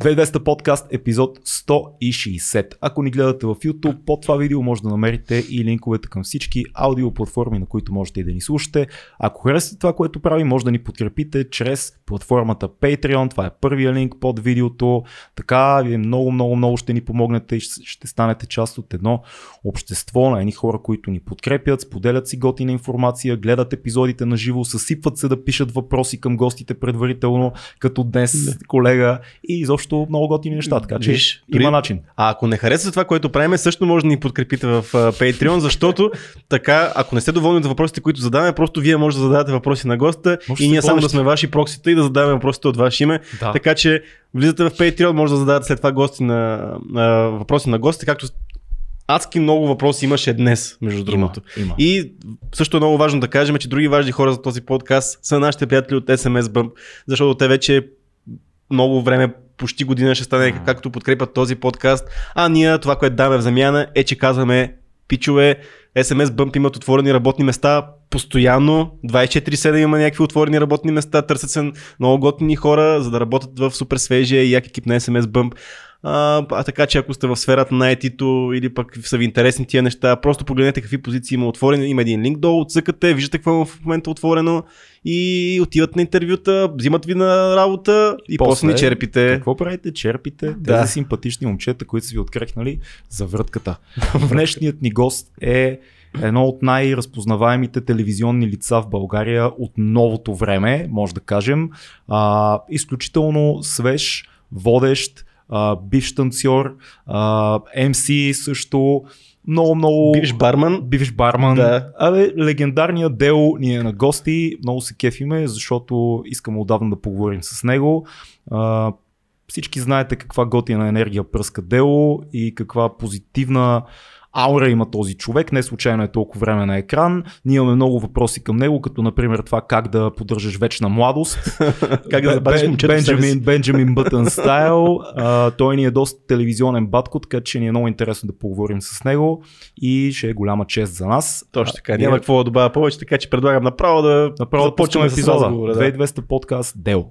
2200 подкаст, епизод 160. Ако ни гледате в YouTube, под това видео може да намерите и линковете към всички аудиоплатформи, на които можете и да ни слушате. Ако харесате това, което правим, може да ни подкрепите чрез платформата Patreon. Това е първия линк под видеото. Така, вие много, много, много ще ни помогнете и ще станете част от едно общество на едни хора, които ни подкрепят, споделят си готина информация, гледат епизодите на живо, съсипват се да пишат въпроси към гостите предварително, като днес колега и изобщо много готини неща, така че Виж, има при... начин. А ако не харесва това, което правим, също може да ни подкрепите в Patreon, защото така, ако не сте доволни от въпросите, които задаваме, просто вие може да зададете въпроси на госта може и ние само да сме ваши проксита и да задаваме въпросите от ваше име. Да. Така че влизате в Patreon, може да зададете след това гости на, на въпроси на гости, както адски много въпроси имаше днес, между другото. Има, има. И също е много важно да кажем, че други важни хора за този подкаст са нашите приятели от SMS Bump, защото те вече много време почти година ще стане, както подкрепят този подкаст. А ние това, което даваме в замяна е, че казваме пичове, SMS Bump имат отворени работни места постоянно, 24-7 има някакви отворени работни места, търсят се много готини хора, за да работят в супер свежия и як екип на SMS Bump. А, а така че ако сте в сферата на IT или пък са ви интересни тия неща, просто погледнете какви позиции има отворени. Има един линк долу, цъкате, виждате какво е в момента отворено и отиват на интервюта, взимат ви на работа и после, после ни черпите. Какво правите? Черпите да. тези симпатични момчета, които са ви открехнали за вратката. Днешният ни гост е едно от най-разпознаваемите телевизионни лица в България от новото време, може да кажем. А, изключително свеж, водещ, а, бивш танцор, а, MC също, много, много... Бивш барман. Бивш барман. Да. Абе, легендарният Дел ни е на гости, много се кефиме, защото искам отдавна да поговорим с него. А, всички знаете каква готина енергия пръска Дело и каква позитивна аура има този човек, не случайно е толкова време на екран. Ние имаме много въпроси към него, като например това как да поддържаш вечна младост. как да запазиш Бенджамин, Бенджамин Бътън стайл. той ни е доста телевизионен батко, така че ни е много интересно да поговорим с него и ще е голяма чест за нас. Точно така, няма какво да добавя повече, така че предлагам направо да направо започнем епизода. 2200 подкаст Дел.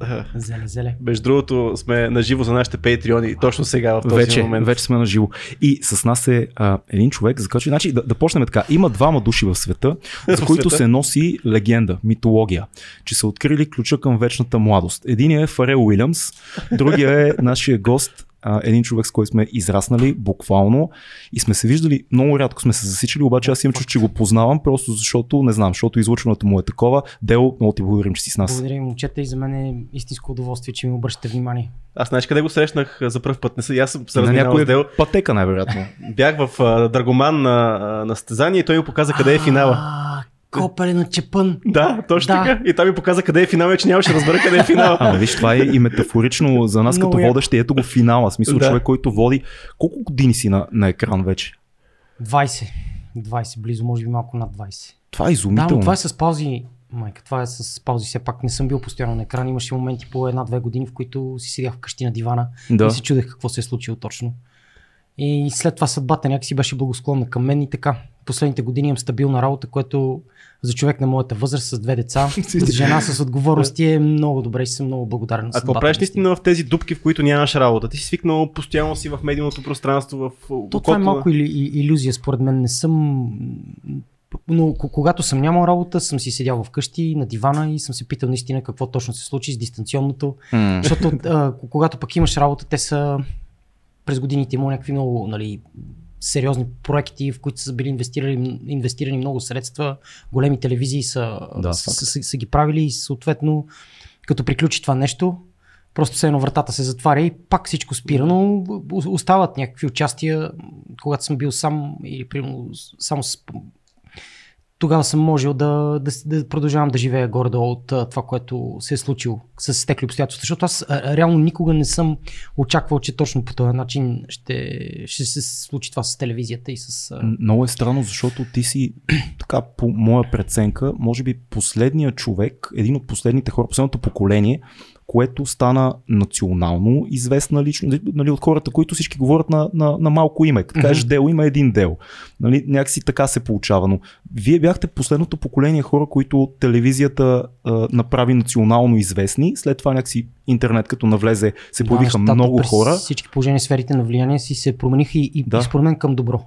Зеле, зеле. Между другото сме на живо за нашите патреони точно сега в този вече, момент. Вече сме на живо. И с нас е а, един човек, за който значи, да, да почнем така. Има двама души в света, за които се носи легенда, митология, че са открили ключа към вечната младост. Единият е Фарел Уилямс, другия е нашия гост а, един човек, с който сме израснали буквално и сме се виждали, много рядко сме се засичали, обаче аз имам чувство, че го познавам, просто защото не знам, защото излучването му е такова. Дел, много ти благодарим, че си с нас. Благодаря, момчета, и за мен е истинско удоволствие, че ми обръщате внимание. Аз знаеш къде го срещнах за първ път? Не са, аз съм се на някой Дел. Пътека, най-вероятно. Бях в uh, Драгоман на, на състезание и той ми показа къде е финала. Копеле на чепън. Да, точно да. така. И той ми показа къде е финал, че нямаше разбера къде е финал. Ама виж, това е и метафорично за нас като водещи. Ето го финала. Смисъл да. човек, който води. Колко години си на, на екран вече? 20. 20, близо, може би малко над 20. Това е изумително. Да, това е с паузи. Майка, това е с паузи. Все пак не съм бил постоянно на екран. Имаше моменти по една-две години, в които си седях вкъщи на дивана да. и се чудех какво се е случило точно. И след това съдбата някакси беше благосклонна към мен и така. Последните години имам стабилна работа, което за човек на моята възраст с две деца, с жена с отговорности е много добре и съм много благодарен. А какво правиш наистина в тези дупки, в които нямаш работа? Ти си свикнал постоянно си в медийното пространство, в То това е малко или, иллюзия, според мен. Не съм но когато съм нямал работа, съм си седял вкъщи на дивана и съм се питал наистина какво точно се случи с дистанционното. Mm. Защото а, когато пък имаш работа, те са през годините има някакви много нали, сериозни проекти, в които са били инвестирани, инвестирани много средства, големи телевизии са, да, са, са, са, са ги правили и съответно като приключи това нещо, просто все едно вратата се затваря и пак всичко спира, но остават някакви участия, когато съм бил сам или примерно само с тогава съм можел да, да, да продължавам да живея горе от това, което се е случило с стекли обстоятелства. Защото аз а, реално никога не съм очаквал, че точно по този начин ще, ще се случи това с телевизията и с. Много е странно, защото ти си, така по моя преценка, може би последният човек, един от последните хора, последното поколение, което стана национално известна лично, нали, от хората, които всички говорят на, на, на малко име. Като кажеш дело, има един дел. Нали, някакси така се получава. Но вие бяхте последното поколение хора, които телевизията а, направи национално известни. След това някакси интернет като навлезе, се появиха да, много хора. Всички положения сферите на влияние си се промениха и, и да. според мен към добро.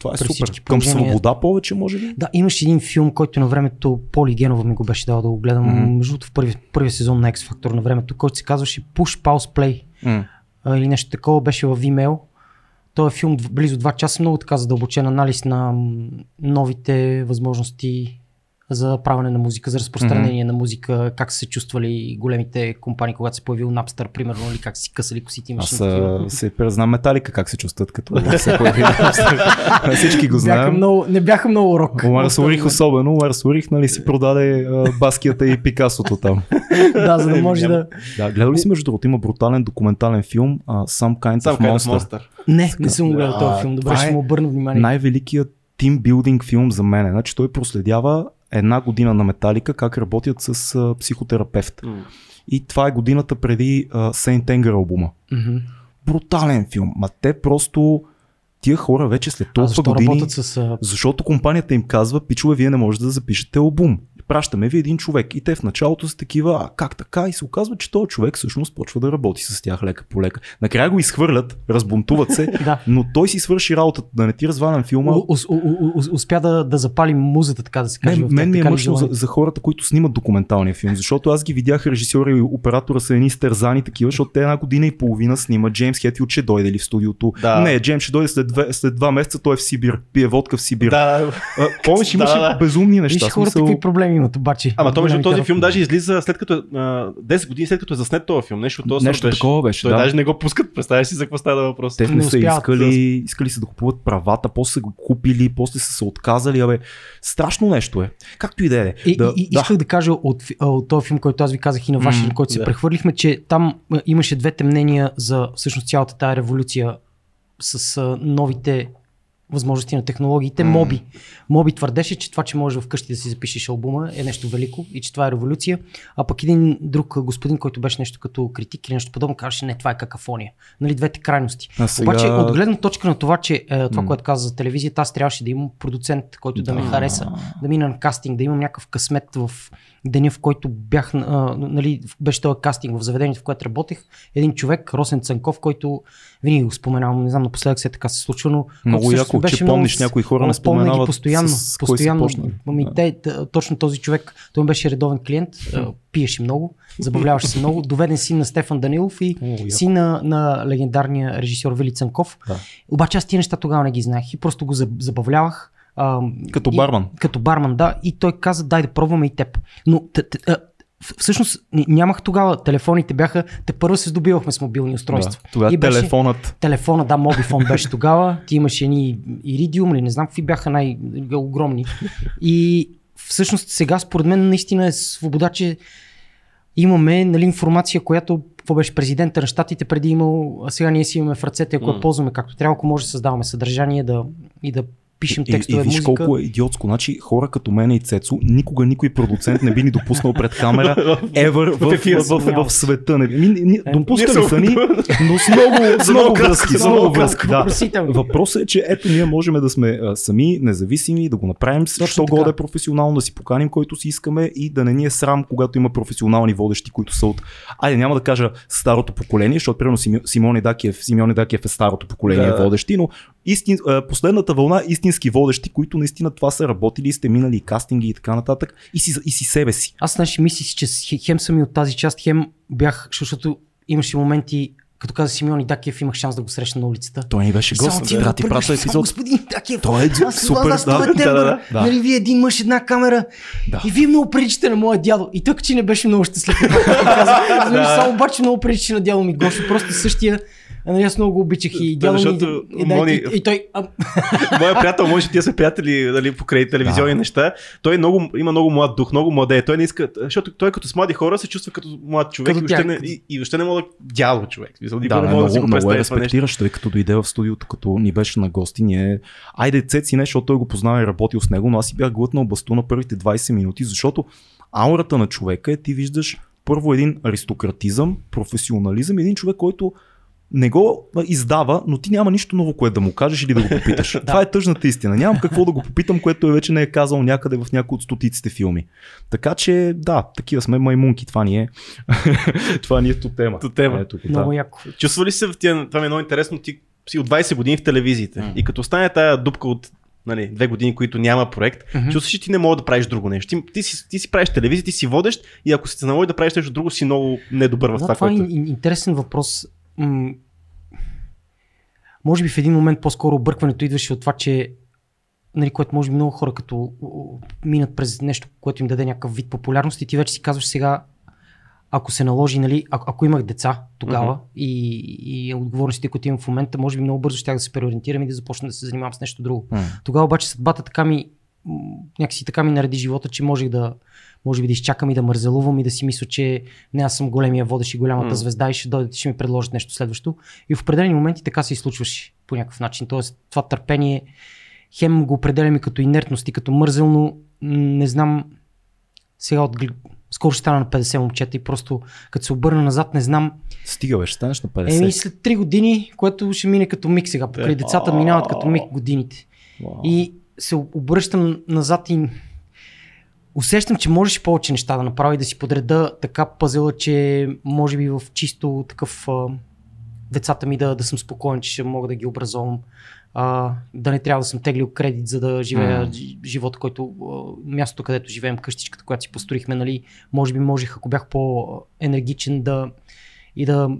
Това е При супер. Към свобода повече, може ли? Да, имаш един филм, който на времето Поли Генова ми го беше дал да го гледам. Mm-hmm. Между в първи, първи сезон на X Factor на времето, който се казваше Push Pause Play. Mm. А, или нещо такова беше в Vimeo. Той е филм близо 2 часа, много така задълбочен анализ на новите възможности за правене на музика, за разпространение mm-hmm. на музика, как са се чувствали големите компании, когато се появил Napster, примерно, или как си късали косите. Аз а, се презнам Металика как се чувстват, като се появи Napster. Всички го знаем. Бяха много, не бяха много рок. Омар Сурих особено. Омар Сурих нали, си продаде баскията и Пикасото там. да, за да може да... Да, гледали си между другото, има брутален документален филм uh, Some Kind Some of Monster. Monster. Не, не съм гледал този филм. Добре, ще му обърна внимание. Най-великият тимбилдинг филм за мен. Значи той проследява една година на Металика как работят с а, психотерапевт. Mm. И това е годината преди Сейнт Тенгър албума. Mm-hmm. Брутален филм. Ма те просто тия хора вече след толкова години, с... защото компанията им казва, пичове, вие не можете да запишете албум пращаме ви един човек. И те в началото са такива, а как така? И се оказва, че този човек всъщност почва да работи с тях лека по лека. Накрая го изхвърлят, разбунтуват се, но той си свърши работата, да не ти развалям филма. успя да, да запали музата, така да се каже. Мен, мен ми е мъчно за, за, хората, които снимат документалния филм, защото аз ги видях режисьора и оператора са едни стързани такива, защото те една година и половина снимат. Джеймс Хетфилд ще дойде ли в студиото? Да. Не, Джеймс ще дойде след, две, след два месеца, той е в Сибир, пие водка в Сибир. Да. помниш, имаше да, да. безумни неща. Виж хората какви проблеми имат обаче. Ама то между този филм даже излиза след като 10 години след като е заснет този филм. Нещо, този нещо беше. такова беше. Той да. даже не го пускат. Представяш си за какво става въпрос. Те не са искали, искали са да купуват правата, после са го купили, после са се отказали. Абе, страшно нещо е. Както и да е. И, да, и, да. исках да кажа от, от този филм, който аз ви казах и на вашия, mm, който се да. прехвърлихме, че там имаше двете мнения за всъщност цялата тази революция с новите възможности на технологиите. Mm. Моби. Моби твърдеше, че това, че можеш вкъщи да си запишеш албума е нещо велико и че това е революция. А пък един друг господин, който беше нещо като критик или нещо подобно, казваше, не, това е какафония. Нали, двете крайности. А сега... Обаче, от гледна точка на това, че е, това, mm. което каза за телевизията, аз трябваше да имам продуцент, който да, да ме хареса, да мина на кастинг, да имам някакъв късмет в деня, в който бях, а, нали, беше този кастинг в заведението, в което работех, един човек, Росен Цанков, който винаги го споменавам, не знам, напоследък се така се случва, но много яко, беше че много, помниш някои хора не споменават. постоянно, с, постоянно. Ами, те, точно този човек, той беше редовен клиент, пиеше много, забавляваше се много, доведен син на Стефан Данилов и О, син на, на легендарния режисьор Вили Цанков. Да. Обаче аз тия неща тогава не ги знаех и просто го забавлявах а, като барман. И, като барман, да. И той каза, дай да пробваме и теб. Но т, т, всъщност нямах тогава, телефоните бяха, те първо се здобивахме с мобилни устройства. Да, тогава и беше, телефонът. Телефона, да, мобифон беше тогава. Ти имаше ни иридиум или не знам какви бяха най-огромни. И всъщност сега според мен наистина е свобода, че имаме нали, информация, която какво беше президента на щатите преди имал, а сега ние си имаме в ръцете, ако mm. я ползваме както трябва, ако може да създаваме съдържание да, и да пишем текстове, и, и виж музика. колко е идиотско. Значи хора като мен и Цецо, никога никой продуцент не би ни допуснал пред камера ever в, в, в, в, в света. Не, ми, ни, е, допускали са ни, но с много, с много връзки. С много връзки. Да. Въпросът е, че ето ние можем да сме а, сами, независими, да го направим, що годе професионално, да си поканим който си искаме и да не ни е срам, когато има професионални водещи, които са от, айде няма да кажа старото поколение, защото примерно Симони Дакиев, Симони Дакиев е старото поколение да. водещи, но истин, последната вълна истински водещи, които наистина това са работили, сте минали кастинги и така нататък и си, и си себе си. Аз значи мислих, че хем съм и от тази част, хем бях, защото имаше моменти, като каза Симеон Дакиев, имах шанс да го срещна на улицата. Той ни беше гост, да, да, ти праща епизод. Господин Дакиев, той е аз супер, да, да, да, да, да. Нали, вие един мъж, една камера да. и вие много приличате на моя дядо. И той че не беше много щастлив. Нали, само обаче много приличаше на дядо ми Гошо, просто същия Нали, аз много го обичах и дядо Защото и, да, Мони... и, и, той... Моя приятел, може тия са приятели нали, покрай телевизионни да. неща. Той много, има много млад дух, много младе. Той не иска, защото той като с млади хора се чувства като млад човек като и, въобще не, и, и въобще не мога да дяло човек. Да, не, мога да си го много е респектираш той, като дойде в студиото, като ни беше на гости. Ние... Айде, Цеци не, защото той го познава и работил с него, но аз си бях глътнал бастуна първите 20 минути, защото аурата на човека е ти виждаш първо един аристократизъм, професионализъм, един човек, който не го издава, но ти няма нищо ново, което да му кажеш или да го попиташ. Това е тъжната истина. Нямам какво да го попитам, което е вече не е казал някъде в някои от стотиците филми. Така че, да, такива сме маймунки. Това ни е, това ни е ту тема. Ту тема. Ето, Много да. яко. Чувства ли се в тия, това ми е много интересно, ти си от 20 години в телевизиите mm. и като стане тая дупка от нали, две години, които няма проект, mm-hmm. чувстваш, че ти не мога да правиш друго нещо. Ти, ти, си, ти си правиш телевизия, ти си водещ и ако се наложи да правиш нещо друго, си много недобър в да, това, това е което... е интересен въпрос. М- може би в един момент по-скоро объркването идваше от това, че нали, което може би много хора като минат през нещо, което им даде някакъв вид популярност и ти вече си казваш сега, ако се наложи, нали, а, ако имах деца тогава uh-huh. и, и отговорностите, които имам в момента, може би много бързо ще да се преориентирам и да започна да се занимавам с нещо друго. Uh-huh. Тогава обаче съдбата така ми, някакси така ми нареди живота, че можех да, може би да изчакам и да мързелувам и да си мисля, че не аз съм големия водещ и голямата mm. звезда и ще дойдете, ще ми предложат нещо следващо. И в определени моменти така се и случваше по някакъв начин. Тоест това търпение, хем го определям и като инертност и като мързелно, не знам, сега от скоро ще стана на 50 момчета и просто като се обърна назад не знам. Стига бе, ще станеш на 50. Еми след 3 години, което ще мине като миг сега, покрай децата минават като миг годините. И се обръщам назад и усещам, че можеш повече неща да направи, да си подреда така пъзела, че може би в чисто такъв а, децата ми да, да съм спокоен, че ще мога да ги образовам. А, да не трябва да съм теглил кредит, за да живея mm. живота, който а, мястото, където живеем, къщичката, която си построихме, нали, може би можех, ако бях по-енергичен да и да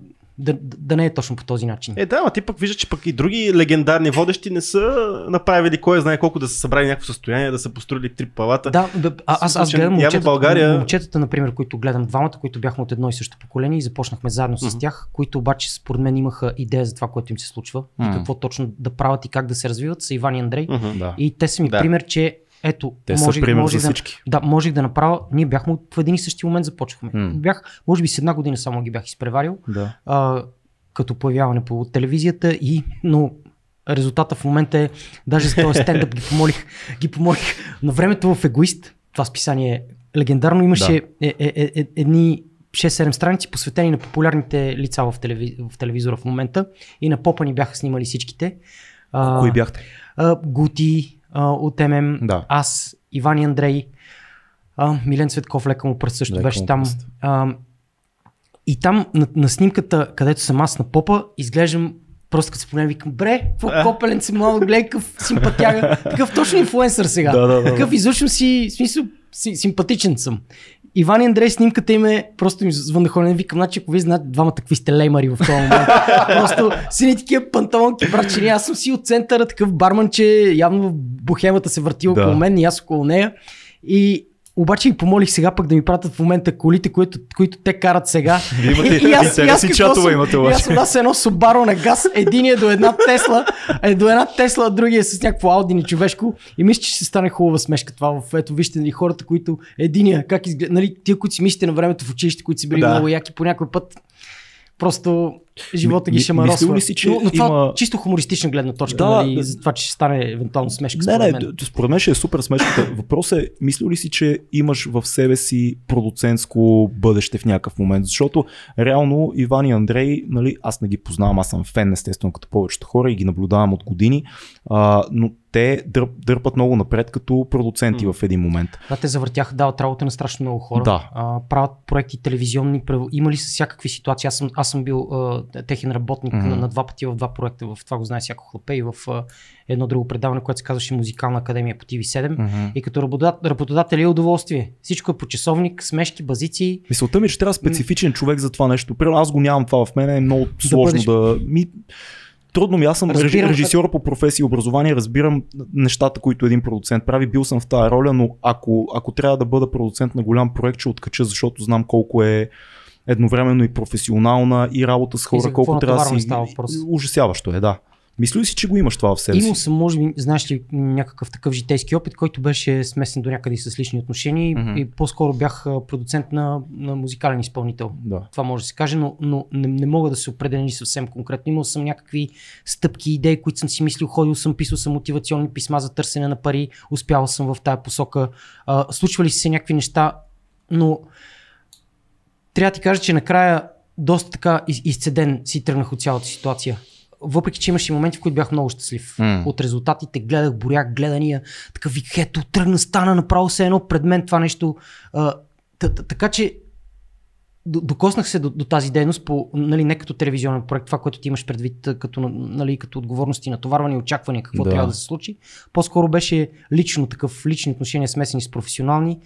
да, да не е точно по този начин. Е, да, а ти пък виждаш, че пък и други легендарни водещи не са направили кой знае колко да са събрали някакво състояние, да са построили три палата. Да, да а, аз, аз гледам момчетата, България... момчетата, например, които гледам двамата, които бяхме от едно и също поколение и започнахме заедно с uh-huh. тях, които обаче според мен имаха идея за това, което им се случва uh-huh. и какво точно да правят и как да се развиват, са Иван и Андрей. Uh-huh. Да. И те са ми да. пример, че ето, Те можех, са можех, за всички. Да, можех да направя. Ние бяхме в един и същи момент започвахме. Mm. Бях, може би с една година само ги бях изпреварил. Да. А, като появяване по телевизията и, но резултата в момента е, даже за този стендъп ги помолих, ги помолих на времето в Егоист, това списание легендарно имаше да. е, е, е, е, едни 6-7 страници посветени на популярните лица в, телеви, в телевизора в момента и на попа ни бяха снимали всичките. А, Кои бяхте? А, Гути а, от ММ, да. аз, Иван и Андрей, а, Милен Цветков, лека му пръст също лека беше там. А, и там на, на снимката, където съм аз на попа, изглеждам просто като се погледна, викам, бре, какво копелен си млад, гледай какъв симпатяга, такъв точно инфлуенсър сега. Да, да, да, такъв излъчвам си, в смисъл, си, симпатичен съм. Иван и Андрей снимката им е, просто ми звън да викам, значи ако вие знаете двамата какви сте леймари в този момент. просто сини такива панталонки, братче, аз съм си от центъра, такъв барман, че явно бухемата се върти да. около мен и аз около нея. И обаче ги помолих сега пък да ми пратят в момента колите, които, които те карат сега. Вие имате и, и аз, и аз, чатове имате обаче. аз аз едно Subaru на газ, един е до една Тесла, е до една Тесла, другия е с някакво Ауди ни човешко. И мисля, че ще стане хубава смешка това. В, ето вижте нали, хората, които единия, как изглежда, нали, тия, които си мислите на времето в училище, които си били да. много яки по някой път Просто живота ги ще шамаросва. Ли си, че но, но това има... чисто хумористична гледна точка, да, нали, да, за това, че ще стане евентуално смешка. Не, според мен. не, според мен ще е супер смешката. Въпросът е, мисли ли си, че имаш в себе си продуцентско бъдеще в някакъв момент? Защото реално Иван и Андрей, нали, аз не ги познавам, аз съм фен, естествено, като повечето хора и ги наблюдавам от години, а, но те дърп, дърпат много напред като продуценти mm. в един момент. Да, те завъртяха, дават работа на страшно много хора. Да. А, правят проекти телевизионни. Има ли са всякакви ситуации? Аз съм, аз съм бил а, техен работник mm-hmm. на, на два пъти в два проекта. В това го знае всяко хлапе и в а, едно друго предаване, което се казваше Музикална академия по TV7. Mm-hmm. И като работодател, е удоволствие. Всичко е по часовник, смешки, базици. Мисълта ми, е, че трябва специфичен човек за това нещо. Примерно аз го нямам това в мен, е много сложно да. да... Ми трудно ми. Аз съм разбирам, режисьор по професия и образование, разбирам нещата, които един продуцент прави. Бил съм в тази роля, но ако, ако трябва да бъда продуцент на голям проект, ще откача, защото знам колко е едновременно и професионална и работа с хора, колко трябва да си. Ужасяващо е, да. Мисля си, че го имаш това в себе си? Имал съм, може би, знаеш ли, някакъв такъв житейски опит, който беше смесен до някъде с лични отношения mm-hmm. и по-скоро бях продуцент на, на музикален изпълнител. Да. Това може да се каже, но, но не, не мога да се определя съвсем конкретно. Имал съм някакви стъпки, идеи, които съм си мислил, ходил съм, писал съм мотивационни писма за търсене на пари, успял съм в тая посока. А, случвали се някакви неща, но трябва да ти кажа, че накрая доста така из, изцеден си тръгнах от цялата ситуация. Въпреки, че имаше моменти, в които бях много щастлив. М. От резултатите гледах, борях гледания, такъв вик, ето, тръгна, стана направо се едно пред мен това нещо. А, така че до- докоснах се до, до тази дейност по, нали, не като телевизионен проект, това, което ти имаш предвид като, нали, като отговорности, натоварване и очаквания, какво Да. трябва да се случи. По-скоро беше лично такъв, лични отношения смесени с професионални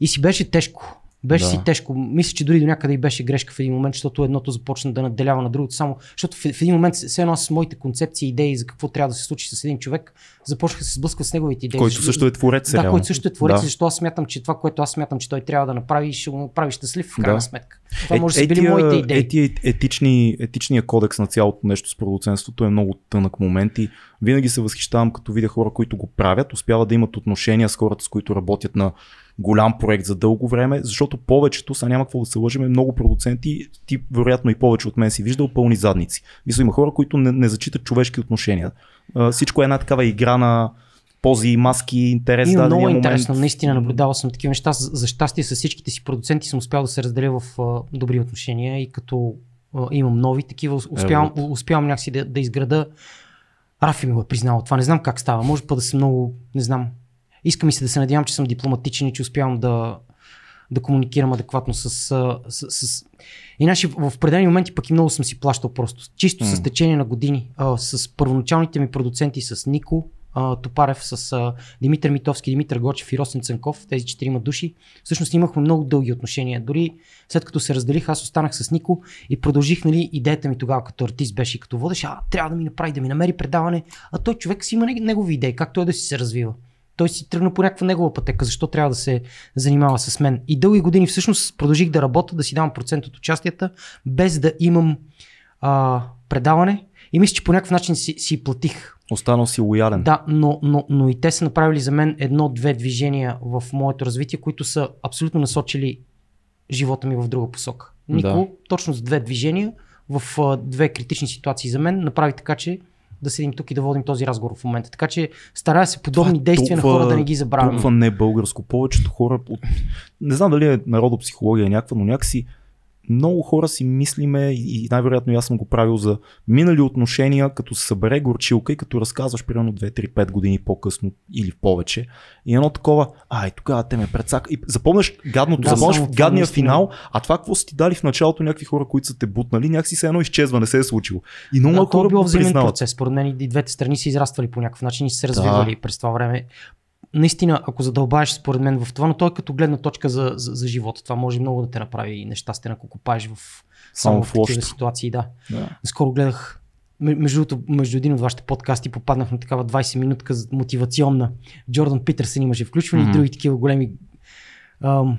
и си беше тежко. Беше Да. си тежко. Мисля, че дори до някъде и беше грешка в един момент, защото едното започна да наделява на другото. Само, защото в, в един момент, все едно с моите концепции идеи за какво трябва да се случи с един човек, започнаха да се сблъскват с неговите идеи. Който също е творец. да, реално. който също е творец, Да. защо аз смятам, че това, което аз смятам, че той трябва да направи, ще го направи щастлив в крайна Да. сметка. Това може да са били моите идеи. Е, тия етични, етичния кодекс на цялото нещо с продуценството е много тънък момент и винаги се възхищавам, като видя хора, които го правят, успяват да имат отношения с хората, с които работят на голям проект за дълго време, защото повечето, са няма какво да се лъжим, много продуценти, ти вероятно и повече от мен си виждал пълни задници. Мисля, има хора, които не, не зачитат човешки отношения. А, всичко е една такава игра на пози, маски, интерес. И дадения много момент. интересно, наистина наблюдавал съм такива неща. За, щастие с всичките си продуценти съм успял да се разделя в а, добри отношения и като а, имам нови такива, успявам, вот. успявам някакси да, да изграда. Рафи ми го е признал това, не знам как става, може па да съм много, не знам. Иска ми се да се надявам, че съм дипломатичен и че успявам да, да комуникирам адекватно с... а, с, с... Иначе в определени моменти пък и много съм си плащал просто. Чисто М. с течение на години. А, с първоначалните ми продуценти, с Нико, а, Топарев, с а, Димитър Митовски, Димитър Гочев и Росен Цанков, тези четирима души. Всъщност имахме много дълги отношения. Дори след като се разделих, аз останах с Нико и продължих, нали, идеята ми тогава като артист беше и като водещ, а трябва да ми направи, да ми намери предаване. А той човек си има не- негови идеи, как той да си се развива. Той си тръгна по някаква негова пътека, защо трябва да се занимава с мен. И дълги години всъщност продължих да работя, да си давам процент от участията, без да имам а, предаване. И мисля, че по някакъв начин си, си платих Останал си лоялен. да, но, но, но и те са направили за мен едно-две движения в моето развитие, които са абсолютно насочили живота ми в друга посока. Нико, Да. точно с две движения, в а, две критични ситуации за мен, направи така, че да седим тук и да водим този разговор в момента. Така че старая се подобни Това е действия на толкова- хора да не ги забравяме. Толкова не българско. Повечето хора, от... не знам дали е народопсихология някаква, но някакси много хора си мислиме и най-вероятно и аз съм го правил за минали отношения, като се събере горчилка и като разказваш примерно 2-3-5 години по-късно или повече. И едно такова, ай, тогава те ме предсака. И запомняш гадното, Да, запомняш гадния наистина. финал, а това какво са ти дали в началото някакви хора, които са те бутнали, някакси се едно изчезва, не се е случило. И много Да, то е хора било го признават. процес. Според мен и двете страни са израствали по някакъв начин и са се развивали през това време. Наистина, ако задълбаеш според мен в това, но той е като гледна точка за, за, за живота. Това може много да те направи нещастен, ако копаеш в само, Само в такива ситуации. Да. Да. Скоро гледах между, между един от вашите подкасти попаднах на такава 20 минутка мотивационна. Джордан Питърсън имаше включване Мгм. и други такива големи ам,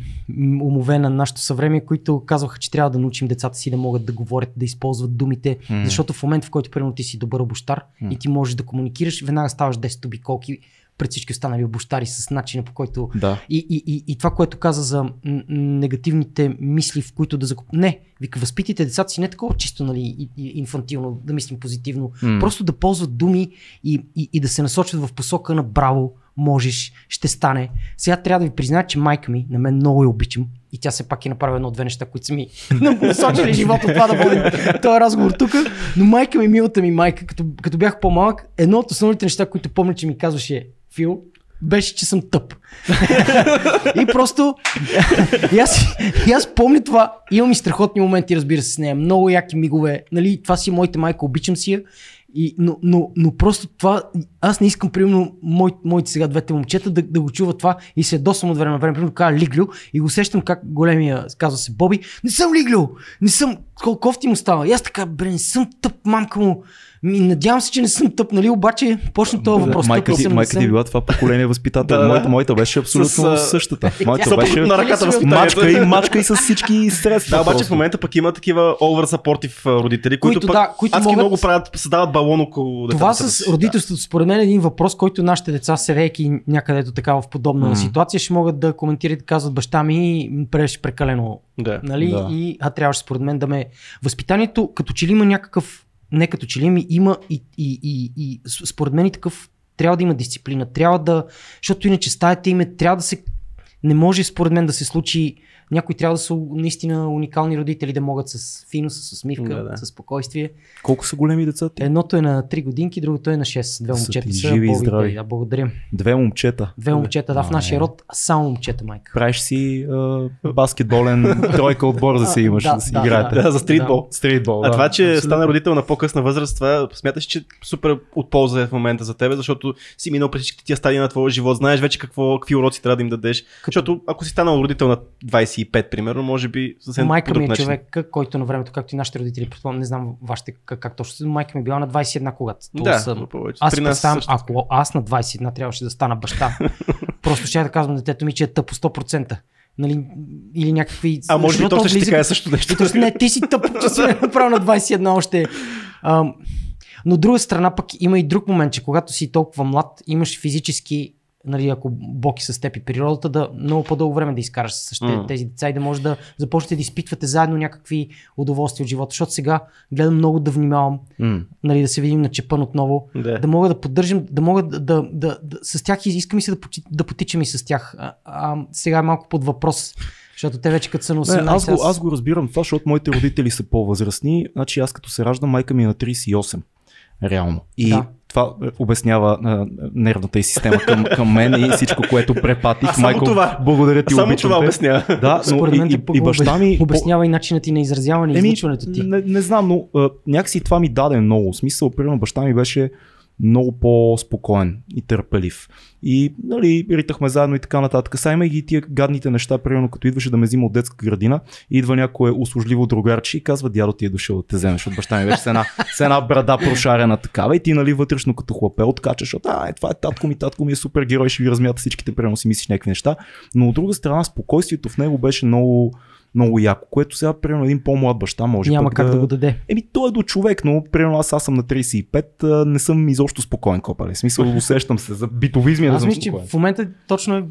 умове на нашето съвремие, които казваха, че трябва да научим децата си да могат да говорят, да използват думите, М. защото в момента, в който примерно ти си добър обощар М. и ти можеш да комуникираш, веднага ставаш 10 обиколки пред всички останали обощари с начина по който Да. и, и, и, и това, което каза за негативните мисли, в които да закуп... Не, вика, възпитайте децата си не такова чисто, нали, и, и, инфантилно, да мислим позитивно. М. Просто да ползват думи и, и, и да се насочват в посока на браво, можеш, ще стане. Сега трябва да ви призная, че майка ми, на мен много я обичам и тя все пак е направила едно-две неща, които са ми насочили живота това да водим този разговор тук. Но майка ми, милата ми майка, като, като бях по-малък, едно от основните неща, които помня, че ми казваше Фил, беше, че съм тъп. и просто и аз, и аз помня това. Имам и страхотни моменти, разбира се, с нея. Много яки мигове. Нали, това си моите майка, обичам си я. И, но, но, но просто това, аз не искам, примерно, мой, моите сега двете момчета да, да го чуват това и се досвам от време на време. Примерно, казва Лиглю и го усещам как големия, казва се Боби, не съм Лиглю, не съм, колко кофти му става. И аз така, бре, не съм тъп, мамка му. Ми, надявам се, че не съм тъп, нали? Обаче почна този въпрос. майка ти, майка ти е била това поколение възпитател. Да, моята, моята беше абсолютно С, същата. Моята беше на ръката мачка и мачка и с всички средства. Да, обаче просто. в момента пък има такива over supportive родители, които, Които, пък да, които адски могат- много правят, създават балон около Това децата с си. родителството, според мен е един въпрос, който нашите деца, седейки някъде до така в подобна М. ситуация, ще могат да коментират и казват баща ми беше прекалено. Да. Нали? Да. И а трябваше според мен да ме... Възпитанието, като че ли има някакъв... Не като че ли ми има и, и, и, и според мен и такъв... Трябва да има дисциплина. Трябва да... Защото иначе стаята им е, трябва да се... Не може според мен да се случи някои трябва да са наистина уникални родители, да могат с финус, с усмивка, Да, да. с спокойствие. Колко са големи децата? Едното е на 3 годинки, другото е на 6. Две момчета са. живи и здрави. Да, благодаря. Две момчета. Две момчета, да, в нашия е. род само момчета, майка. Правиш си а, баскетболен тройка отбор да си имаш, да, Да, си да, играете. Да, за стритбол. Стритбол, А да. това, че абсолютно. стана родител на по-късна възраст, това смяташ, че супер от полза е в момента за тебе, защото си минал през всички тия стадии на твоя живот, знаеш вече какво, какви уроци трябва да им дадеш. Защото ако си станал родител на 25, примерно, може би съвсем Майка ми е начин. човек, който на времето, както и нашите родители, предполагам, не знам вашите как, как точно, майка ми е била на 21, когато. То Да, съм. повече. Аз При нас също. ако аз на 21 трябваше да стана баща, просто ще да казвам детето ми, че е тъпо 100%. Нали, или някакви... А може би защото то ще ти каже също нещо. И то, не, ти си тъп, че си направил на 21 още. Ам, но от друга страна пък има и друг момент, че когато си толкова млад, имаш физически, нали, ако Бог е с теб и природата, да много по-дълго време да изкараш с mm. Тези деца и да може да започнете да изпитвате заедно някакви удоволствия от живота. Защото сега гледам много да внимавам, М. нали, да се видим на чепън отново, Да. да мога да поддържам, да мога да, да, да, да с тях искам и се да, да потичам и с тях. А, а, сега е малко под въпрос, защото те вече като са на 18, Не, аз, го, аз го разбирам това, защото моите родители са по-възрастни. Значи аз като се раждам, майка ми е на 38. Реално. И Да. Това е, обяснява а, нервната и система към, към мен и всичко, което препатих. А само това. благодаря ти, Само обичам това те. обяснява. Да, но Според мен и, те и, и баща ми... обяснява и начинът ти на изразяване и Еми, излъчването ти. Не, не знам, но а, някакси това ми даде много. Смисъл, примерно, баща ми беше много по-спокоен и търпелив. И, нали, ритахме заедно и така нататък. Сега има и тия гадните неща, примерно, като идваше да ме взима от детска градина, идва някое услужливо другарче и казва, дядо ти е дошъл да те вземеш от баща ми. Беше с една, с една брада прошарена такава и ти, нали, вътрешно като хлапе откачаш, защото, а, е, това е татко ми, татко ми е супер герой, ще ви размята всичките, примерно си мислиш някакви неща. Но от друга страна, спокойствието в него беше много, много яко, което сега, примерно, един по-млад баща може Няма как да го даде. Еми, той е до човек, но примерно аз, аз съм на 35, а, не съм изобщо спокоен, копале. В смисъл, усещам се за битовизми, да Аз мисля, че в момента точно е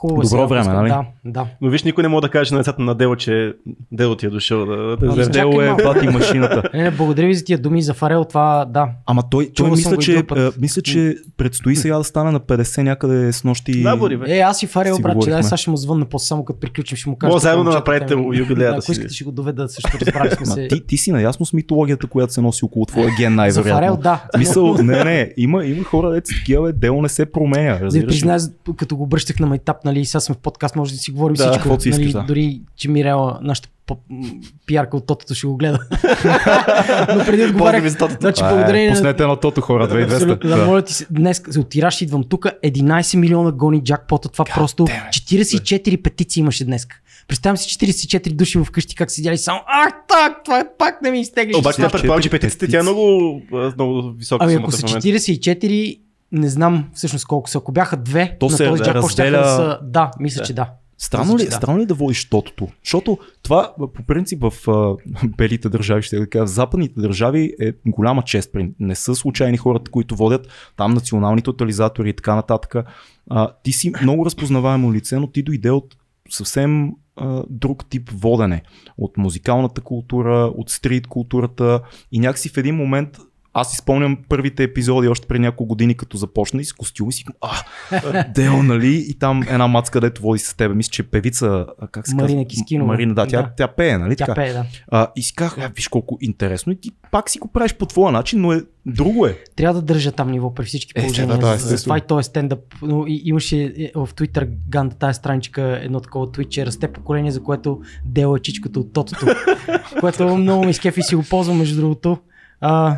хубаво. Добро сега, време, нали? Да, да. Но виж, никой не може да каже на децата на Дело, че Дело ти е дошъл да, да вземе. чакай Дело е бати машината. Не, не, благодаря ви за тия думи за Фарел, това да. Ама той, той мисля, че, а, мисля, че предстои сега да стане на 50 някъде с нощи. Да, Бори, бе. Е, аз и Фарел, Си брат, че дай, сега ще му звънна после, само като приключим, ще му кажа. Може заедно да направите те- юбилея да Ако си. искате, ще го доведа, също разбрали сме се. ти, ти си наясно с митологията, която се носи около твоя ген За най-вероятно. Фарел, да. В Смисъл, не, не, има, има хора, деца такива, дело не се променя. Да призная, като го обръщах на майтап, нали, сега сме в подкаст, може да си говорим Да, всичко. си нали, искаш, да. Дори, че Мирела, нашата пиарка от тотото ще го гледа. Но преди отговарях, значи А, благодарение е, на пуснете едно тото хора, 2200. Абсолютно, да, моля ти се. Днес от тираж идвам тук, 11 милиона гони джакпота, това просто damn it. 44 петиции имаше днес. Представям си 44 души вкъщи как седяли само, ах так, това пак не ми изтеглиш. Обаче това Четири предполага, че петиците тя е много, много висока Ами ако са момента. 44, не знам всъщност колко са. Ако бяха две, То на се този джакпот щяха разделя- да са... Да, мисля, Да. че да. Странно ли, да. странно ли да водиш тотото? Защото това по принцип в а, белите държави, ще да кажа, в западните държави е голяма чест. Не са случайни хората, които водят там национални тотализатори и така нататък. А, ти си много разпознаваемо лице, но ти дойде от съвсем а, друг тип водене. От музикалната култура, от стрит културата и някакси в един момент аз си спомням първите епизоди още преди няколко години, като започна и с костюми си, а, Дел, нали? И там една мацка, където води с тебе. Мисля, че е певица, как се Марина казва? Кискинова. Марина, да, тя, Да. тя пее, нали? Тя така? пее, да. А, и си казах, а, виж колко интересно. И ти пак си го правиш по твоя начин, но е друго е. Трябва да държа там ниво при всички Е, положения. да, да, За- естествено. това и то е стендъп. Но и, имаше е, в Twitter Ганда тази страничка едно такова твит, че расте поколение, за което дела е чичката от тотото. което много ми скефи и си го ползвам между другото. А,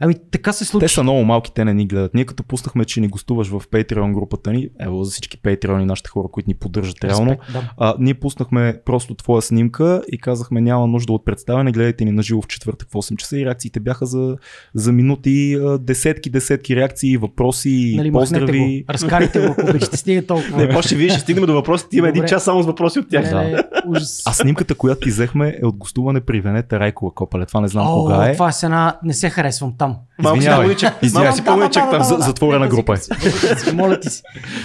ами така се случи. Те са много малки, те не ни гледат. Ние като пуснахме, че ни гостуваш в Patreon групата ни, ево за всички Patreon и нашите хора, които ни поддържат реално, Респект, да. а, ние пуснахме просто твоя снимка и казахме няма нужда от представяне, гледайте ни на живо в четвъртък в 8 часа и реакциите бяха за, за минути, десетки, десетки реакции, въпроси, Нали, поздрави. го. Разкарайте го, ако обичате. Стига толкова. Не, после ще видиш, ще стигнем до въпросите. Има един час само с въпроси от тях. Не, не, ужас. А снимката, която ти взехме е от гостуване при Венета Райкова Копале. Това не знам О, кога е. това е една... Не се харесвам там. Малко си Извинявай. пълничък. Извинявай. Малко си пълничък там. За- затворена група е. Моля ти се.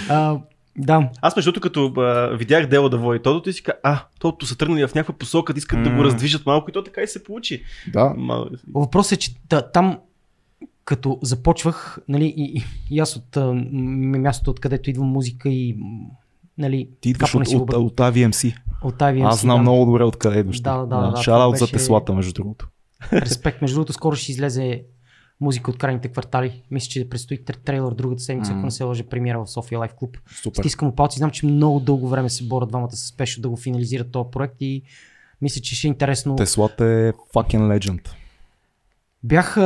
А, да. Аз между другото, като а, видях дело да води Тодото, и си казах, а, Тодото са тръгнали в някаква посока, да искат да го раздвижат малко и то така и се получи. Да. Мал... Въпросът е, че та, там като започвах, нали, и, и, аз от а, мястото, откъдето идва музика и нали, Ти идваш от, си от, от AVMC. От IVMC, Аз знам да. много добре откъде идваш. Да, да, да, Шараут за беше- Теслата, между другото. Респект. Между другото, скоро ще излезе музика от крайните квартали. Мисля, че предстои тр- трейлър другата седмица, ако не се лъже премиера в София Лайф Клуб. Супер. Стискам палци. Знам, че много дълго време се борят двамата с Пешо да го финализират този проект и мисля, че ще е интересно. Теслата е fucking legend. Бях,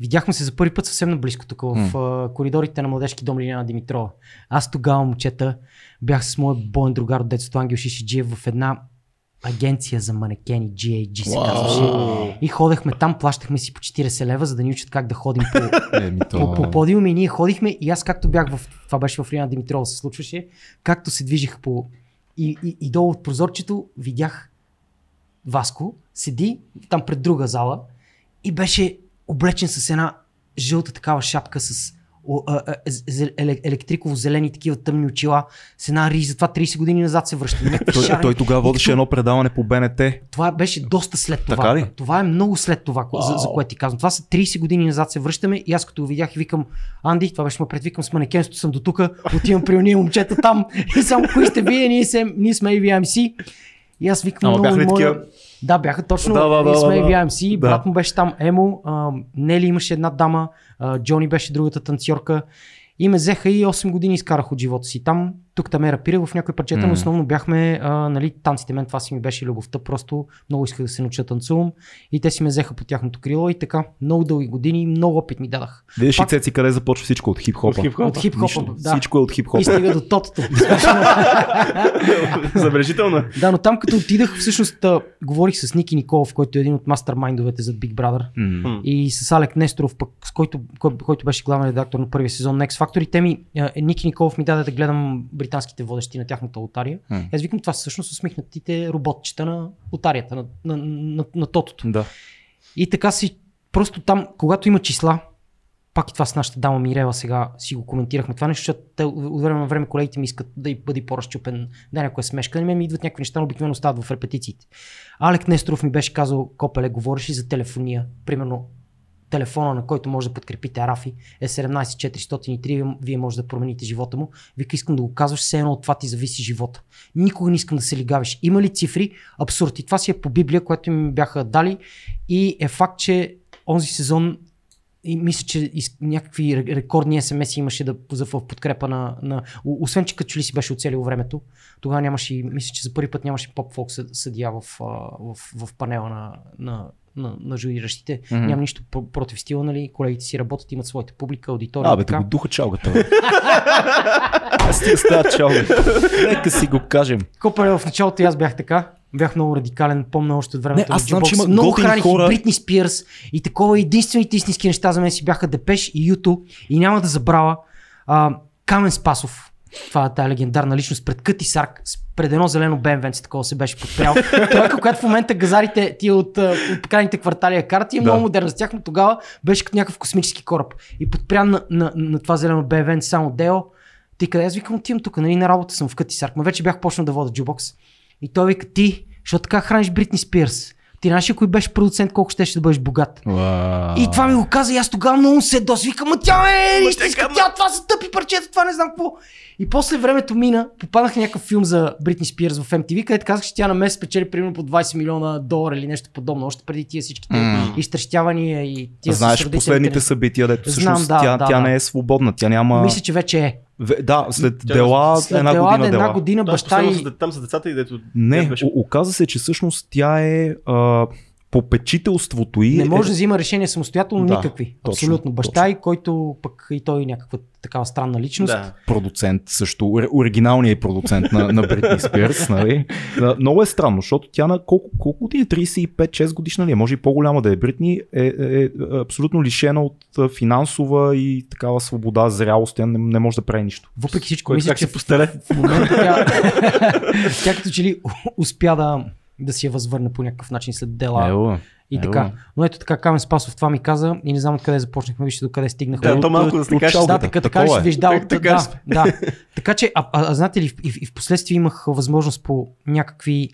видяхме се за първи път съвсем наблизко тук в а, коридорите на младежки дом Лиляна Димитрова. Аз тогава, момчета, бях с моят боен другар от детството Ангел Шишиджиев в една агенция за манекени, GAG се казваше. И ходехме там, плащахме си по 40 лева, за да ни учат как да ходим по, Еми, по, по подиуми. И ние ходихме и аз както бях в, това беше в Лиана Димитрова се случваше, както се движих по и, и, и долу от прозорчето видях Васко, седи там пред друга зала и беше облечен с една жълта такава шапка с електриково-зелени такива тъмни очила, с една риза. Това 30 години назад се връща. Той, шарени. той тогава водеше като- едно предаване по БНТ. това беше доста след това. Така ли? Това е много след това, ко- за, за което ти казвам. Това са 30 години назад се връщаме и аз като го видях и викам, Анди, това беше ме предвикам с манекенството съм до тук, отивам при уния момчета там и само кои сте вие, ние, се, ние сме AVMC. И аз викам Ама много бяха ли моля... такива? Да, бяха точно. Да, да, да, сме да, да. AVMC, Да. брат му беше там Емо, а, Нели имаше една дама, а, Джони беше другата танцорка. И ме взеха и 8 години изкарах от живота си. Там, тук там ме рапирах в някои парчета, но основно бяхме, а, нали, танците, мен това си ми беше любовта, просто много исках да се науча танцувам и те си ме взеха по тяхното крило и така, много дълги години, много опит ми дадах. Видиш ли, Пак- Цеци, къде започва всичко от хип-хопа? От хип-хопа. От хип-хопа, Нищо. да. Всичко е от И хип-хопа. стига до тотото. Забележително. да, но там като отидах, всъщност а, говорих с Ники Николов, който е един от мастермайндовете за Big Brother. И с Алек Несторов, пък, с който, кой, който беше главен редактор на първия сезон на X Factor. И те ми, а, Ники Николов ми даде да гледам британските водещи на тяхната лотария. М. Аз викам, това са всъщност усмихнатите роботчета на лотарията, на, на, на, на тотото. Да. И така си, просто там, когато има числа, пак и това с нашата дама Мирева сега си го коментирахме това нещо, защото те от време на време колегите ми искат да й бъде по-разчупен, да някоя смешка. На мен ми идват някакви неща, но обикновено стават в репетициите. Алек Несторов ми беше казал, Копеле, говореше за телефония. Примерно телефона, на който може да подкрепите Арафи е 17403, вие може да промените живота му. Вика, искам да го казваш, все едно от това ти зависи живота. Никога не искам да се лигавиш. Има ли цифри? Абсурд. И това си е по Библия, което ми бяха дали. И е факт, че онзи сезон и мисля, че някакви ре- рекордни смс имаше да, в подкрепа на, на... Освен, че като че ли си беше оцелил времето, тогава нямаше, мисля, че за първи път нямаше поп-фолк съ- съдия в, в, в панела на, на, на, на журиращите. Mm-hmm. Няма нищо про- против стила, нали? Колегите си работят, имат своята публика, аудитория. А, и бе, така. да го духа чалгата. Аз ти става чалгата. Нека си го кажем. Копале в началото и аз бях така. Бях много радикален, помня още от времето. Не, аз на знам, че има много храних хора. и Бритни Спирс и такова. Единствените истински неща за мен си бяха Депеш и Юто. И няма да забравя а, Камен Спасов. Това е тази легендарна личност пред Къти Сарк, с- пред едно зелено БМВ, такова се беше подпрял. Тройка, която в момента газарите ти от, от крайните квартали я карат и е Да. много модерна с тях, но тогава беше като някакъв космически кораб. И подпря на, на, на, това зелено БМВ само Део. Ти къде? Аз викам, отивам тук, нали, на работа съм в Къти Сарк. Ма вече бях почнал да вода джубокс. И той вика, ти, защото така храниш Бритни Спирс. Ти знаеш ли кой беше продуцент, колко ще, ще да бъдеш богат? И това ми го каза и аз тогава много се дос. Викам, ма тя е истинска, тя, това са тъпи парчета, това не знам какво. И после времето мина, попаднах някакъв филм за Бритни Спирс в MTV, където казах, че тя на месец печели примерно по 20 милиона долара или нещо подобно, още преди тия всичките М. изтрещявания и тия Знаеш последните събития, дето Знам, всъщност да, тя, да, тя да. не е свободна, тя няма... Мисля, че вече е. Да, след Тя- дела, След една дела, година една дела. година баща последно и... там са децата и дето... Не, беше... оказа се, че всъщност тя е а, попечителството и Не може е, да взима решения самостоятелно Да, никакви. точно, Абсолютно. Баща точно. и който пък и той е някаква такава странна личност. Да. продуцент също, ор- оригиналният продуцент на, на Бритни Спирс, нали? Да, Много е странно, защото тя на колко, колко години? 35-6 годишна ли е? Може и по-голяма да е Бритни, е, е, е абсолютно лишена от финансова и такава свобода, зрялост, тя не, не може да прави нищо. Въпреки всичко, мисля, че се постеле. в момента тя, тя като че ли успя да, да си я възвърне по някакъв начин след дела Ева, и ева. така. Но ето така Камен Спасов това ми каза и не знам откъде започнахме, вижте докъде стигнахме. Да, От- то малко да от се кажеш. Да, така, така ще е. виж, да, Так- от- така да, да. Така че, а, а, а знаете ли, и, и в последствие имах възможност по някакви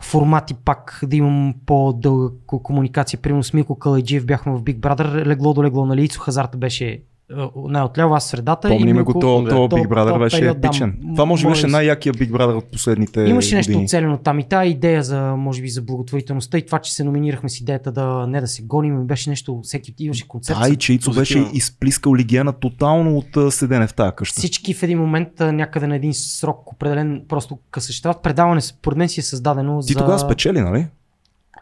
формати пак да имам по-дълга ко- комуникация. Примерно с Милко Калайджиев бяхме в Big Brother, легло до легло, нали, Ицо Хазарта беше най-отляво, аз средата. Помниме го, то, то, Big Brother беше епичен. Да, Това може би беше най-якия Big Brother от последните Имаше нещо години. оцелено там и тази идея за, може би, за благотворителността и това, че се номинирахме с идеята да не да се гоним, беше нещо, всеки имаше концерт. Да, и че Ицо беше изплискал лигиана тотално от седене в тази къща. Всички в един момент някъде на един срок определен просто късащ. Това предаване според мен си е създадено Ти за... тогава спечели, нали?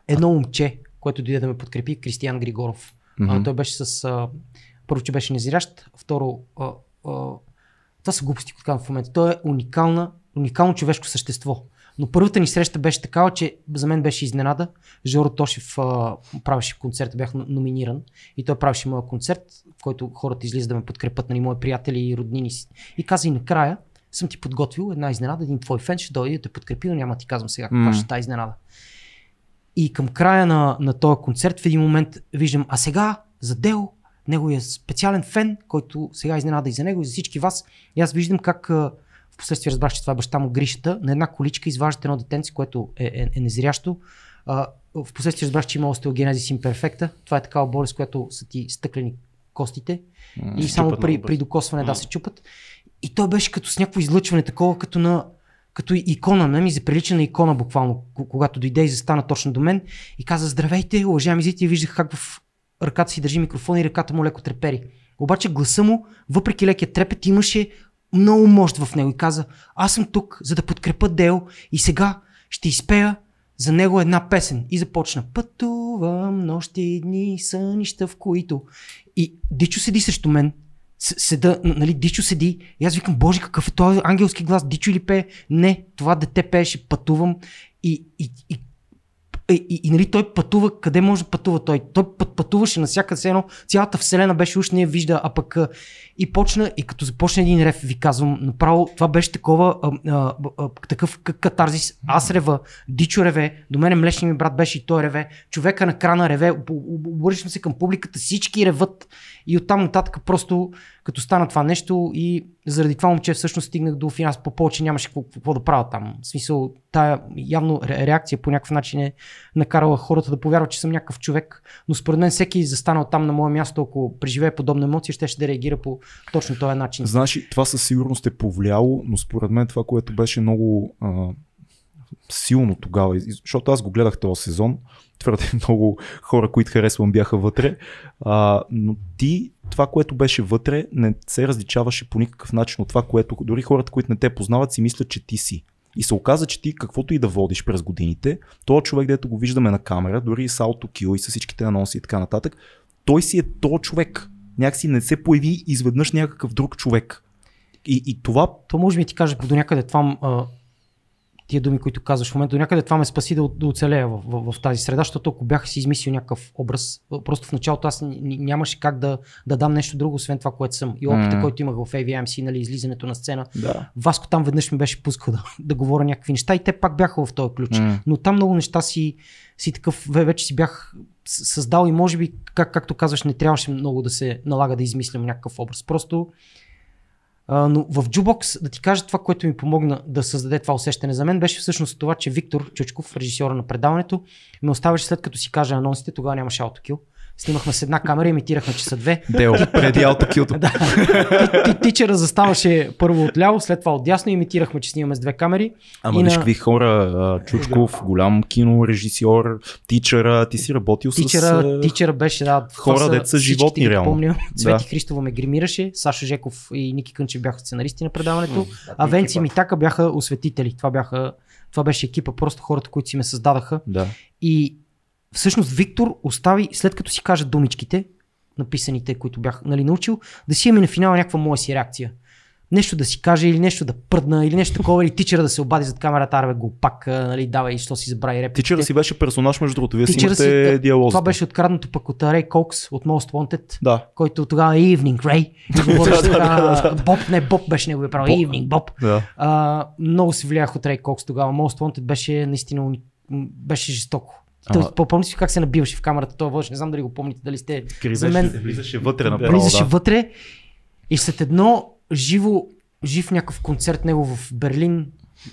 Едно момче, което дойде да ме подкрепи, Кристиян Григоров. Mm-hmm. А, той беше с а, първо, че беше незрящ, второ, а, а, това са глупости, които в момента. Той е уникална, уникално човешко същество. Но първата ни среща беше такава, че за мен беше изненада. Жоро Тошев а, правеше концерт, бях номиниран и той правеше моя концерт, в който хората излизат да ме подкрепят, нали, мои приятели и роднини си. И каза и накрая, съм ти подготвил една изненада, един твой фен ще дойде да те подкрепи, но няма ти казвам сега каква mm. ще е тази изненада. И към края на, на този концерт в един момент виждам, а сега за Дел неговия специален фен, който сега изненада и за него и за всички вас. И аз виждам как в последствие разбрах, че това е баща му Гришата, на една количка изваждате едно детенце, което е, е, е незрящо. В последствие разбрах, че има остеогенезис имперфекта. Това е такава болест, която са ти стъклени костите mm, и само при, при докосване mm. да се чупат. И той беше като с някакво излъчване, такова като на като икона, не ми заприлича на икона буквално, когато дойде и застана точно до мен и каза здравейте, уважаеми зрители, виждах как в ръката си държи микрофон и ръката му леко трепери. Обаче гласа му, въпреки лекия трепет, имаше много мощ в него и каза, аз съм тук, за да подкрепа Дел и сега ще изпея за него една песен. И започна. Пътувам нощи и дни, сънища в които. И Дичо седи срещу мен. Седа, нали, Дичо седи. И аз викам, Боже, какъв е този ангелски глас? Дичо ли пее? Не, това дете пееше, пътувам. И, и, и и, е, и, и нали, той пътува, къде може да пътува той? Той път, пътуваше навсякъде, едно цялата вселена беше уж не я вижда, а пък и почна, и като започна един рев, ви казвам, направо това беше такова, а, а, а, такъв катарзис. Аз рева, Дичо реве, до мен млечният ми брат беше и той реве, човека на крана реве, обръщам се към публиката, всички реват и оттам нататък просто като стана това нещо и заради това момче всъщност стигнах до финанс по повече нямаше какво, какво да правя там. В смисъл, тая явно реакция по някакъв начин е накарала хората да повярват, че съм някакъв човек, но според мен всеки застанал там на мое място, ако преживее подобна емоция, ще, ще да реагира по точно този начин. Знаеш, това със сигурност е повлияло, но според мен това, което беше много а, силно тогава, защото аз го гледах този сезон, твърде много хора, които харесвам, бяха вътре. А, но ти, това, което беше вътре, не се различаваше по никакъв начин от това, което дори хората, които не те познават, си мислят, че ти си. И се оказа, че ти каквото и да водиш през годините, този човек, дето го виждаме на камера, дори и с AutoQ и с всичките анонси и така нататък, той си е то човек. Някакси не се появи изведнъж някакъв друг човек. И, и това. То може би ти кажа до някъде това тия думи, които казваш в момента, до някъде това ме спаси да, да оцелея в, в, в, тази среда, защото ако бях си измислил някакъв образ, просто в началото аз нямаше как да, да дам нещо друго, освен това, което съм. И опита, mm. който имах в AVMC, нали, излизането на сцена. Да. Васко там веднъж ми беше пускал да, да говоря някакви неща и те пак бяха в този ключ. Mm. Но там много неща си, си такъв, вече си бях създал и може би, как, както казваш, не трябваше много да се налага да измислям някакъв образ. Просто но в Jukebox, да ти кажа това, което ми помогна да създаде това усещане за мен, беше всъщност това, че Виктор Чучков, режисьора на предаването, ме оставаше след като си каже анонсите, тогава нямаше аутокил. Снимахме с една камера, имитирахме, че са две. Дел, преди аутокилто. да. Тичера заставаше първо от ляво, след това от дясно, имитирахме, че снимаме с две камери. Ама виж на... какви хора, Чучков, голям кинорежисьор, тичера, ти си работил тичера, с... Тичера беше, да. Хора, деца животни, реално. Помня. Цвети да. Христова ме гримираше, Сашо Жеков и Ники Кънчев бяха сценаристи на предаването, а Венци и Митака бяха осветители. Това бяха това беше екипа, просто хората, които си ме създадаха. Да. И всъщност Виктор остави, след като си кажа думичките, написаните, които бях нали, научил, да си имаме на финала някаква моя си реакция. Нещо да си каже или нещо да пръдна или нещо такова, или тичера да се обади зад камерата, арбе го пак, нали, давай, що си забрави репите. Тичера си беше персонаж, между другото, вие си имахте диалог. Това беше откраднато пък от Рей Кокс от Most Wanted, да. който тогава е Evening Ray. Боб, не Боб беше неговия право, Evening Боб. Да. А, много се влиях от Рей Кокс тогава. Most Wanted беше наистина беше жестоко. Ама... Помните си как се набиваше в камерата този вълш, не знам дали го помните, дали сте... за мен... Влизаше вътре направо, Влизаше да. вътре и след едно живо, жив някакъв концерт него в Берлин,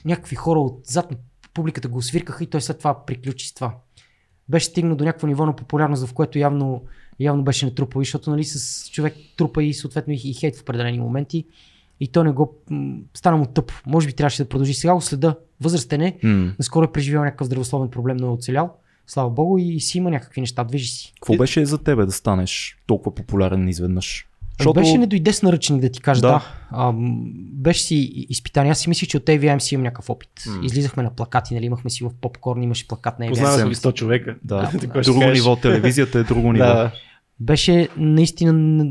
някакви хора отзад на публиката го свиркаха и той след това приключи с това. беше стигнал до някакво ниво на популярност, в което явно, явно беше натрупал, защото нали, с човек трупа и съответно и, и хейт в определени моменти и то не го м- стана му тъп. Може би трябваше да продължи. Сега го следа. Възрастен е. М. Наскоро е преживял някакъв здравословен проблем, но е оцелял. Слава богу и си има някакви неща, движи си. Какво беше за тебе да станеш толкова популярен изведнъж? Защото... Беше не дойде с наръчник да ти кажа, да. Да. да. А, беше си изпитание. Аз си мислих, че от AVM си имам някакъв опит. М. Излизахме на плакати, нали, имахме си в попкорн, имаше плакат на AVM. Познавах ви 100 човека. Да, какво ще друго ниво, телевизията е друго ниво. Да. Беше наистина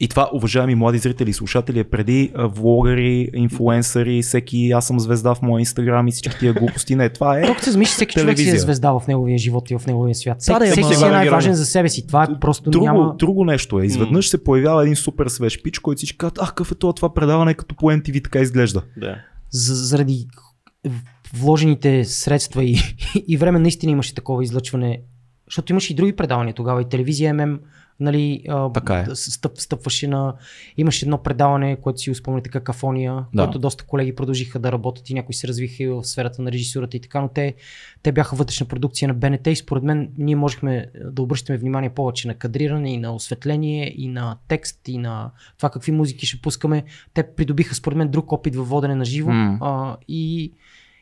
И това, уважаеми млади зрители и слушатели, е преди влогъри, инфлуенсъри, всеки аз съм звезда в моя инстаграм и всички тия глупости. Не, това е. Толкова се замисли, всеки човек си е телевизия. звезда в неговия живот и в неговия свят. Всеки, да, всеки си е най-важен герой. за себе си. Това е просто Друго, няма... друго нещо е. Изведнъж се появява един супер свеж пич, който всички казват, ах, какъв е това, това предаване, като по MTV така изглежда. Да. за- заради вложените средства и, и време наистина имаше такова излъчване, защото имаше и други предавания тогава, и телевизия ММ, нали, Така е. стъп, стъпваше на... Имаше едно предаване, което си спомняте, какафония, Да. което доста колеги продължиха да работят и някои се развиха и в сферата на режисурата и така, но те, те бяха вътрешна продукция на БНТ и според мен ние можехме да обръщаме внимание повече на кадриране и на осветление и на текст и на това какви музики ще пускаме. Те придобиха според мен друг опит във водене на живо М. а, и,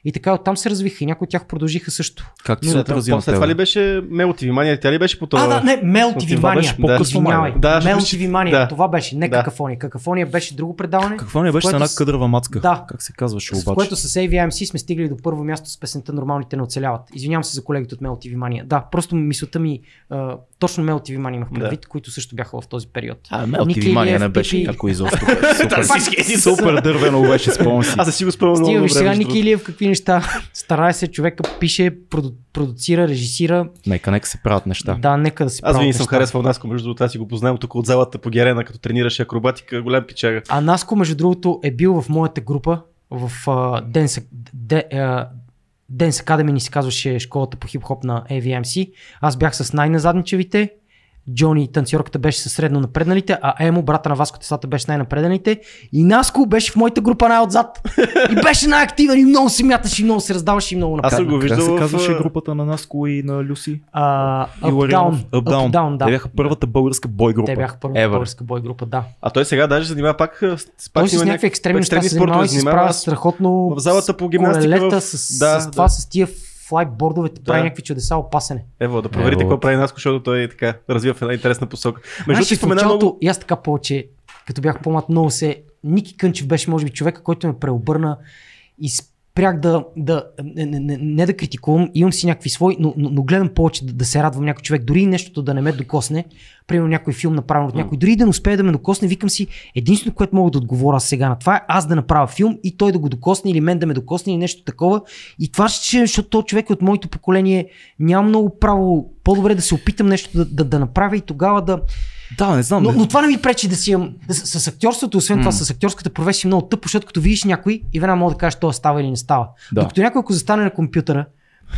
и така оттам се развиха и някои от тях продължиха също. Как ти се да, отрази на после това ли беше Мел TV Mania? Тя ли беше по това? А, да, не, Мел TV беше Mania. по-късно, Извинявай. Да, Мел ще- TV да. Това беше, не Да. какафония. Какафония беше друго предаване. Какво не беше което с една с- къдрава мацка? Да. Как се казваше С обаче? което с AVMC сме стигали до първо място с песента Нормалните не оцеляват. Извинявам се за колегите от Мел TV Mania. Да, просто мисълта ми, а, точно Мел TV Mania имах предвид, които също бяха в този период. А, Мел TV Илиев, не беше някой изобщо. Супер, дървено беше, спомням си. Аз си го спомням много Стига виж добре. сега Ники Илиев какви неща. Старае се, човека пише, проду, продуцира, режисира. Нека, нека се правят неща. Да, нека да се Аз правят винаги съм харесвал Наско, между другото, аз си го познавам тук от залата по Герена, като тренираше акробатика, голям пичага. А Наско, между другото, е бил в моята група в uh, Dance, де, uh, Dance Academy ни се казваше школата по хип-хоп на AVMC. Аз бях с най-назадничевите. Джони, танцорката беше със средно напредналите, а Емо, брата на Васко Тесата, беше най-напредналите. И Наско беше в моята група най-отзад. И беше най-активен и много се мяташе, и много се раздаваше и много Аз съм напред. го Как виждал се казваше групата на Наско и на Люси? А, И up, Ларионов? down, Up, Down. up, down, да. Те бяха първата българска бой група. Те бяха първата Ever. българска бой група, да. А той сега даже се занимава пак с пак Той с някакви екстремни неща се занимава и се справя страхотно в залата по гимнастика колелета, в- с, да, с това, да. с тия флайтбордовете, прави Да. някакви чудеса, опасене. Ево, да проверите какво прави Наско, защото той така развива в една интересна посока. Между другото, спомена много... и аз така повече, като бях по-млад, много се... Ники Кънчев беше, може би, човека, който ме преобърна и спрях да, да не, не, не, да критикувам, имам си някакви свои, но, но, но гледам повече да, да се радвам някой човек, дори нещото да не ме докосне, примерно някой филм направен от някой, дори да не успее да ме докосне, викам си, единственото, което мога да отговоря сега на това е аз да направя филм и той да го докосне или мен да ме докосне или нещо такова. И това ще, защото този човек от моето поколение няма много право, по-добре да се опитам нещо да, да, да направя и тогава да, Да, не знам. но, не- но това не ми пречи да си имам. С, с актьорството, освен това, с актьорската професия е много тъпо, защото като видиш някой и веднага мога да кажеш, това става или не става. Да. Докато някой, ако застане на компютъра,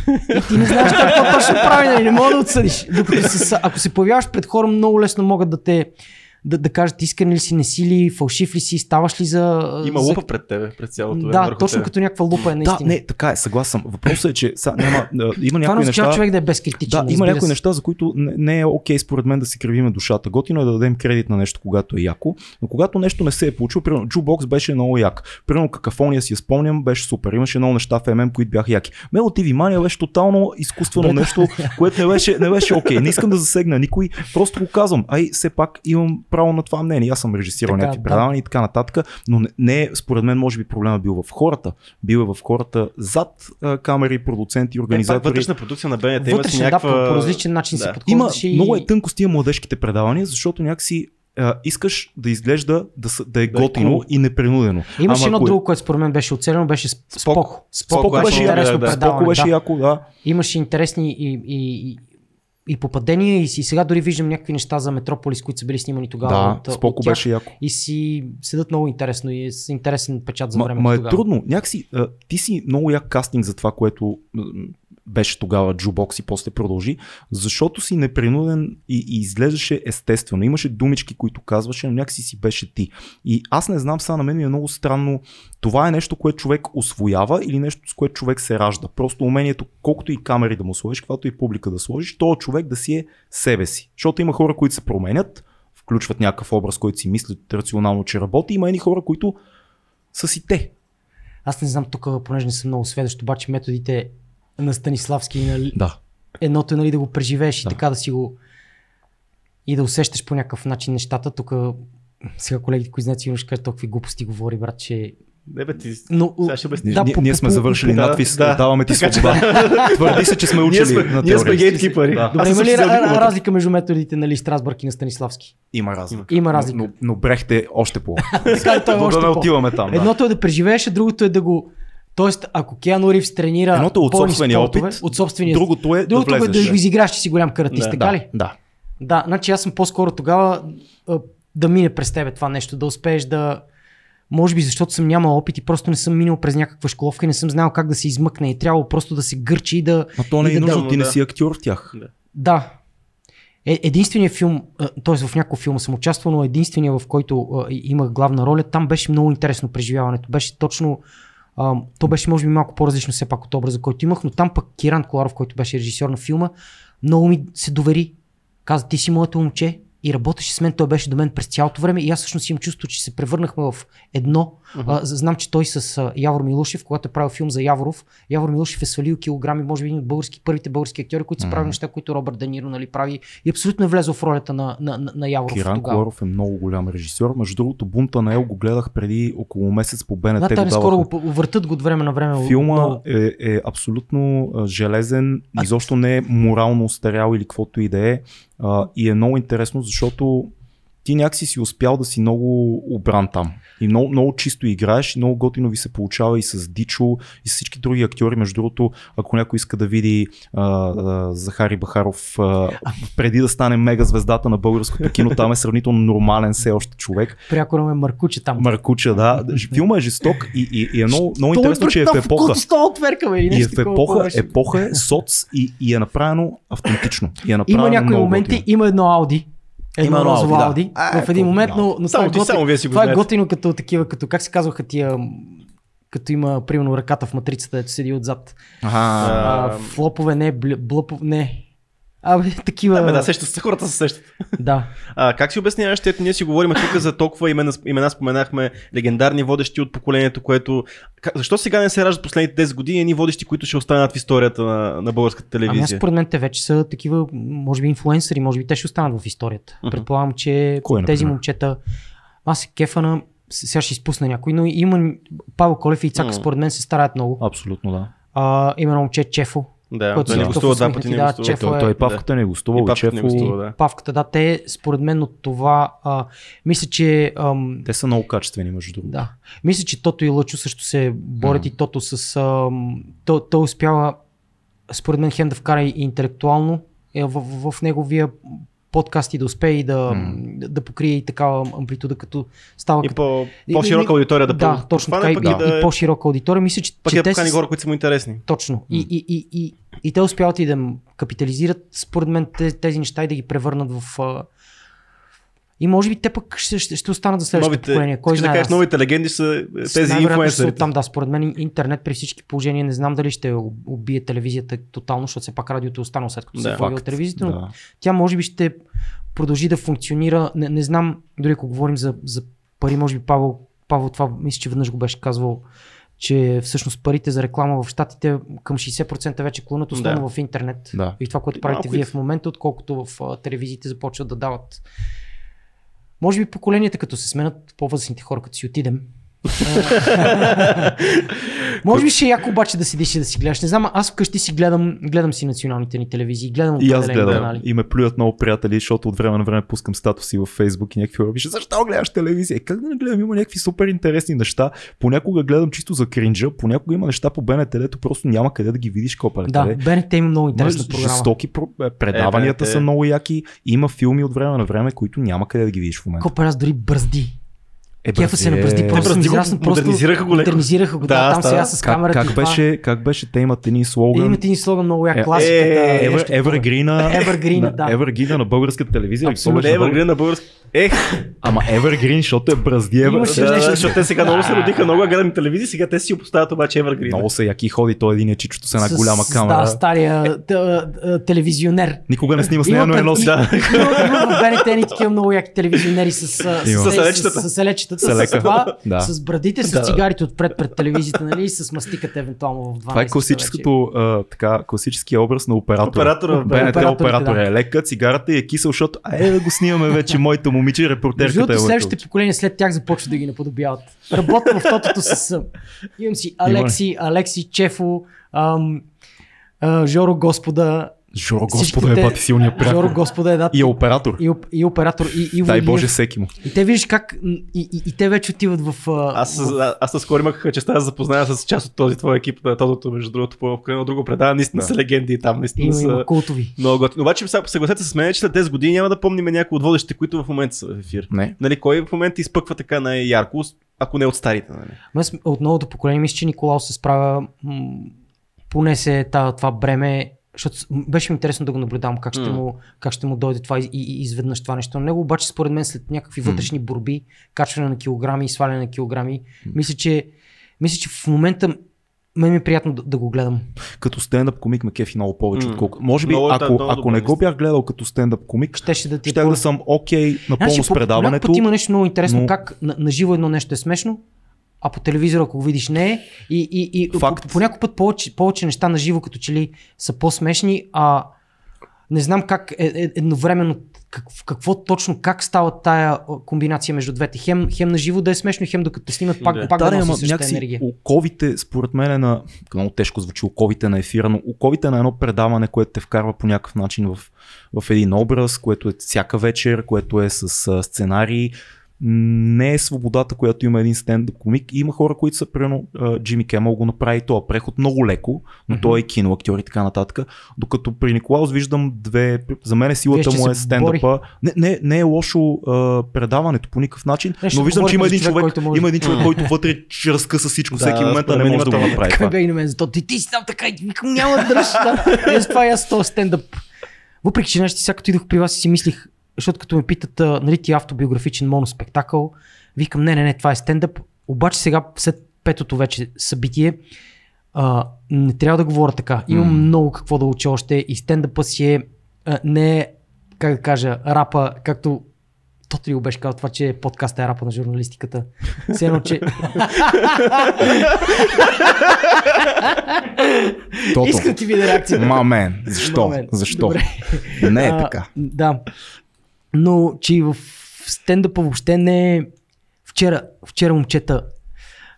и ти не знаеш какво точно прави, нали, не мога да отсъдиш. Докато с, ако се появяваш пред хора, много лесно могат да те да, да кажат искрен ли си, не си ли, фалшив ли си, ставаш ли за... Има за... лупа пред тебе, пред цялото време. Да, върху точно тебе. като някаква лупа е Да, наистина. не, така е, съгласен. Въпросът е, че са, няма, има това някои неща... човек да е безкритичен. Да, има някои се. неща, за които не, не е окей според мен да си кривиме душата. Готино е да дадем кредит на нещо, когато е яко, но когато нещо не се е получило, примерно Jukebox беше много як. Примерно какафония си я спомням, беше супер. Имаше много неща в MM, които бяха яки. Мело TV Mania беше тотално изкуствено нещо, което не беше, не беше окей. Не искам да засегна никой, просто го казвам. Ай, все пак имам право на това мнение. Аз съм режисирал някакви да. предавания и така нататък, но не, не е, според мен, може би проблема бил в хората. Бил е в хората зад а, камери, продуценти, Е, пак организатори. вътрешна продукция на БНТ има си Вътрешен, да, някаква... по, по различен начин се Да. Има подхождаш и... много е тънко с тия младежките предавания, защото някакси а, искаш да изглежда да, е Да е готино cool. и непринудено. Имаше Ама едно ако е- друго, което според мен беше оцелено, беше Сп- Спок. Споко. Споко Споко аз беше интересно да. предаване. Споко беше да. яко, да. Имаше интересни и, и, и, и попадения и, си, сега дори виждам някакви неща за Метрополис, които са били снимани тогава. Да, от, Споко от тях. беше яко. И си седат много интересно и е с интересен печат за Ма, времето ма е тогава. трудно. Някакси, а, ти си много як кастинг за това, което беше тогава джубокс и после продължи, защото си непринуден и, и изглеждаше естествено. Имаше думички, които казваше, но някакси си беше ти. И аз не знам, сега на мен ми е много странно. Това е нещо, което човек освоява или нещо, с което човек се ражда. Просто умението, колкото и камери да му сложиш, каквато и публика да сложиш, то човек да си е себе си. Защото има хора, които се променят, включват някакъв образ, който си мислят рационално, че работи. Има едни хора, които са си те. Аз не знам тук, понеже не съм много сведещ, обаче методите на Станиславски и на... Да. Едното е нали, да го преживееш да. и така да си го... И да усещаш по някакъв начин нещата. Тук сега колегите, които знаят, сигурно ще кажат толкова глупости говори, брат, че не бе, ти... Но, сега ще обясни. Да, ние, по, ние сме завършили да, надпис, да, даваме ти свобода. Твърди се, че сме учили ние сме, на Ние сме гейткипъри. Да. Добре, има ли разлика между методите на Ли Страсбърг и на Станиславски? Има разлика. Има разлика. Но, но, но брехте още по. така, той е още да не отиваме там. Едното е да преживееш, а другото е да го Тоест, ако Киану Ривз тренира Едното е от собствения спортове, опит, от собствения... другото е другото да, влезеш. е да го изиграш, че си голям каратист, да, така да, ли? Да. Да, значи аз съм по-скоро тогава да мине през тебе това нещо, да успееш да... Може би защото съм нямал опит и просто не съм минал през някаква школовка и не съм знал как да се измъкне и трябва просто да се гърчи и да... А то не е да, нужно, да, ти не си актьор в тях. Да. Да. Е, единственият филм, т.е. в няколко филма съм участвал, но единствения в който е, имах главна роля, там беше много интересно преживяването. Беше точно Uh, то беше може би малко по-различно все пак от образа, който имах, но там пък Киран Коларов, който беше режисьор на филма, много ми се довери. Каза, ти си моето момче и работеше с мен, той беше до мен през цялото време и аз всъщност имам чувство, че се превърнахме в едно. Uh-huh. Uh, знам, че той с Явор Милушев, когато е правил филм за Яворов, Явор Милушев е свалил килограми, може би един от български, първите български актьори, които са uh-huh. правили неща, които Робърт Даниро нали, прави и абсолютно е влезъл в ролята на, на, на, на Яворов. Киран тогава. Коларов е много голям режисьор. Между другото, бунта на Ел го гледах преди около месец по БНТ. Да, те скоро го въртат го от време на време. Филма много. е, е абсолютно а, железен, изобщо не е морално устарял или каквото и да е. А, и е много интересно, защото ти някакси си успял да си много обран там. И много, много чисто играеш, и много готино ви се получава и с Дичо, и с всички други актьори. Между другото, ако някой иска да види а, а, Захари Бахаров а, преди да стане мега звездата на българското кино, там е сравнително нормален все още човек. Пряко ме Маркуче там. Маркуча, да. Филма е жесток и, и, и е много, много Той интересно, че е в епоха. Отверка, бе, И е в епоха, епоха е соц и, и е направено автентично. И е направено Има някои моменти, готино. има едно Ауди. Едно Има розово да. Ауди. А, в един е, момент, но, но Само това, е само вие си го това е готино като такива, като как се казваха тия като има, примерно, ръката в матрицата, ето седи отзад. Ага. А, флопове, не, бл- блъпове, не. Абе, такива. Да, бе, да, сещат се, хората се сещат. да. А, как си обясняваш, че ето ние си говорим тук за толкова имена, имена споменахме, легендарни водещи от поколението, което... Защо сега не се раждат последните 10 години едни водещи, които ще останат в историята на, на българската Ами аз телевизия? според мен те вече са такива, може би инфлуенсъри, може би те ще останат в историята. Мгм. Предполагам, че Кой, тези например? момчета, аз се кефа на, сега ще изпусна някой, но има Павел Колев и Ицака, Мгм. според мен се стараят много. Абсолютно да. А, има едно момче Чефо, Да, който той си не гостува два пъти, не да, гостува. Чеф- Той, е- той павката не е гостувал, И павката не Чефо, гостува, да. Павката, да, те според мен от това, а, мисля, че ам, те са много качествени, между другото. Да. Мисля, че Тото и Лъчо също се борят Мгм. и Тото с... Ам, то, той успява, според мен, хем да вкара и интелектуално е, в, в, в неговия подкаст и да успее и да, Мгм. да, да покрие и такава амплитуда, като става И по, по-широка аудитория да, да, точно така, и, да, и по-широка аудитория. Мисля, че, пък че да те покани хора, които са му интересни. Точно. И, и, и, и, и те успяват и да капитализират, според мен, тези, тези неща и да ги превърнат в... И може би те пък ще, ще, ще останат за следващото Новите, поколение. Кой искаш да знае? кажеш, аз- новите легенди са тези инфлуенсърите. Оттам, да, според мен интернет при всички положения не знам дали ще убие телевизията тотално, защото все пак радиото е останало след като Да. се е появила Факт, телевизията, но Да. тя може би ще продължи да функционира. Не, не знам, дори ако говорим за, за пари, може би Павел, Павел това мисля, че веднъж го беше казвал, че всъщност парите за реклама в Штатите към 60% вече клонат основно в интернет. Да. И това, което правите малко вие в момента, отколкото в телевизиите започват да дават. Може би поколенията, като се сменят, по-възрастните хора, като си отидем. Може би ще е яко обаче да седиш и да си гледаш. Не знам, аз вкъщи си гледам, гледам си националните ни телевизии, гледам И аз гледам. канали. И ме плюят много приятели, защото от време на време пускам статуси във Facebook и някакви хора пишат, защо гледаш телевизия? Е, Как да не гледам? Има някакви супер интересни неща. Понякога гледам чисто за кринджа, понякога има неща по БНТ, дето просто няма къде да ги видиш копале. Да, БНТ има много интересна програма. Жестоки е, предаванията Е, са много яки. Има филми от време на време, които няма къде да ги видиш в момента. Копер аз дори бързди. Е, Кефа се набразди, е, просто съм израснал, просто модернизираха го модернизираха го, да, Да, там става. сега с Как, камерата. как, това. беше, как беше? Те имат един слоган. имате ни слоган много як Е, класиката. е. Evergreen, Evergreen, да. Evergreen на българската телевизия. Абсолютно. Evergreen на български. Ех, Ама Evergreen, защото е бразди Имаше да, да, нещо- защото те сега много се родиха, много гледаме телевизия, сега те си поставят обаче Evergreen. Много се яки ходи той един е чичото с една С- голяма камера. Да, стария т- телевизионер. Никога не снима с нея, но е носи. има в БНТ ни такива много яки телевизионери с, с, Има. с, С селечетата. с, с, селечетата, С с, лека. това, Да. с брадите, с Да. цигарите отпред пред телевизията, нали, и с мастиката евентуално в 12 Това е класическото, а, така, класическия образ на оператора. Оператора БНТ оператор да. е лека, цигарата и е кисел, защото е да го снимаме вече, моето момиче, Между репортерката е другото, лека. следващите поколения след тях започват да ги наподобяват. Работя в тотото с... Имам си Алекси, Алекси, Чефо, ам, а, Жоро Господа. Жоро Господа е бати силния Жоро прякор. Господа е да. И е оператор. И, и оператор, и, и Дай. Боже всеки му. И те виждаш как и, и, и те вече отиват в... а, Аз, в... аз, аз скоро имах честа да се запозная с част от този твой екип на Тотото, между другото, по едно друго предаване, наистина Да. са легенди там, наистина Има, са има култови. много готини. Обаче съгласете се с мен, че след 10 години няма да помним някои от водещите, които в момента са в ефир. Не. Нали, кой в момента изпъква така най-ярко, ако не от старите, нали? От новото поколение мисля, че Николао се справя, м- понесе това, това бреме, защото беше ми интересно да го наблюдавам как ще, М. му, как ще му дойде това и, и, и изведнъж това нещо. На него обаче според мен след някакви М. вътрешни борби, качване на килограми и сваляне на килограми, мисля, че, мисля, че в момента мен ми е приятно да, да го гледам. Като стендъп комик ме кефи много повече, М. отколкото. Може би, Много е, да, ако, ако не го бях гледал като стендъп комик, Щеше да ти е щях да съм окей напълно Значи, с предаването. път има нещо много интересно, но- как на, на живо едно нещо е смешно, а по телевизора, ако го видиш, не е. И, и, и Факт. по, по някакъв път повече, повече неща на живо, като че ли са по-смешни, а не знам как е, е, едновременно как, какво точно, как става тая комбинация между двете. Хем, хем на живо да е смешно, хем докато снимат пак, Да. пак да, да, носи същата някакси енергия. оковите, според мен е на... Много тежко звучи оковите на ефира, но оковите на едно предаване, което те вкарва по някакъв начин в, в един образ, което е всяка вечер, което е с а, сценарий. Не е свободата, която има един стендъп комик. Има хора, които са, примерно, а, Джимми Кемъл го направи този преход много леко, но той е киноактьор и така нататък. Докато при Николаус виждам две. За мен силата Вие ще му е стендъпа. Не, не, не е лошо а, предаването по никакъв начин, Не, но виждам, че има един човек, човек, който може. има един човек, който вътре разкъса всичко. Да, Всеки момент според не може да го направи. Така бе и на мен, защото ти, ти си там така и няма да. Е, с това и аз този стендъп. Въпреки, че нещо, сега като идох при вас и си мислих, защото като ме питат, а, нали ти е автобиографичен моноспектакъл, викам, не, не, не, това е стендъп. Обаче сега, след петото вече събитие, а, не трябва да говоря така. Имам М. много какво да уча още и стендъпа си е, а, не как да кажа, рапа, както Тото ли го беше казал това, че подкаст е рапа на журналистиката. Все едно, че... Тото. Иска ти видя реакцията. Мамен. Защо? Момент. Защо? Добре. Не е А, така. Да. Но, че и в стендъпа въобще не е... Вчера, вчера момчета,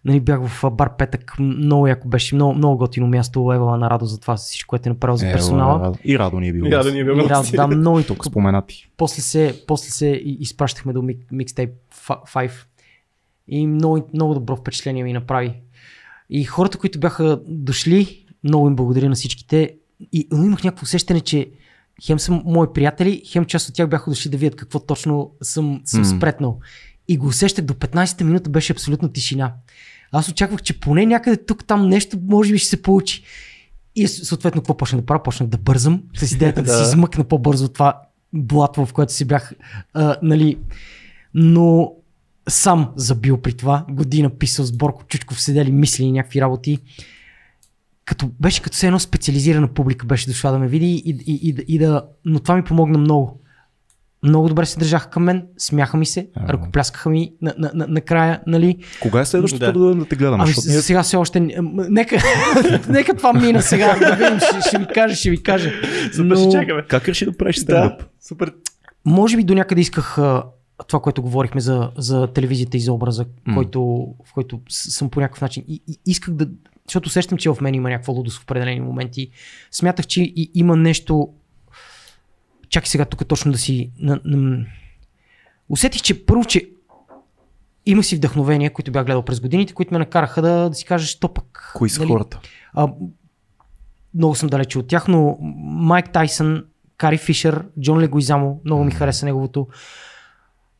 нали, бях в бар Петък, много яко беше, много, много готино място, Ева на Радо за това, всичко, което е направил за Е, персонала. Радо. И Радо ни е бил. И Радо ни е бил И Радо, да, много и Тук споменати. после се, после се изпращахме до Mixtape 5 и много, много добро впечатление ми направи. И хората, които бяха дошли, много им благодаря на всичките. И имах някакво усещане, че хем са мои приятели, хем част от тях бяха дошли да видят какво точно съм, съм М. спретнал. И го усещах до 15-та минута беше абсолютно тишина. Аз очаквах, че поне някъде тук там нещо може би ще се получи. И съответно, какво почнах да правя? Почнах да бързам с идеята да, Да. си измъкна по-бързо това блато, в което си бях, а, нали, но сам забил при това. Година писал с Борко Чучков, седели мисли и някакви работи. Като, беше като се едно специализирана публика беше дошла да ме види и, и, и, и, да... Но това ми помогна много. Много добре се държаха към мен, смяха ми се, А. ръкопляскаха ми на, на, на, накрая, нали? Кога е следващото Да. да, те гледаме? Ами Защото ние- сега все още... Нека, нека това мина сега, да видим, ще, ще ви кажа, ще ви кажа. Супер, ще чакаме. Как реши да правиш стендъп? Да, супер. Може би до някъде исках а, това, което говорихме за, за телевизията и за образа, М. който, в който съм по някакъв начин. И, и исках да. Защото усещам, че в мен има някаква лудост в определени моменти. Смятах, че и, има нещо. Чакай сега тук точно да си. Усетих, че първо, че имах си вдъхновения, които бях гледал през годините, които ме накараха да, да си кажа, що пък. Кои са нали, хората? а, много съм далече от тях, но Майк Тайсън, Кари Фишер, Джон Легуизамо, много ми хареса неговото.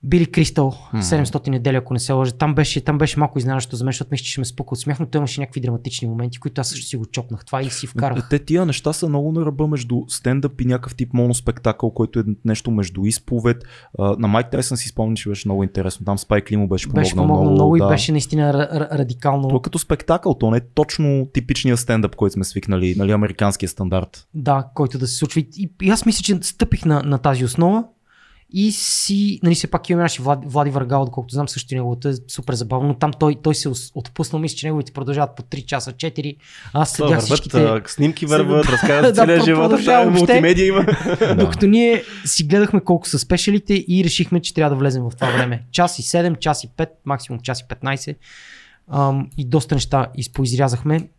Били Кристал, 700 неделя, ако не се лъжа. Там беше, там беше малко изненадващо за мен, защото мисля, че ме спука от смях, но той имаше някакви драматични моменти, които аз също си го чопнах това и си вкарах. Те тия неща са много на ръба между стендъп и някакъв тип моноспектакъл, който е нещо между изповед. Uh, на Майк Тайсън си спомня, че беше много интересно. Там Спайк Ли му беше помогнал, беше помогнал много, много да. и беше наистина р- радикално. То като спектакъл, то не е точно типичният стендъп, който сме свикнали, нали, американския стандарт. Да, който да се случва. И, и аз мисля, че стъпих на, на тази основа и си, нали все пак имаме наши Влади, Влади Варгал, доколкото знам също неговото е супер забавно, но там той, той се отпуснал, мисля, че неговите продължават по 3 часа, 4. Аз следях всичките... Снимки върват, разказват целия живот, мултимедия има. Докато ние си гледахме колко са спешалите и решихме, че трябва да влезем в това време. Час и 7, час и 5, максимум час и 15. Ам, и доста неща изпоизрязахме.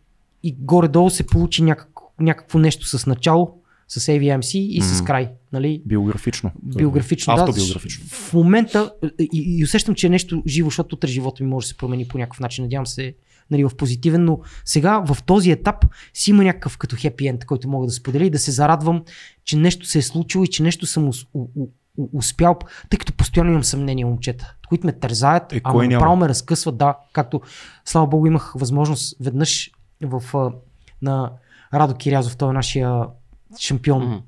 И горе-долу се получи някакво, някакво нещо с начало, с AVMC и mm-hmm. с край. Нали? Биографично. Биографично, да. Автобиографично. В момента и, и усещам, че е нещо живо, защото утре живота ми може да се промени по някакъв начин. Надявам се нали, в позитивен, но сега в този етап си има някакъв като хепи енд, който мога да споделя и да се зарадвам, че нещо се е случило и че нещо съм успял, тъй като постоянно имам съмнения момчета, които ме тързаят, е, ама направо ме разкъсват, да, както слава богу имах възможност веднъж в, на Радо Кирязов, той е нашия шампион mm-hmm.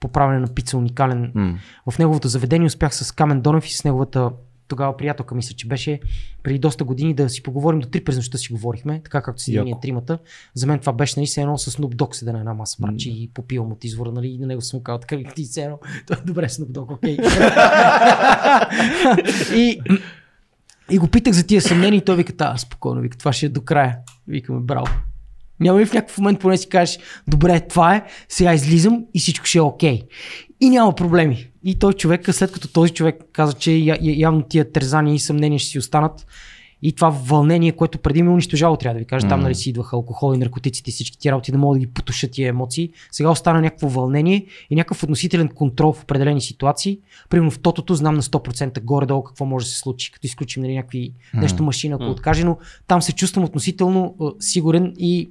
по правене на пица уникален. Mm. В неговото заведение успях с Камен Донев и с неговата тогава приятелка, мисля, че беше преди доста години да си поговорим, до три през нощта си говорихме, така както си ние тримата. За мен това беше нали, едно с Snoop Dogg седа на една маса, брачи, mm. и попивам от извора, нали, и на него съм казал, така ти се едно, добре Snoop Dogg, окей. Okay. и, и го питах за тия съмнения и той вика, а, спокойно, вика, това ще е до края. Викаме, браво. Няма ли в някакъв момент поне си кажеш, добре, това е, сега излизам и всичко ще е окей. Okay. И няма проблеми. И той човек, след като този човек каза, че явно тия трезания и съмнения ще си останат, и това вълнение, което преди ми унищожало, трябва да ви кажа. Mm. Там нали си идваха алкохол и наркотиците и всички тия работи да могат да ги потушат тия емоции. Сега остана някакво вълнение и някакъв относителен контрол в определени ситуации. Примерно в тотото знам на 100% горе-долу какво може да се случи, като изключим нали, някакви mm. нещо машина, ако mm. откаже, но там се чувствам относително сигурен и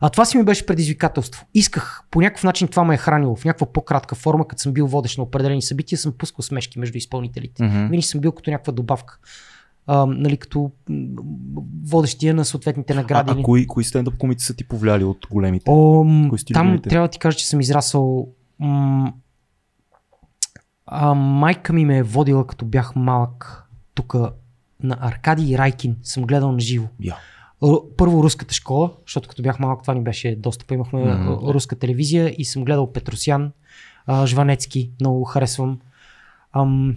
а това си ми беше предизвикателство. Исках по някакъв начин това ме е хранило в някаква по-кратка форма, като съм бил водещ на определени събития, съм пускал смешки между изпълнителите. Mm-hmm. Винаги съм бил като някаква добавка а, нали, като водещия на съответните награди. А, а кои, кои стендъп комици са ти повлияли от големите? О, там големите? трябва да ти кажа, че съм израсъл. М- а, майка ми ме е водила като бях малък тук на Аркадий и Райкин. Съм гледал на живо. Yeah. Първо руската школа, защото като бях малък това ни беше доста. Имахме mm-hmm. руска телевизия и съм гледал Петросян, Жванецки, много харесвам. Ам,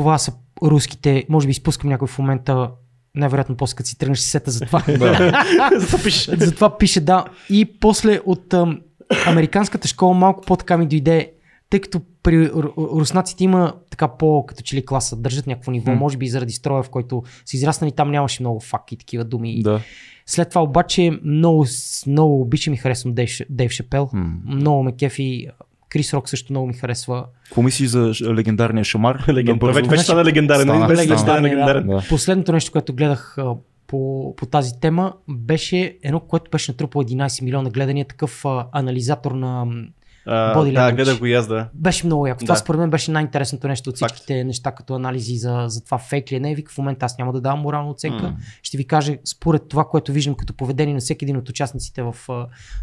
това са руските, може би изпускам някой в момента, най-вероятно после като си тръгнеш сета за това. за това пише, да. И после от ам, американската школа малко по-така ми дойде, тъй като при руснаците има така по като че ли класа, държат някакво ниво, mm. може би заради строя, в който са израснали, там нямаше много фак и такива думи. Да. След това обаче много, много обичам и харесвам Дейв, Дейв Шапел. Mm. Много ме кефи Крис Рок също много ми харесва. Какво мислиш за легендарния шамар? Легендар. Вече, вече стана легендарен. Стана, вече стана, стана легендарен. Да. Последното нещо, което гледах по, по тази тема беше едно, което беше натрупало 11 милиона гледания, такъв а, анализатор на Uh, да, гледах го и аз, да. Беше много яко. Да. Това според мен беше най-интересното нещо от всичките Факт. неща, като анализи за, за това фейк ли е. Не, вика в момента аз няма да давам морална оценка. Mm. Ще ви кажа според това, което виждам като поведение на всеки един от участниците в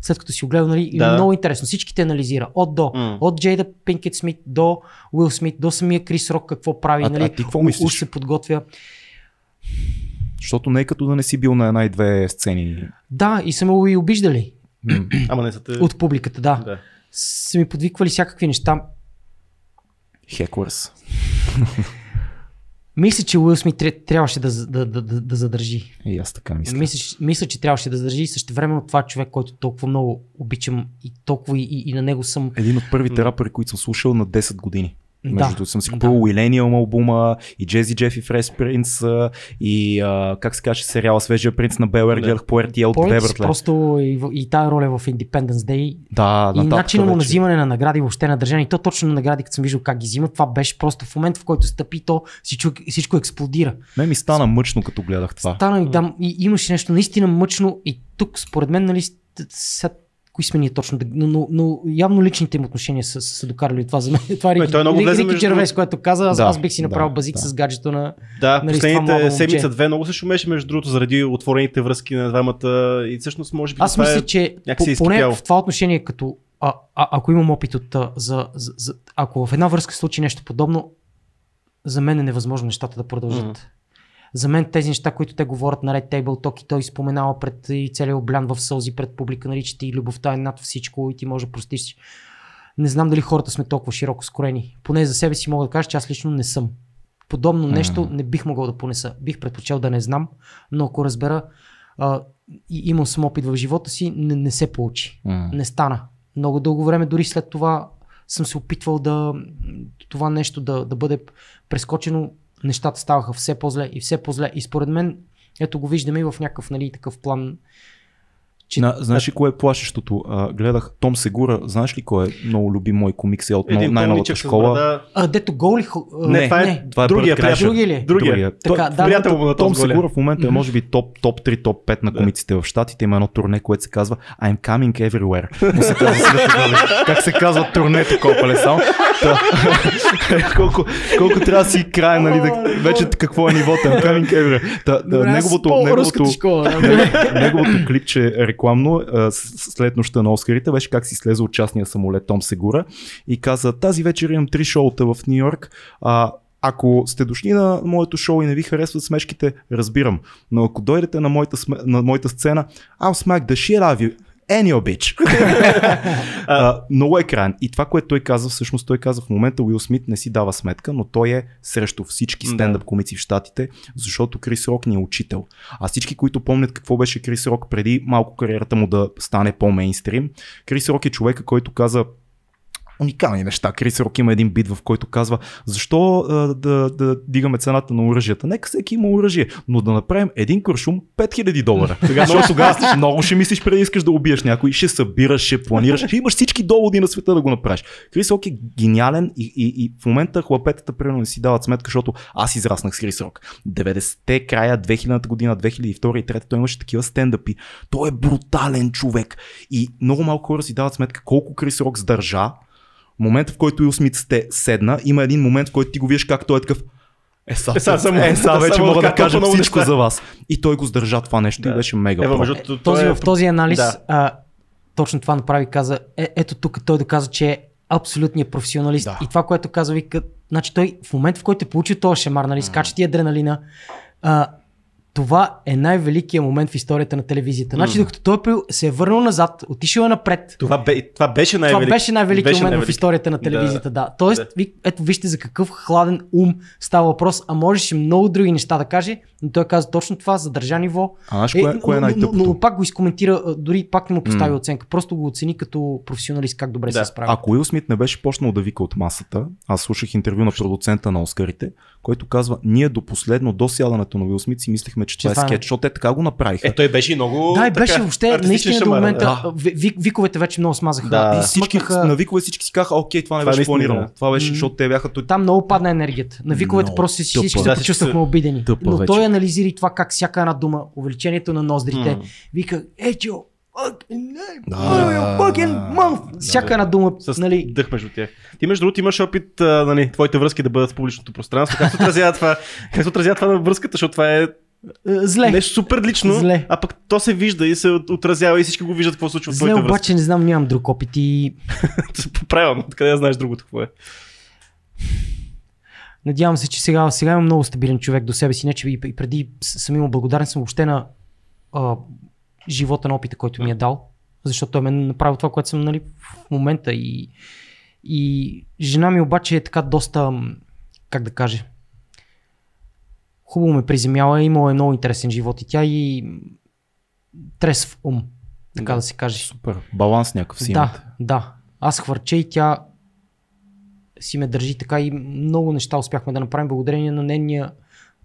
след като си огледал, нали, да. много интересно. Всичките анализира. От до. Mm. От Джейда Пинкет Смит до Уил Смит, до самия Крис Рок какво прави. А, нали, а ти какво мислиш? Уж се подготвя. Защото не е като да не си бил на една и две сцени. Да, и са ме и обиждали. Ама не са те... От публиката, да. да са ми подвиквали всякакви неща. Хеклърс. Мисля, че Уил Смит трябваше да, да, да, да, да задържи. И аз така мисля. Мисля, мисля, че трябваше да задържи. Също времено това човек, който толкова много обичам и толкова и, и, и на него съм. Един от първите рапъри, които съм слушал на 10 години. Между да, съм си купил да. Уилениум албума и Джези Джеф и Фрес Принц и а, как се каже сериала Свежия принц на Белер, гледах по RTL от Бебертле. Просто и, и тая роля в Independence Day да, и начинът му на взимане на награди въобще на държане. И то точно на награди, като съм виждал как ги взимат, това беше просто в момента, в който стъпи, то всичко, всичко експлодира. Не ми стана мъчно, като гледах това. Стана ми, да, и имаше нещо наистина мъчно и тук според мен, нали, кои сме ние точно, но, но, но явно личните им отношения са, са докарали това за мен. Това е Рики, той много влезе Рики между- Джервейс, което каза, аз, Да, аз бих си направил да, базик да. с гаджето на... Да, Нали, последните седмица-две много се шумеше, между другото, заради отворените връзки на двамата и всъщност може би Аз мисля, е... че е по, поне в това отношение, като а, а, ако имам опит от, за, за, за, ако в една връзка случи нещо подобно, за мен е невъзможно нещата да продължат. Мгм. За мен тези неща, които те говорят на Red Table Talk и той споменава пред и целият облян в сълзи пред публика, че ти любовта е над всичко и ти може да простиш. Не знам дали хората сме толкова широко скорени. Поне за себе си мога да кажа, че аз лично не съм. Подобно нещо не бих могъл да понеса. Бих предпочел да не знам, но ако разбера а, и имам съм опит в живота си, не, не се получи. Не стана. Много дълго време, дори след това съм се опитвал да това нещо да, да бъде прескочено. Нещата ставаха все по-зле и все по-зле. И според мен, ето го виждаме и в някакъв нали, такъв план. Че... На, знаеш ли кое е плашещото? А, гледах Том Сегура, знаеш ли кой е много любим мой комик сега от Един най-новата школа? брада. А, дето гол ли? хо- а, Не, това е, не. това е другия приятел. Други ли? Другия. Другия. Така, Той- да, приятел му на Том Том. Сегура в момента е може би топ, топ 3, топ 5 на комиците в Штатите. Има едно турне, което се казва I'm coming everywhere. Му се казва сега. Как се казва турнето, копале само. Колко, колко трябва да си край, нали, да, вече какво е нивото. I'm coming everywhere. Та, да, Добре, аз неговото, неговото, неговото клипче рекламно а, след нощта на Оскарите беше как си слезе от частния самолет Том Сегура и каза тази вечер имам три шоута в Нью Йорк. А, ако сте дошли на моето шоу и не ви харесват смешките, разбирам. Но ако дойдете на моята, на моята сцена, I'll smack the shit out of you. Any bitch. а, много е крайен. И това, което той каза, всъщност той каза в момента Уил Смит не си дава сметка, но той е срещу всички стендъп комици в Штатите, защото Крис Рок ни е учител. А всички, които помнят какво беше Крис Рок преди малко кариерата му да стане по-мейнстрим, Крис Рок е човека, който каза уникални неща. Крис Рок има един бит, в който казва защо а, да, да дигаме цената на оръжията. Нека всеки има оръжие, но да направим един куршум 5000 долара. Защото тогава много ще мислиш преди искаш да убиеш някой, ще събираш, ще планираш, ще имаш всички доводи на света да го направиш. Крис Рок е гениален и, и, и в момента хлапетата примерно не си дават сметка, защото аз израснах с Крис Рок. 90-те, края 2000-та година, 2002 и 2003 той имаше такива стендъпи. Той е брутален човек. И много малко хора си дават сметка колко Крис Рок сдържа момента, в който Уил Смит сте седна, има един момент, в който ти го виждаш как той е такъв. Е, са, Е, сега съм- е, сега вече мога да кажа всичко за вас. И той го сдържа това нещо Да. и беше мега. Между другото, този, е- в този анализ Да. а, точно това направи. Каза, е, ето тук той доказа, че е абсолютният професионалист. Да. И това, което каза, вика, значи той в момента, в който е получил този шамар, нали, скача ти адреналина, а, това е най-великият момент в историята на телевизията. Значи, докато той е се е върнал назад, отишъл е напред, Това, бе, това беше най-велик. това беше най-великият беше момент в най-велик. историята на телевизията, да. Тоест, Да. ви, ето вижте за какъв хладен ум става въпрос, а можеше много други неща да каже, но той каза точно това, задържа ниво. А знаеш кое, кое е но, но, най-тъпото? но, пак го изкоментира, дори пак не му постави М. оценка, просто го оцени като професионалист как добре Да. се справя. Ако Уил Смит не беше почнал да вика от масата, аз слушах интервю на продуцента на Оскарите, който казва, ние до последно, до сядането на Уил Смит си мислехме, че това е това е- скетч, защото те така го направиха. Е, той беше и много. да, и така, беше въобще, наистина до момента, да. а, ви- ви- виковете вече много смазаха. Да. И всички, смъкнаха- на викове всички си казаха, окей, това не Това беше наистина, планирано. да. Това беше, защото те бяха... той- Там много падна енергията. На виковете Много просто си тъпа. всички се почувствахме обидени. тъпа Но вече. той анализира и това как всяка една дума, увеличението на ноздрите, вика, ечо, fucking name, Да. mouth. Всяка една дума, С нали, дъх между тях. Ти между другото имаш опит, а, нали, твоите връзки да бъдат в публичното пространство. Как се отразява това? Как се отразява това на връзката, защото това е е, зле. нещо супер лично, Зле. а пък то се вижда и се от- отразява и всички го виждат какво се случва в Зле, твоите връзки. обаче не знам, нямам друг опит и Правилно, къде да знаеш другото какво е. надявам се, че сега, сега имам много стабилен човек до себе си. Не, че и преди съм имал благодарен съм въобще на а, живота на опита, който ми е дал. Защото той ме е направил това, което съм нали, в момента. И, и жена ми обаче е така доста, как да кажа, хубаво ме приземяла, имала е много интересен живот и тя и м, трезв ум, така да, Да. се каже. Супер. Баланс някакъв си Да, имате. да. Аз хвърча и тя си ме държи така и много неща успяхме да направим благодарение на нейния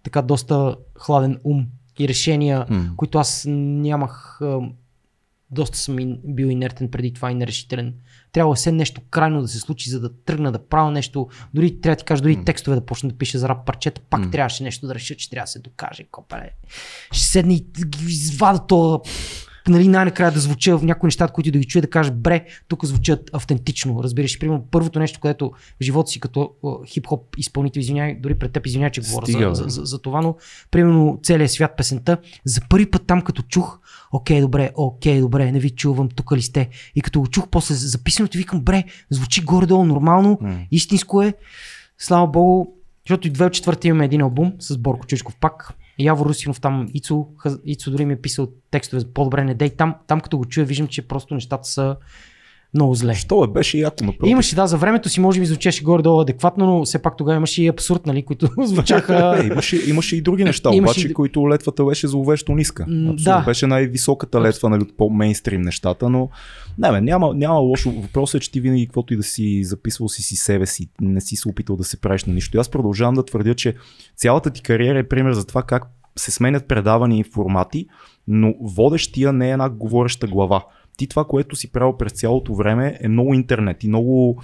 така доста хладен ум и решения, М. които аз нямах. Доста съм бил инертен преди това и нерешителен. Трябва все нещо крайно да се случи, за да тръгна да правя нещо. Дори трябва да ти кажа, дори текстове да почна да пиша за рап парчета, пак М. трябваше нещо да реша, че трябва да се докаже. Копале. Ще седна и извада то нали, най-накрая да звуча в някои неща, които да ги чуя, да кажа, бре, тук звучат автентично. Разбираш, примерно, първото нещо, което в живота си като хип-хоп изпълнител, извинявай, дори пред теб, извинявай, че говоря Стига, за, за, за, за, това, но примерно целият свят песента, за първи път там като чух, окей, добре, окей, добре, не ви чувам, тук ли сте? И като го чух после записаното, викам, бре, звучи горе-долу нормално, М. истинско е, слава богу, защото и 2004 имаме един албум с Борко Чучков пак. Яво Русинов там, Ицо, Ицо дори ми е писал текстове за по-добре не дей. Там, там като го чуя, виждам, че просто нещата са много зле. Що бе, беше яко направо. Имаше, да, за времето си може би звучеше горе-долу адекватно, но все пак тогава имаше и абсурд, нали, които звучаха... Е, имаше, имаше и други неща, Имаше обаче, и- които летвата беше зловещо ниска. Абсолютно. да. Беше най-високата летва нали, от по-мейнстрим нещата, но не, бе, няма, няма лошо. Въпросът е, че ти винаги, каквото и да си записвал си си себе си, не си се опитал да се правиш на нищо. И аз продължавам да твърдя, че цялата ти кариера е пример за това как се сменят предавания и формати, но водещия не е една говореща глава. Ти това, което си правил през цялото време е много интернет и много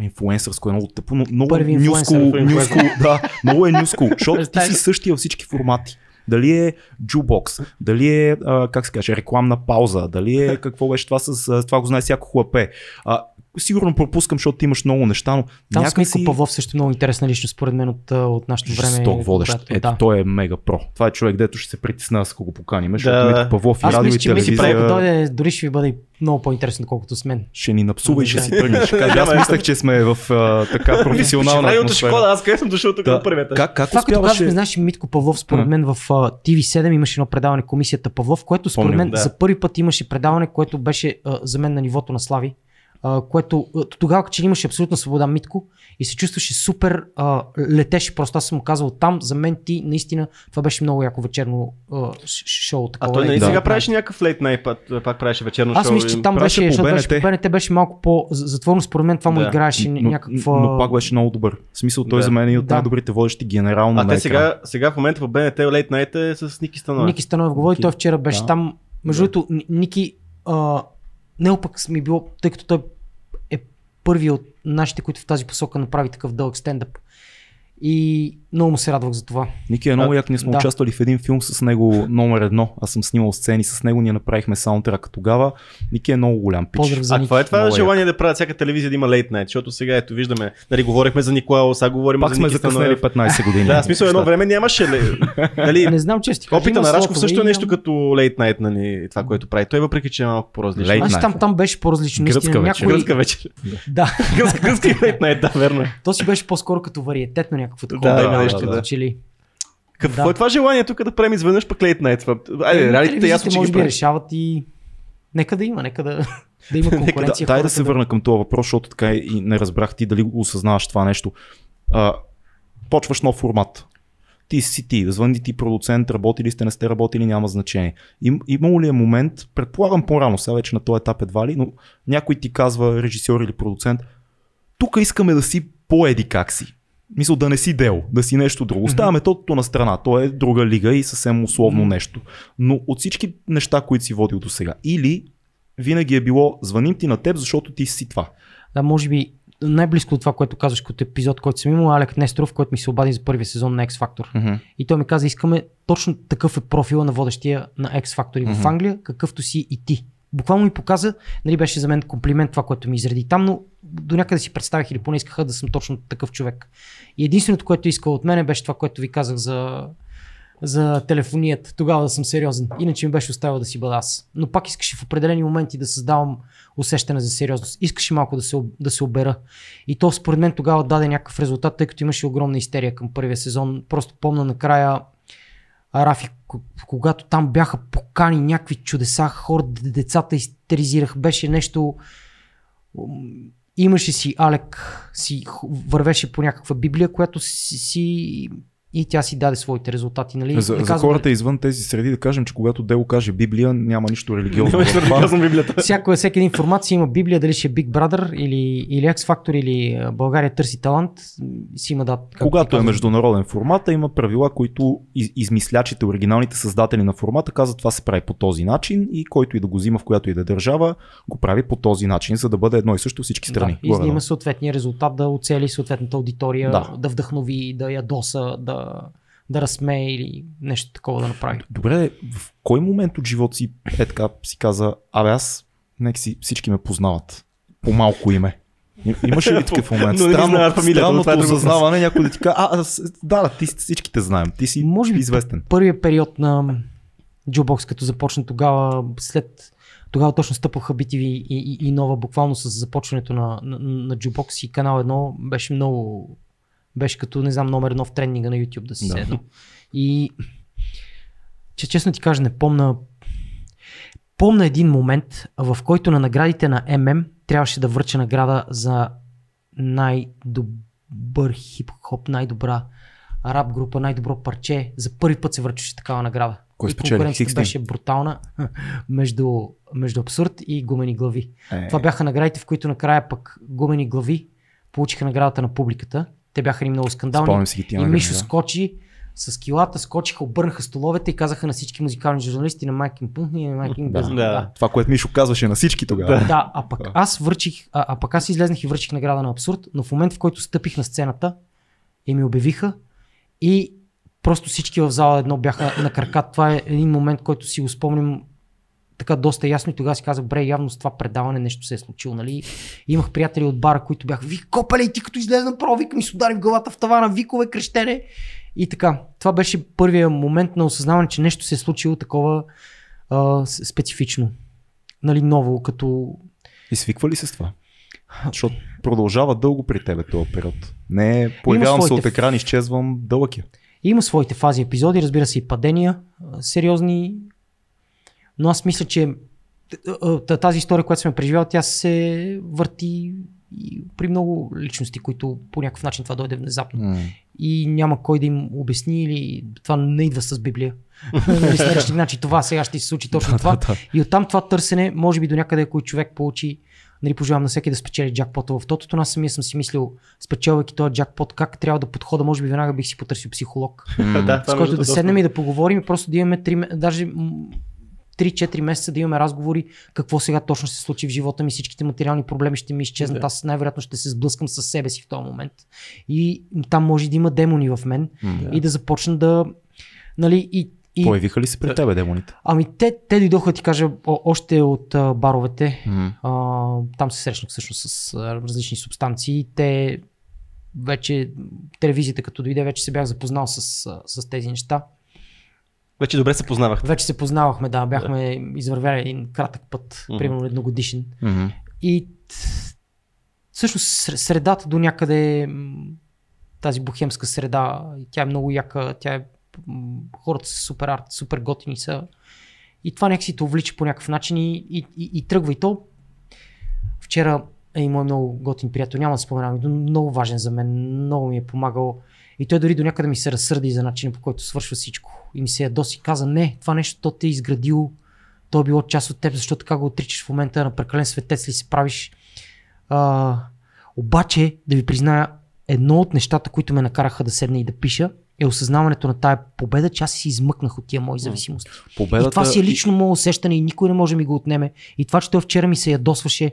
инфлуенсърско е много тъпо, но много нюско, нюско, да, много е нюско, защото ти си същия във всички формати. Дали е джубокс, дали е, а, как се каже, рекламна пауза, дали е какво беше това с това го знае всяко хлапе. А, сигурно пропускам, защото ти имаш много неща, но Там с някак Митко Павлов също много интересна личност, според мен, от, от нашето време. жесток водещ. когато- Ето, да. той е мега про. Това е човек, дето ще се притесна, ако го поканим, защото Да. Митко Павлов и Аз радио мисля, и че телевизия Павлов дойде, дори ще ви бъде много по-интересно, колкото с мен. ще ни напсува и ще си тръгне. Ще аз мислех, че сме в а, така професионална атмосфера. Шкода, аз къде съм дошъл тук Да. на първията. Как, как Това, като успяваше? казахме, знаеш, Митко Павлов, според мен в а, TV7 имаше едно предаване Комисията Павлов, което според мен за първи път имаше предаване, което беше за мен на нивото на Слави. А, което а, тогава, че имаше абсолютна свобода Митко и се чувстваше супер, а, летеше просто. Аз съм му казал там, за мен ти наистина, това беше много яко вечерно а, шоу. А Такова, той нали Да. сега правеше някакъв лейт найт, пак, пак правеше вечерно Аз шоу. мисля, че там беше, защото беше, по БНТ беше малко по-затворно, според мен това му Да. играеше но, някаква... но пак беше много добър. В смисъл, той Да. за мен е от Да. най-добрите водещи генерално А на те сега, сега в момента в БНТ лейт найт е с Ники Станова. Ники Станоев говори, той вчера беше Да. там. Между другото, Ни- Ники, а, не пък ми било, тъй като той е първи от нашите, които в тази посока направи такъв дълъг стендъп. И много му се радвах за това. Ники е много А, як, ние сме да. участвали в един филм с него номер едно. Аз съм снимал сцени с него, ние направихме саундтрак тогава. Ники е много голям пич. Поздрав за А Ники. какво е това Много желание да правят всяка телевизия да има лейт найт? Защото сега ето виждаме, нали, говорихме за Николао, сега говорим Пак за сме Ники закъснели Станоев. 15 години. Да, смисъл едно време нямаше. ли- Нали, Не знам, че кажа, Опита на Рашков също е нещо като лейт найт, нали, това, което прави. Той въпреки, че е малко по-различно. Аз там, там беше по-различно. Гръцка вечер. някой... Гръцка вечер. Да, Гръцка, гръцка лейт найт, да, верно. е. то си беше по-скоро като вариететно някакво такова. Да, да, нещо, да. да. Че ли. Какво Да. е това желание тук да правим изведнъж пък лейт найт? Айде, Еми, реалите ясно, че може би решават и нека да има, нека да, да има Да, конкуренция. дай да се върна към този въпрос, защото така и не разбрах ти дали го осъзнаваш това нещо. А, почваш нов формат. Ти си ти, звъни ти продуцент, работили сте, не сте работили, няма значение. Им, имало ли е момент, предполагам по-рано, сега вече на този етап едва ли, но някой ти казва, режисьор или продуцент, тук искаме да си по-еди как си. Мисъл да не си дел, да си нещо друго. Оставяме тото на страна. То е друга лига и съвсем условно нещо. Но от всички неща, които си водил до сега, или винаги е било звъним ти на теб, защото ти си това. Да, може би най-близко от това, което казваш като епизод, който съм имал, е Алек Несторов, който ми се обади за първия сезон на X Factor. Mm-hmm. И той ми каза, искаме точно такъв е профила на водещия на X Factor и в. Англия, какъвто си и ти. Буквално ми показа, нали беше за мен комплимент това, което ми изреди там, но до някъде си представих или поне искаха да съм точно такъв човек. И единственото, което искал от мен беше това, което ви казах за, за телефонията. Тогава да съм сериозен. Иначе ми беше оставил да си бъда аз. Но пак искаше в определени моменти да създавам усещане за сериозност. Искаше малко да се, да се обера. И то според мен тогава даде някакъв резултат, тъй като имаше огромна истерия към първия сезон. Просто помна накрая Рафи, когато там бяха покани някакви чудеса, хора, децата истеризирах, беше нещо... Имаше си Алек, си вървеше по някаква библия, която си и тя си даде своите резултати. Нали? За, Не за хората извън тези среди да кажем, че когато Дело каже Библия, няма нищо религиозно. Да казвам Библията. Всяко, всеки един формат си има Библия, дали ще е Big Brother или, или X Factor или а, България търси талант, си има да. Когато е международен формат, има правила, които из- измислячите, оригиналните създатели на формата казват това се прави по този начин и който и да го взима в която и да е държава, го прави по този начин, за да бъде едно и също всички страни. Да, и да има съответния резултат да оцели съответната аудитория, Да. да, вдъхнови, да ядоса, да, да разсмее или нещо такова да направи. Добре, в кой момент от живота си е така си каза, абе аз, нека си всички ме познават по малко име. Имаше ли такъв момент? Но Странно, не фамилията, странното е осъзнаване, някой да ти каже, а, да, да, ти всички те знаем, ти си Може би известен. Първият период на Jukebox, като започна тогава, след тогава точно стъпваха BTV и, и, и нова, буквално с започването на, на, на Jukebox и канал 1 беше много, беше като, не знам, номер едно в тренинга на YouTube да си да. седна. И че честно ти кажа, не помна помна един момент, в който на наградите на ММ трябваше да връча награда за най-добър хип-хоп, най-добра рап група, най-добро парче. За първи път се връчваше такава награда. Кой и конкуренцията беше брутална между, между абсурд и гумени глави. Е. Това бяха наградите, в които накрая пък гумени глави получиха наградата на публиката. Те бяха ни много скандални. и Мишо да. скочи с килата, скочиха, обърнаха столовете и казаха на всички музикални журналисти на Майкин Пунхни и на Майкин да, да. да. Това, което Мишо казваше на всички тогава. Да, да а пък аз върчих, а, а пък аз излезнах и върчих награда на абсурд, но в момент в който стъпих на сцената и ми обявиха и просто всички в зала едно бяха на крака. Това е един момент, който си го спомням така доста ясно и тогава си казах, бре, явно с това предаване нещо се е случило, нали? И имах приятели от бара, които бяха, ви копале, ти като излезна провик ми се удари в главата в тавана, викове, крещене. И така, това беше първия момент на осъзнаване, че нещо се е случило такова а, специфично. Нали, ново, като... И свиква ли се с това? Защото продължава дълго при тебе този период. Не появявам се от екран, изчезвам дълъг е. Има своите фази, епизоди, разбира се и падения, сериозни, но аз мисля, че тази история, която сме преживяли, тя се върти и при много личности, които по някакъв начин това дойде внезапно. Mm. И няма кой да им обясни или това не идва с Библия. нали, значи това сега ще се случи точно това. и оттам това търсене, може би до някъде, ако човек получи нали, пожелавам на всеки да спечели джакпота в тотото, аз самия съм си мислил, спечелвайки този джакпот, как трябва да подхода, може би веднага бих си потърсил психолог, mm. с който да седнем и да поговорим и просто да имаме три, даже 3-4 месеца да имаме разговори какво сега точно се случи в живота ми, всичките материални проблеми ще ми изчезнат, да. аз най-вероятно ще се сблъскам с себе си в този момент. И там може да има демони в мен да. и да започна да... Нали, и, и... Появиха ли се пред тебе демоните? Ами те, те дойдоха, ти кажа, още от а, баровете. Mm. А, там се срещнах всъщност с а, различни субстанции. Те вече, телевизията като дойде, вече се бях запознал с, с тези неща. Вече добре се познавахте. Вече се познавахме, да. Бяхме да. извървяли един кратък път, mm-hmm. примерно едногодишен. Mm-hmm. И всъщност средата до някъде, тази бухемска среда, тя е много яка, тя е, хората са супер арт, супер готини са. И това някакси те увлича по някакъв начин и, и, и, и тръгва и то. Вчера е и мой много готин приятел, няма да споменавам, много важен за мен, много ми е помагал. И той дори до някъде ми се разсърди за начина по който свършва всичко и ми се ядоси каза, не, това нещо то те е изградил, то е било част от теб, защото така го отричаш в момента на прекален светец ли се правиш. А, обаче, да ви призная, едно от нещата, които ме накараха да седна и да пиша, е осъзнаването на тая победа, че аз си измъкнах от тия мои зависимости. Победата... И това си е лично мое усещане и никой не може да ми го отнеме. И това, че той вчера ми се ядосваше,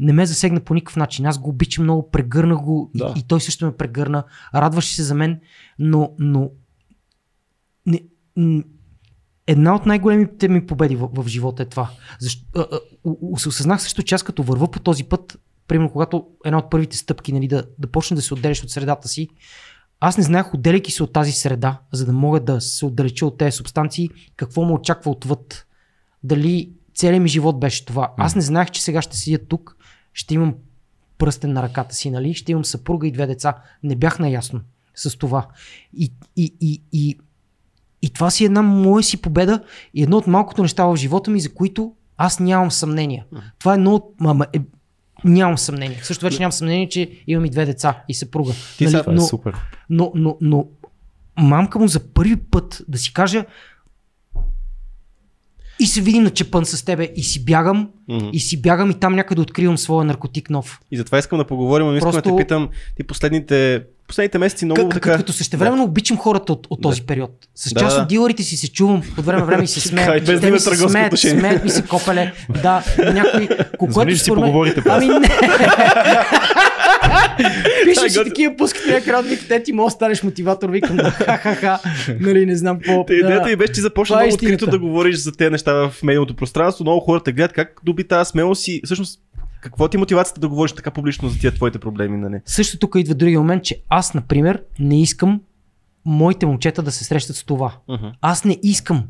не ме засегна по никакъв начин. Аз го обичам много, прегърнах го да. и, и той също ме прегърна. Радваше се за мен, но, но не, една от най-големите ми победи в, в живота е това. Защо, а, а, осъзнах също, че аз като върва по този път, примерно когато една от първите стъпки, нали, да, да почне да се отделяш от средата си, аз не знаех, отделяйки се от тази среда, за да мога да се отдалеча от тези субстанции, какво му очаква отвъд. Дали целият ми живот беше това. Аз не знаех, че сега ще седя тук, ще имам пръстен на ръката си, нали? Ще имам съпруга и две деца. Не бях наясно с това. И, и, и, и и това си една моя си победа и едно от малкото неща в живота ми, за които аз нямам съмнение. Това е едно от... Мама, е, нямам съмнение. Също вече нямам съмнение, че имам и две деца и съпруга. Ти нали? но, е супер. Но, но, но, мамка му за първи път да си каже и се видим на чепън с тебе и си бягам, mm-hmm. и си бягам и там някъде откривам своя наркотик нов. И затова искам да поговорим, но искам Просто... да те питам, ти последните последните месеци много К- така... Като същевременно да. обичам хората от, от този да. период. С част да. от дилърите си се чувам от време време и се смеят. Без да се смеят, смеят ми се копеле. Да, някой... Звъни, си поговорите. Ами не. Пишеш и такива пускат някакъв вика, те ти може да станеш мотиватор, викам да ха-ха-ха, нали не знам какво. Те, идеята и беше, ти започна много открито да говориш за тези неща в медийното пространство, много хората гледат как доби тази смелост и всъщност какво ти е мотивацията да говориш така публично за тия твоите проблеми? Нали? Също тук идва другия момент, че аз, например, не искам моите момчета да се срещат с това. Uh-huh. Аз не искам.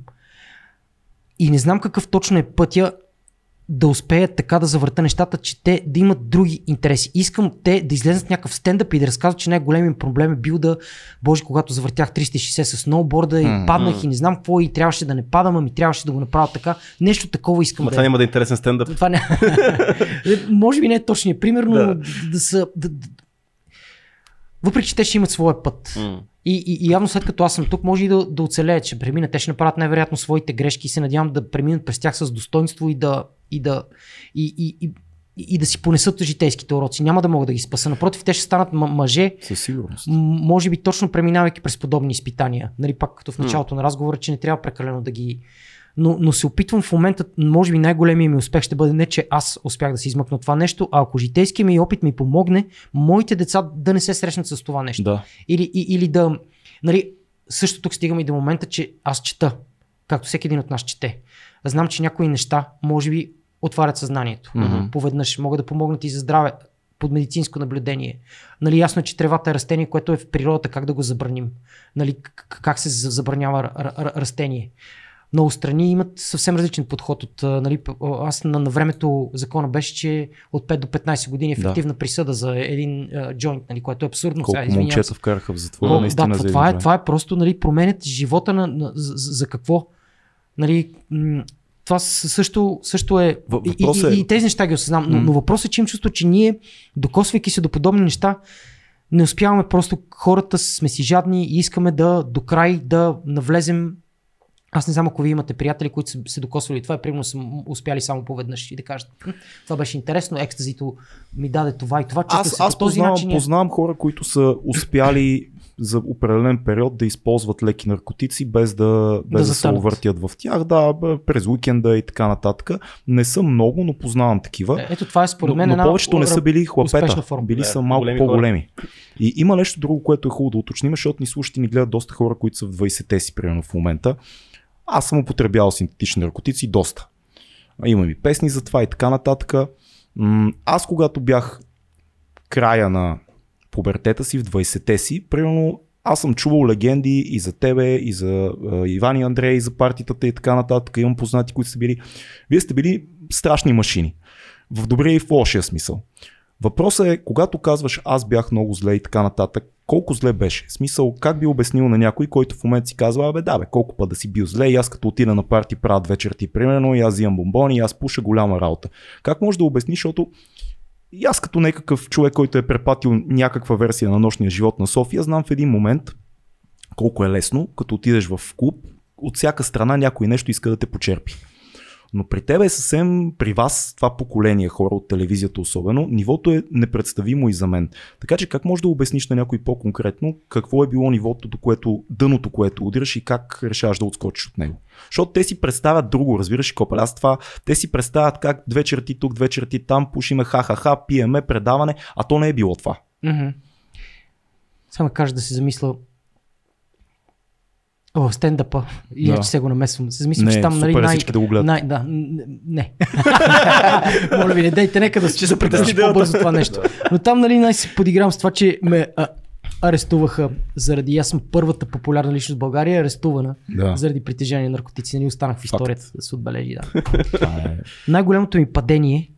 И не знам какъв точно е пътя да успеят така да завърта нещата, че те да имат други интереси. Искам те да излезат някакъв стендъп и да разказват, че най-големият проблем е бил да, боже, когато завъртях 360 с сноуборда и mm-hmm. паднах и не знам какво и трябваше да не падам, ами трябваше да го направя така. Нещо такова искам Ма да това няма да е интересен стендъп. Това не... Може би не е точният пример, но да, да са... Да, да... Въпреки, че те ще имат своя път. Mm. И, и, и явно след като аз съм тук, може и да, да оцелеят, че преминат. Те ще направят най-вероятно своите грешки и се надявам да преминат през тях с достоинство и да, и да, и, и, и, и да си понесат житейските уроци. Няма да могат да ги спаса. Напротив, те ще станат мъже. Със сигурност. Може би точно преминавайки през подобни изпитания. Нали, пак като в началото mm. на разговора, че не трябва прекалено да ги. Но, но се опитвам в момента, може би най-големият ми успех ще бъде не, че аз успях да си измъкна това нещо, а ако житейският ми опит ми помогне, моите деца да не се срещнат с това нещо. Да. Или, и, или да. Нали, също тук стигаме и до момента, че аз чета, както всеки един от нас чете. Знам, че някои неща, може би, отварят съзнанието. Mm-hmm. Поведнъж могат да помогнат и за здраве под медицинско наблюдение. Нали, ясно е, че тревата е растение, което е в природата, как да го забраним? Нали, как се забранява растение? Много страни имат съвсем различен подход. От, нали, аз на, на времето закона беше, че от 5 до 15 години ефективна да. присъда за един джойнт, нали, което е абсурдно. Колко сега, момчета вкараха в затвора, Колко, наистина. Да, това, това, е, това е просто, нали, променят живота на, на за, за какво. Нали, това също, също е... И, и, и, и тези неща ги осъзнам. Но, но въпросът е, че им чувство, че ние, докосвайки се до подобни неща, не успяваме просто, хората сме си жадни и искаме да до край да навлезем аз не знам, ако вие имате приятели, които са се докосвали това, примерно са успяли само поведнъж и да кажат, това беше интересно, екстазито ми даде това и това. Аз, аз този познавам, начин... Е- познавам хора, които са успяли за определен период да използват леки наркотици без да, без да, да се увъртят в тях, да, през уикенда и така нататък. Не са много, но познавам такива. Е, ето това е според мен. Но, но повечето не са били хлапета, били са малко големи по-големи. Хора. И има нещо друго, което е хубаво да уточним, защото ни слушат и ни гледат доста хора, които са в 20-те си, примерно в момента. Аз съм употребявал синтетични наркотици доста. Имам и песни за това и така нататък. Аз когато бях края на пубертета си, в 20-те си, примерно аз съм чувал легенди и за тебе, и за uh, Иван и Андрей, и за партитата и така нататък. Имам познати, които са били. Вие сте били страшни машини. В добрия и в лошия смисъл. Въпросът е, когато казваш аз бях много зле и така нататък, колко зле беше? В смисъл, как би обяснил на някой, който в момента си казва, абе да бе, колко път да си бил зле и аз като отида на парти правя две черти, примерно, и аз взимам бомбони, и аз пуша голяма работа. Как може да обясниш, защото и аз като някакъв човек, който е препатил някаква версия на нощния живот на София, знам в един момент колко е лесно, като отидеш в клуб, от всяка страна някой нещо иска да те почерпи. Но при тебе е съвсем, при вас, това поколение хора от телевизията особено, нивото е непредставимо и за мен. Така че как може да обясниш на някой по-конкретно какво е било нивото, до което, дъното, което удряш и как решаваш да отскочиш от него? Защото те си представят друго, разбираш, копа. Аз това, те си представят как две черти тук, две черти там, пушиме ха-ха-ха, пиеме, предаване, а то не е било това. Mm-hmm. Само кажа да си замисля О, стендъпа. И да. че се го намесвам. Се замислям, че там, нали, най... да го гледат. Най... Да, не. Моля ви, не дайте, нека да се притесни по-бързо това нещо. Но там, нали, най се подиграм с това, че ме а, арестуваха заради, аз съм първата популярна личност в България, арестувана да. заради притежание на наркотици. Нали, останах в историята Факт. да се отбележи. Да. е... Най-голямото ми падение,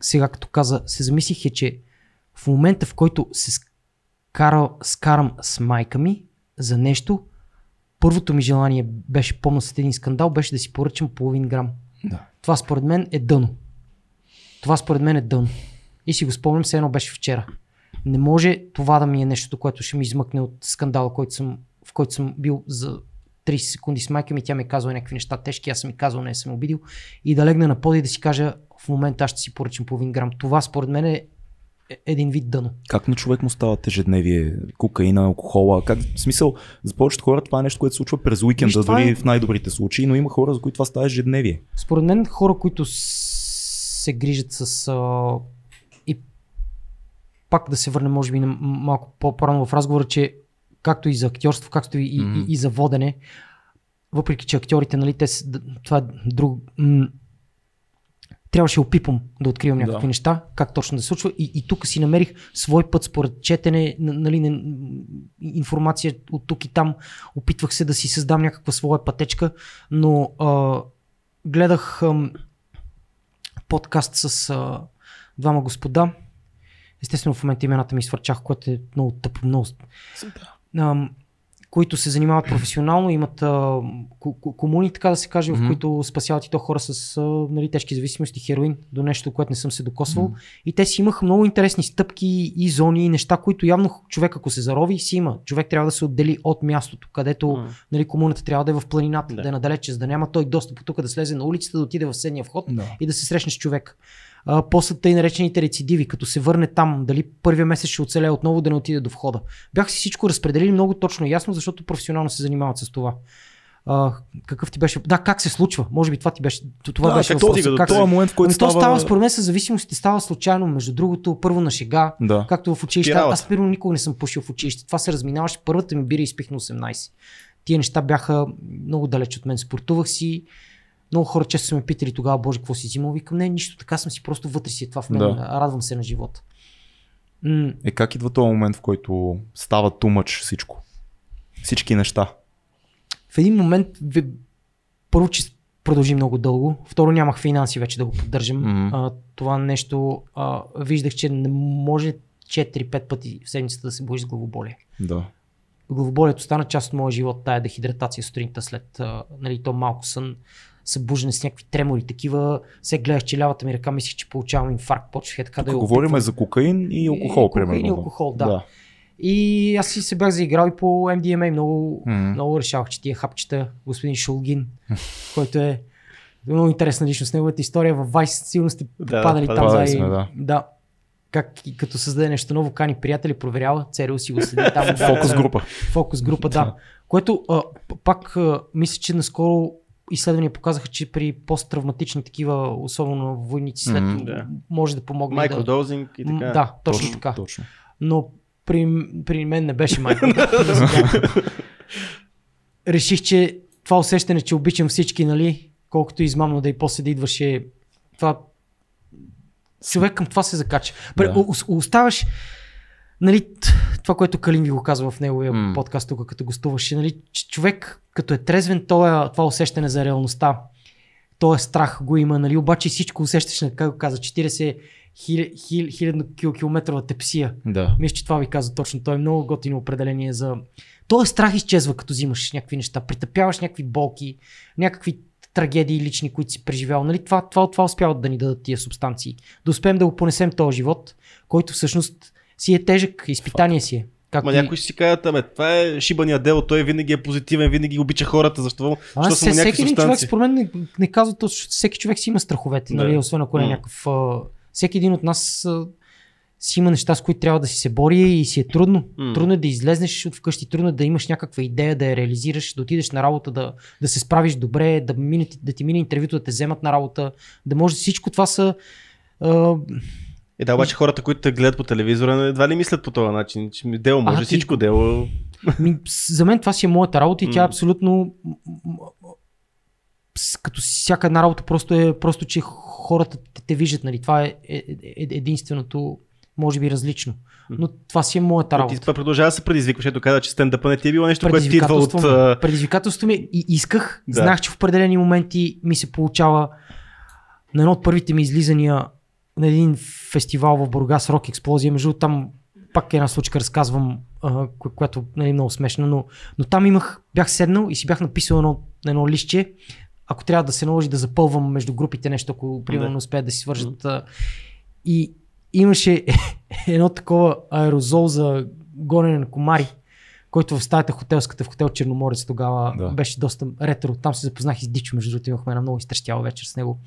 сега като каза, се замислих е, че в момента, в който се скарал, скарам с майка ми за нещо, първото ми желание беше, помня след един скандал, беше да си поръчам половин грам. Да. Това според мен е дъно. Това според мен е дъно. И си го спомням, все едно беше вчера. Не може това да ми е нещо, което ще ми измъкне от скандала, който съм, в който съм бил за 30 секунди с майка ми. Тя ми е казала някакви неща тежки, аз съм ми казал, не съм обидил. И да легна на поди и да си кажа, в момента аз ще си поръчам половин грам. Това според мен е, един вид дъно. Как на човек му става ежедневие, кокаина, алкохола? Как, в смисъл, за повечето хора това е нещо, което се случва през уикенда, Виж, дори е... в най-добрите случаи, но има хора, за които това става ежедневие. Според мен хора, които се грижат с а, и пак да се върнем, може би, на малко по-рано в разговора, че както и за актьорство, както и, mm-hmm. и, и за водене, въпреки че актьорите, нали, те, това е друг. Трябваше опипам да откривам някакви да. неща, как точно да се случва. И, и тук си намерих свой път според четене, нали, не, информация от тук и там. Опитвах се да си създам някаква своя пътечка, но а, гледах а, подкаст с а, двама господа. Естествено в момента имената ми свърчах, което е много тъпо, много... А, които се занимават професионално, имат а, комуни, така да се каже, mm-hmm. в които спасяват и то хора с а, нали, тежки зависимости, хероин, до нещо, което не съм се докосвал. Mm-hmm. И те си имаха много интересни стъпки и зони, и неща, които явно човек, ако се зарови, си има. Човек трябва да се отдели от мястото, където mm-hmm. нали, комуната трябва да е в планината, да, да е надалече, за да няма той достъп тук да слезе на улицата, да отиде в седния вход mm-hmm. и да се срещне с човек а, после тъй наречените рецидиви, като се върне там, дали първия месец ще оцелее отново да не отиде до входа. Бях си всичко разпределили много точно и ясно, защото професионално се занимават с това. А, какъв ти беше? Да, как се случва? Може би това ти беше. Това да, беше как въпроса. Как този момент, в който ами, става... То става според мен с зависимости, става случайно. Между другото, първо на шега, да. както в училище. Пиралата. Аз първо никога не съм пушил в училище. Това се разминаваше. Първата ми бира изпих на 18. Тия неща бяха много далеч от мен. Спортувах си, много хора често са ме питали тогава, Боже, какво си взимал? Викам, не, нищо, така съм си просто вътре си е това в мен. Да. Радвам се на живота. М- е, как идва този момент, в който става тумъч всичко? Всички неща. В един момент, първо, че продължи много дълго. Второ, нямах финанси вече да го поддържам. Mm-hmm. А, това нещо, а, виждах, че не може 4-5 пъти в седмицата да се боиш с главоболие. Да. Главоболието стана част от моя живот, тая дехидратация сутринта след а, нали, то малко сън събуждане с някакви тремори, такива. Се гледах, че лявата ми ръка, мислих, че получавам инфаркт, почвах е така Тук да Говорим за кокаин и алкохол, и, примерно. И алкохол, да. да. И аз си се бях заиграл и по MDMA. Много, mm-hmm. много решавах, че тия хапчета, господин Шулгин, който е много интересна личност. Неговата история в Vice сигурно сте попадали да, там. Да, сме, да. да. Как като създаде нещо ново, кани приятели, проверява, ЦРУ си го следи там. Фокус група. Фокус група, да. Което а, пак а, мисля, че наскоро изследвания показаха, че при посттравматични такива, особено войници, след mm, да. може да помогне. Майкродозинг да... и така. Да, точно, точно така. Точно. Но при, при мен не беше майко. Реших, че това усещане, че обичам всички, нали, колкото измамно да и после да идваше това човек към това се закача. Да. Оставаш нали, това, което Калин ви го казва в неговия mm. подкаст тук, като гостуваше, нали, човек като е трезвен, то е, това усещане за реалността, то е страх го има, нали, обаче всичко усещаш, как го каза, 40 хилядно километрова тепсия. Да. Мисля, че това ви каза точно. Той е много готино определение за... То е страх изчезва, като взимаш някакви неща. Притъпяваш някакви болки, някакви трагедии лични, които си преживял. Нали? Това, това, това успяват да ни дадат тия субстанции. Да успеем да го понесем този живот, който всъщност си е тежък, изпитание си е. Как Ма и... някои си казват, ами, това е шибания дело, той винаги е позитивен, винаги обича хората, защо, а, защо се, всеки един човек, според мен, не, не казва всеки човек си има страховете, нали, освен ако е някакъв... А, всеки един от нас а, си има неща, с които трябва да си се бори и си е трудно. Mm. Трудно е да излезнеш от вкъщи, трудно е да имаш някаква идея, да я реализираш, да отидеш на работа, да, да се справиш добре, да, мине, да ти мине интервюто, да те вземат на работа, да може всичко това са... А, е, да, обаче хората, които те гледат по телевизора, едва ли мислят по този начин, дело може, а, всичко ти... дело. Ми, за мен това си е моята работа и тя е абсолютно като всяка една работа просто е просто, че хората те, те виждат, нали? Това е, е, е единственото, може би различно. Но това си е моята работа. Ти продължава да се предизвикваш, ето каза, че стендъпа не ти е било нещо, което ти идва от... Предизвикателството ми и исках, да. знах, че в определени моменти ми се получава на едно от първите ми излизания на един фестивал в Бургас, Рок Експлозия. Между там пак една случка разказвам, а, която нали, е много смешна, но, но там имах, бях седнал и си бях написал едно, едно лище, ако трябва да се наложи да запълвам между групите нещо, ако примерно успеят да си свържат. Mm-hmm. И имаше едно такова аерозол за гонене на комари, който в стаята хотелската в хотел Черноморец тогава да. беше доста ретро. Там се запознах и с Дичо, между другото имахме една много изтрещяла вечер с него.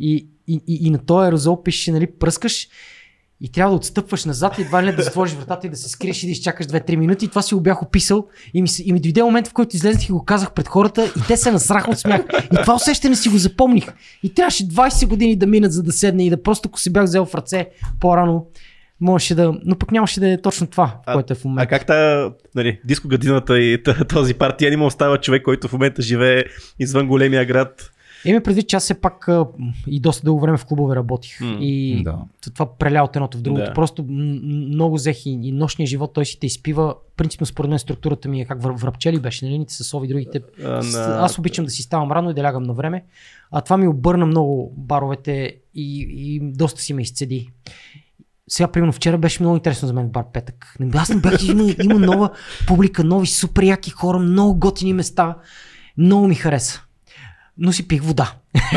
И, и, и, и на този аерозол пише, нали, пръскаш и трябва да отстъпваш назад и едва ли не да затвориш вратата и да се скриеш и да изчакаш 2-3 минути. И това си го бях описал. И ми, и ми дойде момент, в който излезнах и го казах пред хората и те се насраха от смях. И това усещане си го запомних. И трябваше 20 години да минат, за да седне и да просто, ако се бях взел в ръце по-рано, можеше да, но пък нямаше да е точно това, А- което е в момента. А как та, нали, диско градината и този партия има остава човек, който в момента живее извън големия град? Име предвид, че аз все пак а, и доста дълго време в клубове работих. М, и да. това преля от едното в другото. Да. Просто много взех и, и нощния живот, той си те изпива. Принципно според мен структурата ми е как връбчели беше, нали? С ови другите. А, на- Аз обичам да си ставам рано и да лягам на време. А това ми обърна много баровете и, и доста си ме изцеди. Сега, примерно, вчера беше много интересно за мен в бар Петък. Аз не бях, има, има нова публика, нови супер яки хора, много готини места. Много ми хареса. Но си пих вода.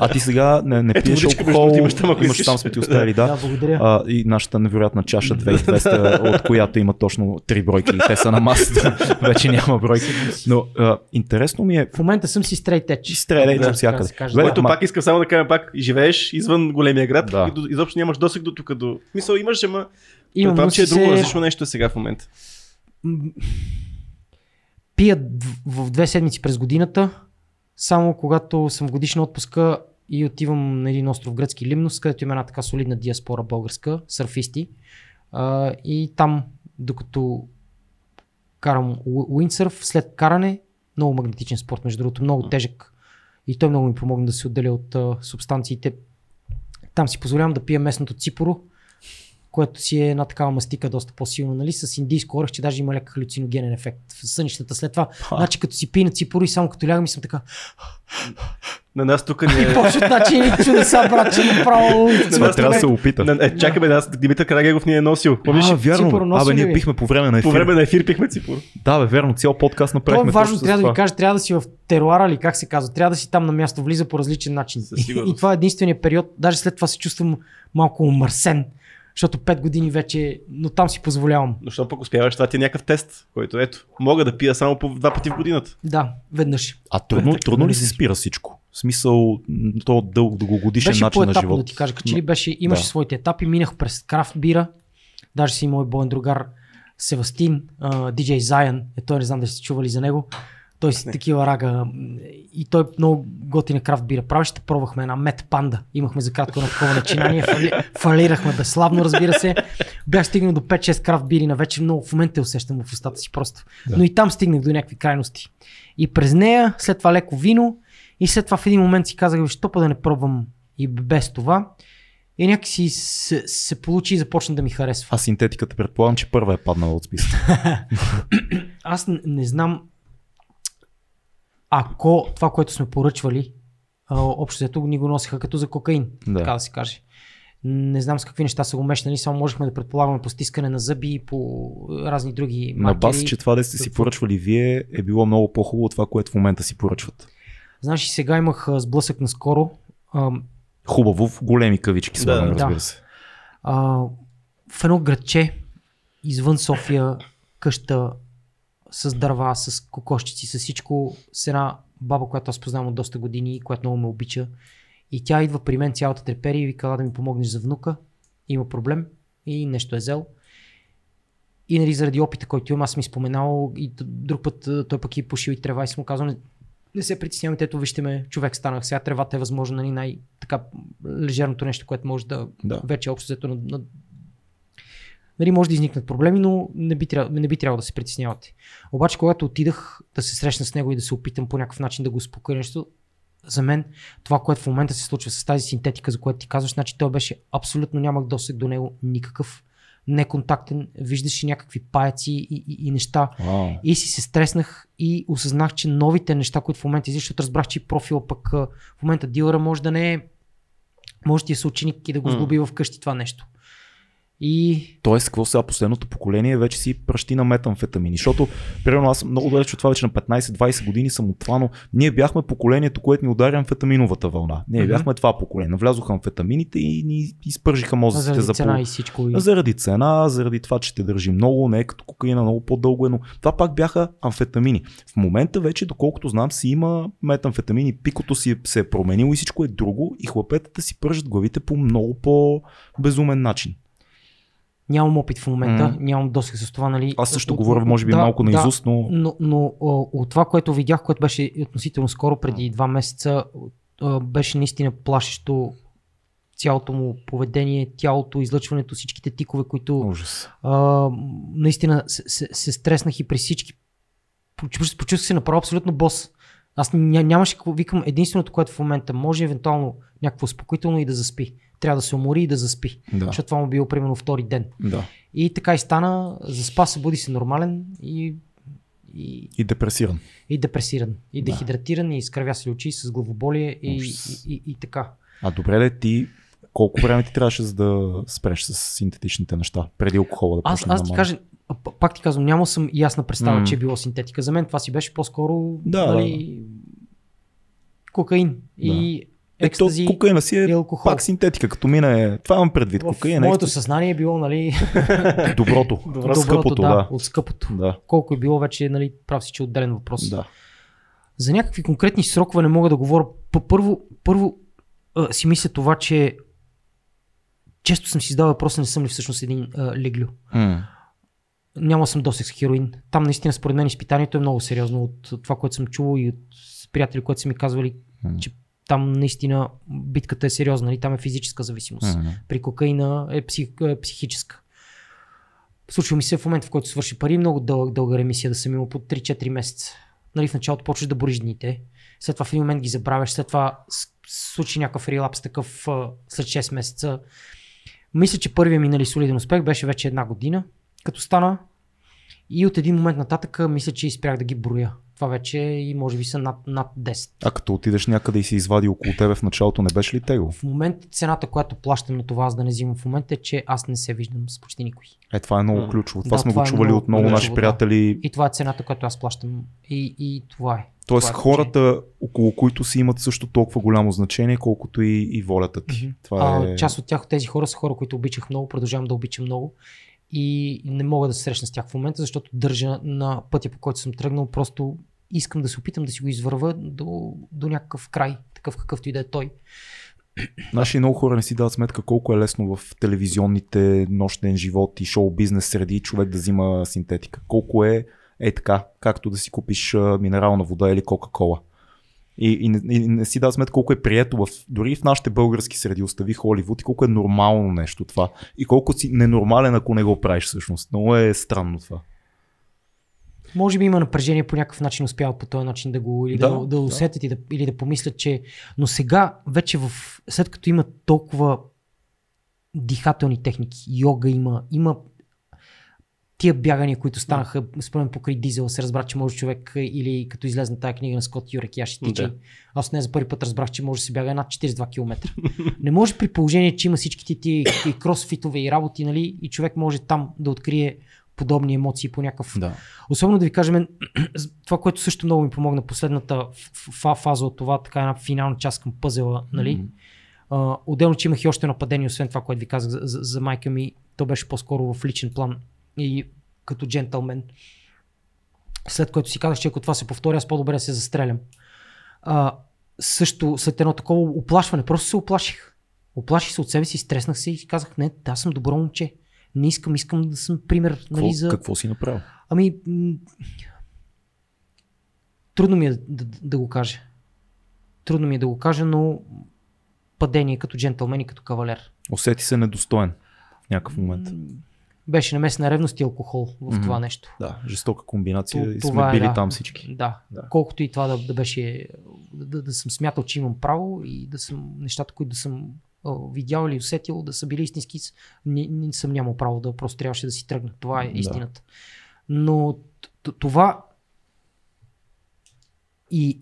А ти сега не, не пиеш алкохол, имаш там, ако имаш там сме ти оставили, да. Да, благодаря. А, и нашата невероятна чаша 2200, от която има точно три бройки и те са на масата. Вече няма бройки. Но а, интересно ми е, В момента съм си стрейт edge Да, каже. Добре, Което пак искам само да кажа пак, живееш извън големия град Да. и до, изобщо нямаш досег до тук. До... Мисъл имаш, ама Имам, но че е друго се- различно нещо сега в момента. М, Пия д- в две седмици през годината, само когато съм в годишна отпуска и отивам на един остров гръцки Лимнос, където има една така солидна диаспора българска, сърфисти. А, и там, докато карам уи- уиндсърф, след каране, много магнетичен спорт, между другото, много тежък. И той много ми помогна да се отделя от а, субстанциите. Там си позволявам да пия местното ципоро, което си е една такава мастика доста по-силна, нали, с индийско орех, че даже има лек халюциногенен ефект в сънищата. След това, значи като си пия на ципоро и само като лягам и съм така, На нас тук не и почват едни чудеса, брат, че направо... това трябва да се опита. На, е, чакай бе, аз Димитър Карагегов ни е носил. Помниш? А, вярно. Носи Абе, ние пихме по време на ефир. По време на ефир пихме ципур. Да, бе, верно. Цял подкаст Това направихме е важно, трябва да това. ви кажа, трябва да си в теруара ли, как се казва, трябва да си там на място, влиза по различен начин. И това е единствения период, даже след това се чувствам малко умърсен, защото 5 години вече, но там си позволявам. Но що пък успяваш, това ти е някакъв тест, който ето, мога да пия само по два пъти в годината. Да, веднъж. А трудно, трудно ли се спира всичко? В смисъл, то дълго дългогодишен Беше начин на по-етапно живот. да ти кажа, като че ли беше, имаше Да. своите етапи, минах през крафт бира, даже си мой боен другар Севастин, диджей Заян, е той не знам дали сте чували за него, той си такива рага и той много готина крафт бира. Правещите пробвахме една мет панда, имахме за кратко на такова начинание, фали, фалирахме безславно разбира се, бях стигнал до 5-6 крафт бири на вече много в момента усещам в устата си просто, Да. но и там стигнах до някакви крайности. И през нея, след това леко вино и след това в един момент си казах, що па да не пробвам и без това. И някакси се, се получи и започна да ми харесва. А синтетиката предполагам, че първа е паднала от списъка. Аз не, не знам ако това, което сме поръчвали, общо взето ни го носиха като за кокаин, Да. така да се каже. Не знам с какви неща са го мешнали, само можехме да предполагаме по стискане на зъби и по разни други На маркери. база, че това да сте си поръчвали вие е било много по-хубаво от това, което в момента си поръчват. Знаеш, и сега имах сблъсък наскоро. Хубаво, в големи кавички, слагам, Да. разбира Да. се. А, в едно градче, извън София, къща с дърва, с кокошчици, с всичко, с една баба, която аз познавам от доста години, която много ме обича. И тя идва при мен цялата трепери и вика "Ела да ми помогнеш за внука. Има проблем и нещо е взел. И нали, заради опита, който имам, аз ми споменал и друг път той пък и пушил и трева и съм му казал, не, не се притеснявайте, ето вижте ме, човек станах. Сега тревата е възможно нали, най-така лежерното нещо, което може да, Да. вече общо взето на, на Нали, може да изникнат проблеми, но не би, трябвало, не би трябвало да се притеснявате. Обаче, когато отидах да се срещна с него и да се опитам по някакъв начин да го успокоя нещо, за мен това, което в момента се случва с тази синтетика, за което ти казваш, значи той беше абсолютно нямах досег до него никакъв неконтактен, виждаше някакви паяци и, и, и неща. Вау. И си се стреснах и осъзнах, че новите неща, които в момента излизат, защото разбрах, че профила пък в момента дилъра може да не е, може да ти е съученик и да го М. сглоби вкъщи това нещо. И Тоест, какво сега последното поколение вече си пръщи на метамфетамини. Защото, примерно, аз съм много далеч от това вече на 15-20 години съм от това, но ние бяхме поколението, което ни удари амфетаминовата вълна. Ние Мгм. бяхме това поколение. Навлязоха амфетамините и ни изпържиха мозъците заради за цена и всичко. И... Заради цена, заради това, че те държи много, не е като кокаина, много по-дълго е, но това пак бяха амфетамини. В момента вече, доколкото знам, си има метамфетамини, пикото си се е променило и всичко е друго и хлапетата си пържат главите по много по-безумен начин. Нямам опит в момента, М. нямам досег с това, нали. Аз също От- говоря, може би, да, малко на да, но Но, но от това, което видях, което беше относително скоро, преди два месеца, беше наистина плашещо цялото му поведение, тялото, излъчването, всичките тикове, които Ужас. а, наистина се, се, се стреснах и при всички. Почувствах се направо абсолютно бос. Аз ня, нямаше викам. Единственото, което в момента може евентуално някакво успокоително и да заспи. Трябва да се умори и да заспи. Да. Защото това му било примерно втори ден. Да. И така и стана, заспа, събуди се нормален и, и, И депресиран. и депресиран, и Да. дехидратиран, и изкървя се очи с главоболие и, и, и, и така. А добре ли ти, колко време ти трябваше за да спреш с синтетичните неща, преди алкохола да Аз, почне аз ти да кажа, пак ти казвам, нямал съм ясна представа, М. че е било синтетика. За мен това си беше по-скоро Да, нали, кокаин и Ето, екстази кокаина си е алкохол. пак синтетика, като мине. Това имам предвид. В Кокаин е моето съзнание е било нали, доброто. доброто, скъпото, да, да. от скъпото. Да. Колко е било вече, нали, прав си, че е отделен въпрос. да. За някакви конкретни срокове не мога да говоря. Първо, първо а, си мисля това, че често съм си задал въпроса, не съм ли всъщност един а, леглю. М. Няма съм досег с хероин. Там наистина според мен изпитанието е много сериозно от това, което съм чувал и от приятели, които са ми казвали, М. че там наистина битката е сериозна и там е физическа зависимост. М. При кокаина е, псих, е психическа. Случва ми се в момента, в който свърши пари, много дълъг, дълга ремисия да съм имал по 3-4 месеца. Нали, в началото почваш да бориш дните, след това в един момент ги забравяш, след това случи някакъв релапс такъв след 6 месеца. Мисля, че първият ми нали, солиден успех беше вече една година, като стана и от един момент нататък мисля, че изпрях да ги броя. Това вече и може би са над, над 10. А като отидеш някъде и се извади около тебе в началото, не беше ли тегло? В момента цената, която плащам на това, аз да не взимам в момента е, че аз не се виждам с почти никой. Е, това е много ключово. Това Да, сме това го е чували много от много ключово, наши да. приятели. И това е цената, която аз плащам. И, и това е. Тоест това е хората, около които си имат също толкова голямо значение, колкото и, и волята ти. Мгм. Това е... А, част от тях, от тези хора са хора, които обичах много, продължавам да обичам много. И не мога да се срещна с тях в момента, защото държа на пътя, по който съм тръгнал. Просто искам да се опитам да си го извърва до, до някакъв край, такъв какъвто и да е той. Наши много хора не си дават сметка колко е лесно в телевизионните нощен живот и шоу бизнес среди човек да взима синтетика. Колко е е така, както да си купиш минерална вода или Кока-Кола. И, и, не, и не си дава сметка колко е прието в, дори в нашите български среди, остави Холивуд и колко е нормално нещо това. И колко си ненормален, ако не го правиш всъщност. Много е странно това. Може би има напрежение по някакъв начин, успяват по този начин да го или Да, да, да, да. усетят и да, или да помислят, че. Но сега, вече в, след като има толкова дихателни техники, йога има, има тия бягания, които станаха, според покрай дизела, се разбра, че може човек или като излезе тази книга на Скот Юрек Яши Тичи. Да. Аз не за първи път разбрах, че може да се бяга над 42 км. не може при положение, че има всичките ти и кросфитове и работи, нали, и човек може там да открие подобни емоции по някакъв Да. Особено да ви кажа, мен, това, което също много ми помогна последната фаза от това, така една финална част към пъзела, нали? А, отделно, че имах и още нападение, освен това, което ви казах за, за, за майка ми, то беше по-скоро в личен план и като джентълмен. След което си казах, че ако това се повтори, аз по-добре да се застрелям. А, също след едно такова оплашване, просто се оплаших. Оплаших се от себе си, стреснах се и казах, не, да, аз съм добро момче. Не искам, искам да съм пример Какво, нали, за... какво си направил? Ами, трудно ми е да, да, да го кажа. Трудно ми е да го кажа, но падение като джентълмен и като кавалер. Усети се недостоен в някакъв момент. Беше намесена ревност и алкохол в Мгм. това нещо. Да, жестока комбинация То- и това сме е, били да. там всички. Да. Да. Колкото и това да, да беше, да, да съм смятал, че имам право и да съм нещата, които да съм видял или усетил, да са били истински, не, не съм нямал право да просто трябваше да си тръгна. Това е Да. истината. Но т- това и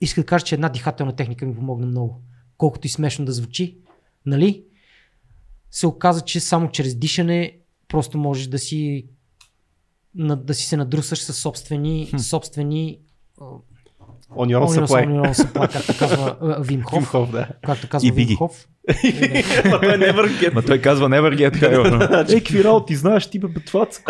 иска да кажа, че една дихателна техника ми помогна много. Колкото и смешно да звучи, нали? Се оказа, че само чрез дишане просто можеш да си да си се надрусаш със собствени, Хм. собствени On your own on your supply. own supply, както казва а, Вим Хоф. Вим Хоф, да. Както казва И Вим Биги. Хоф. Ма той е never. Ма той казва never get higher. Ей, какви работи знаеш ти, бе, това ц-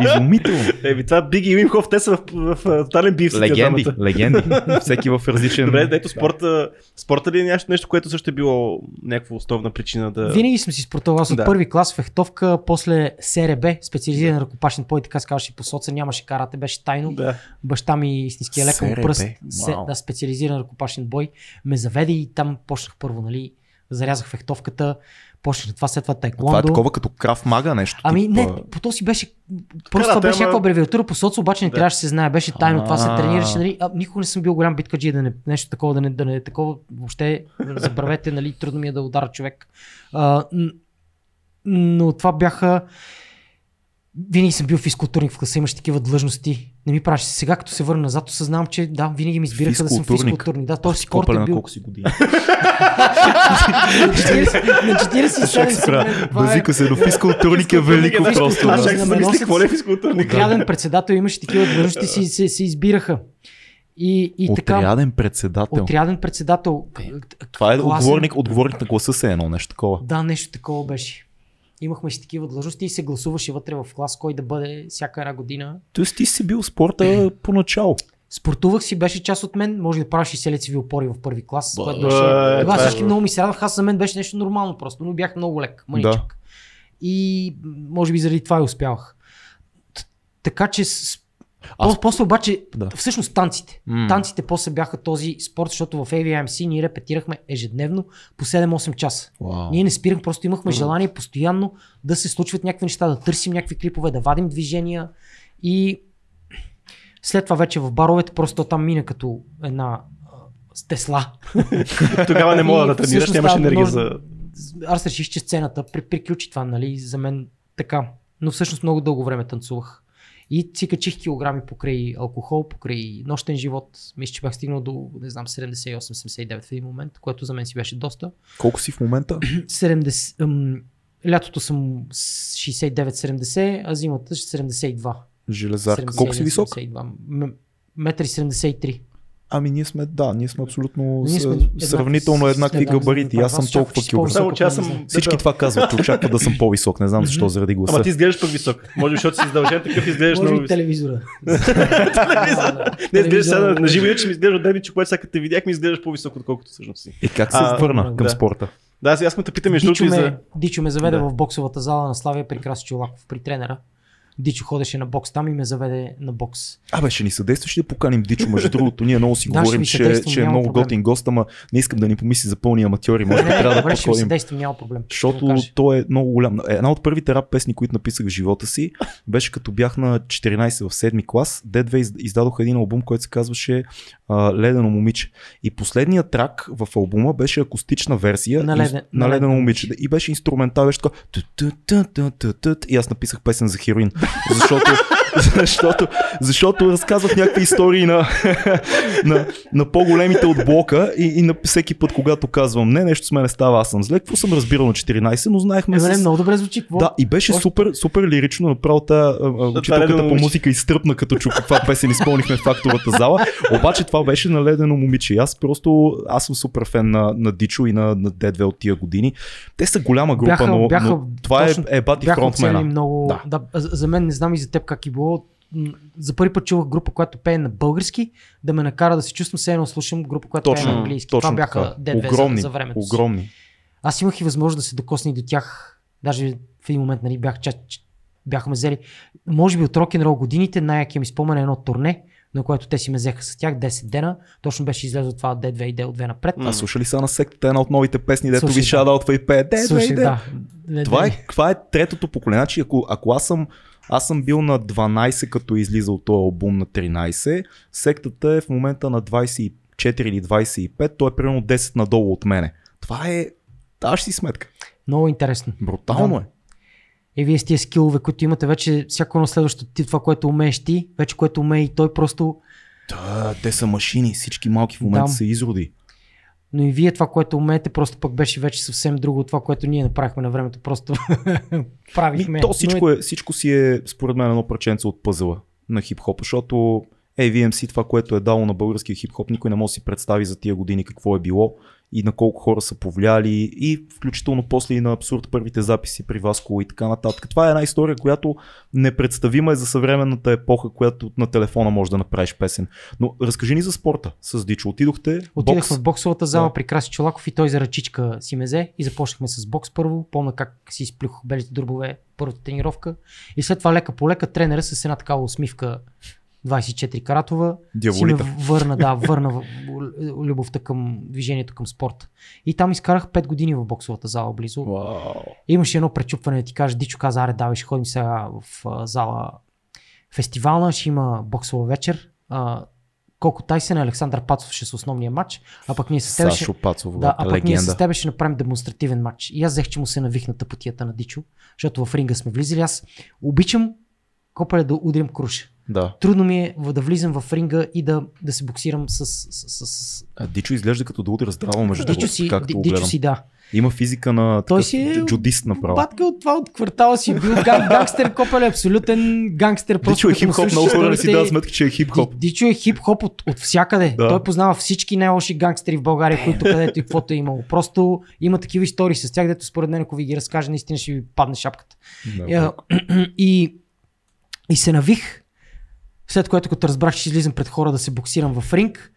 Изумително. Еби, това Биги и Уимхоф, те са в, в, тотален бив. Легенди, легенди. Всеки в различен... Добре, ето спорта, спорта ли е нещо, нещо, което също е било някаква основна причина да... Винаги съм си спортувал. Аз от първи клас фехтовка, после СРБ, специализиран ръкопашен бой, така се казваше по соца, нямаше карате, беше тайно. Баща ми истинския лекал СРБ, пръст, да, специализиран ръкопашен бой, ме заведе и там почнах първо, нали, зарязах фехтовката, почнах това, след това Това е такова като крав мага нещо. Ами тип, не, по то си беше, просто това беше някаква абревиатура по соц, обаче не Да. трябваше да се знае, беше тайно, това се тренираше, нали, а, никога не съм бил голям биткаджи, да не, нещо такова, да не, да не е такова, въобще, забравете, нали, трудно ми е да удара човек. А, но това бяха, винаги съм бил физкултурник в класа, имаш такива длъжности. Не ми правиш. Сега, като се върна назад, осъзнавам, че да, винаги ми избираха да съм Физкултурник. Да, този си спорт е на бил. колко си години. на 40 на 47 Чак се съм, е- Базика се до физкултурник е велико е просто. Аз мислих, носят какво е физкултурник? Отряден председател имаше такива длъжности, си, се, се избираха. И, и така, Отряден председател. отряден председател. Това е отговорник, отговорник на гласа се едно нещо такова. Да, нещо такова беше. Имахме си такива длъжности и се гласуваше вътре в клас, кой да бъде всяка една година. Тоест ти си бил спорта поначало. Спортувах си, беше част от мен, може да правиш 60 лицеви опори в първи клас, Ба, което беше... е, Тогава това е- всички много ми се радваха, аз за мен беше нещо нормално просто, но бях много лек, мъничък. И м, може би заради това и успявах. Т- Така че с... Аз-. После обаче, Да. всъщност танците. М. Танците после бяха този спорт, защото в AVMC ние репетирахме ежедневно по 7-8 часа. Вау. Ние не спирахме, просто имахме желание постоянно да се случват някакви неща, да търсим някакви клипове, да вадим движения и след това вече в баровете просто там мина като една с Тесла. Тогава не мога да тренираш, нямаш енергия за... Аз реших, че сцената при, приключи това, нали, за мен така. Но всъщност много дълго време танцувах. И си качих килограми покрай алкохол, покрай нощен живот. Мисля, че бях стигнал до, не знам, 78-79 в един момент, което за мен си беше доста. Колко си в момента? 70, ам, лятото съм с 69-70, а зимата 72. Железарка. Колко си висок? 72. М- Метър и 73. Ами ние сме, да, ние сме абсолютно Ние сме еднакви- сравнително еднакви да, да, габарити. Аз съм толкова килограм. Че аз съм... Всички това казват, че очакват да съм по-висок. Не знам защо, заради гласа. Ама ти изглеждаш пък висок. Може би, защото си издължен такъв, изглеждаш Може много телевизора. Не, изглеждаш сега на живо, че ми изглежда от че когато сега те видях, ми изглеждаш по-висок, отколкото всъщност си. И как се върна към спорта? Да, аз искам да те питам между Дичо ме, ме заведе в боксовата зала на Славия при Краси Чолаков, при тренера. Дичо ходеше на бокс там и ме заведе на бокс. Абе, ще ни съдействаш да поканим Дичо? Между другото, ние много си Да, говорим, че, че е много проблем. готин гост, ама не искам да ни помисли за пълни аматьори. Може би трябва да добре, ще подходим. съдействам, няма проблем. Защото той е много голям. Една от първите рап песни, които написах в живота си, беше като бях на 14 в 7 клас. Д2 из- издадоха един албум, който се казваше Ледено момиче. И последният трак в албума беше акустична версия На Леден- на Ледено момиче. И беше инструментал, беше така. И аз написах песен за хероин. Защото, защото, защото разказвах някакви истории на, на, на по-големите от блока и, и на всеки път, когато казвам не, нещо с мен става, аз съм зле. Какво съм разбирал на 14, но знаехме Е, с... много добре звучи. Какво? Да, и беше Още- супер, супер лирично, направо та учителката по музика изтръпна като чу каква песен изпълнихме в фактовата зала. Обаче това беше на ледено момиче. И Аз просто, аз съм супер фен на, на Дичо и на, на D2 от тия години. Те са голяма група, Бяха- но, бяха но това точно- е, е бати фронтмена. много. Да. Да. за мен не знам и за теб как е било. За първи път чувах група, която пее на български, да ме накара да се чувствам, все едно слушам група, която пее на Точно, английски. точно Това бяха така. D2 огромни, за, за времето си. огромни. Аз имах и възможност да се докосна и до тях. Даже в един момент нали, бях, ча, ч- бяха ме взели. Може би от рок н рол годините най-якия ми спомен е едно турне, на което те си ме взеха с тях 10 дена. Точно беше излезло това D2 и D2 напред. А слуша ли са на сектата една от новите песни, дето ви шадаутва и пее? Де, Слушай, де, де. да. Не, Това е, това е третото поколение. Значи, ако, ако аз съм аз съм бил на 12, като е излизал този албум на 13. Сектата е в момента на 24 или 25. Той е примерно 10 надолу от мене. Това е... Даш си сметка. Много интересно. Брутално Да. е. И вие с тия скилове, които имате вече, всяко едно следващо ти, това, което умееш ти, вече което умее и той просто, Да, те са машини. Всички малки в момента Да. са изроди. Но и вие това, което умеете, просто пък беше вече съвсем друго от това, което ние направихме на времето. Просто правихме. Ми, то Но всичко, е, всичко си е, според мен, едно праченце от пъзела на хип-хоп, защото AVMC, това, което е дало на българския хип-хоп, никой не може да си представи за тия години какво е било и на колко хора са повлияли и включително после и на абсурд първите записи при Васко и така нататък. Това е една история, която непредставима е за съвременната епоха, която на телефона може да направиш песен. Но разкажи ни за спорта с Дичо. Отидохте Отидах бокс. в боксовата зала да. при Краси Чолаков и той за ръчичка си мезе и започнахме с бокс първо. Помня как си изплюх белите дробове първата тренировка и след това лека по лека тренера с една такава усмивка 24 каратова. Дяволита. Си ме върна, да, върна любовта към движението към спорта. И там изкарах 5 години в боксовата зала близо. Вау. Имаше едно пречупване да ти кажа, Дичо каза, аре, давай, ще ходим сега в зала фестивална, ще има боксова вечер. А, колко Тайсен и Александър Пацов ще са основния матч, а пък ние с тебе ще, Пацов, да, а пък ние с тебе ще направим демонстративен матч. И аз взех, че му се навих на тъпотията на Дичо, защото в ринга сме влизали. Аз обичам копале да удрям круша. Да. Трудно ми е да влизам в ринга и да, да се боксирам с... с, с. А, Дичо изглежда като да удара здраво между Дичо си, както Дичо гледам. си, да. Има физика на Той си е джудист направо. Батка от това от квартала си бил ган, гангстер, копале, абсолютен гангстер. Дичо е хип-хоп, много хора не си дават сметка, че е хип-хоп. Ди- Дичо е хип-хоп от, от всякъде. Да. Той познава всички най-лоши гангстери в България, които където и каквото е имало. Просто има такива истории с тях, дето според мен, ако ви ги разкаже, наистина ще ви падне шапката. Да. И, и се навих, след което като разбрах, че излизам пред хора да се боксирам в ринг,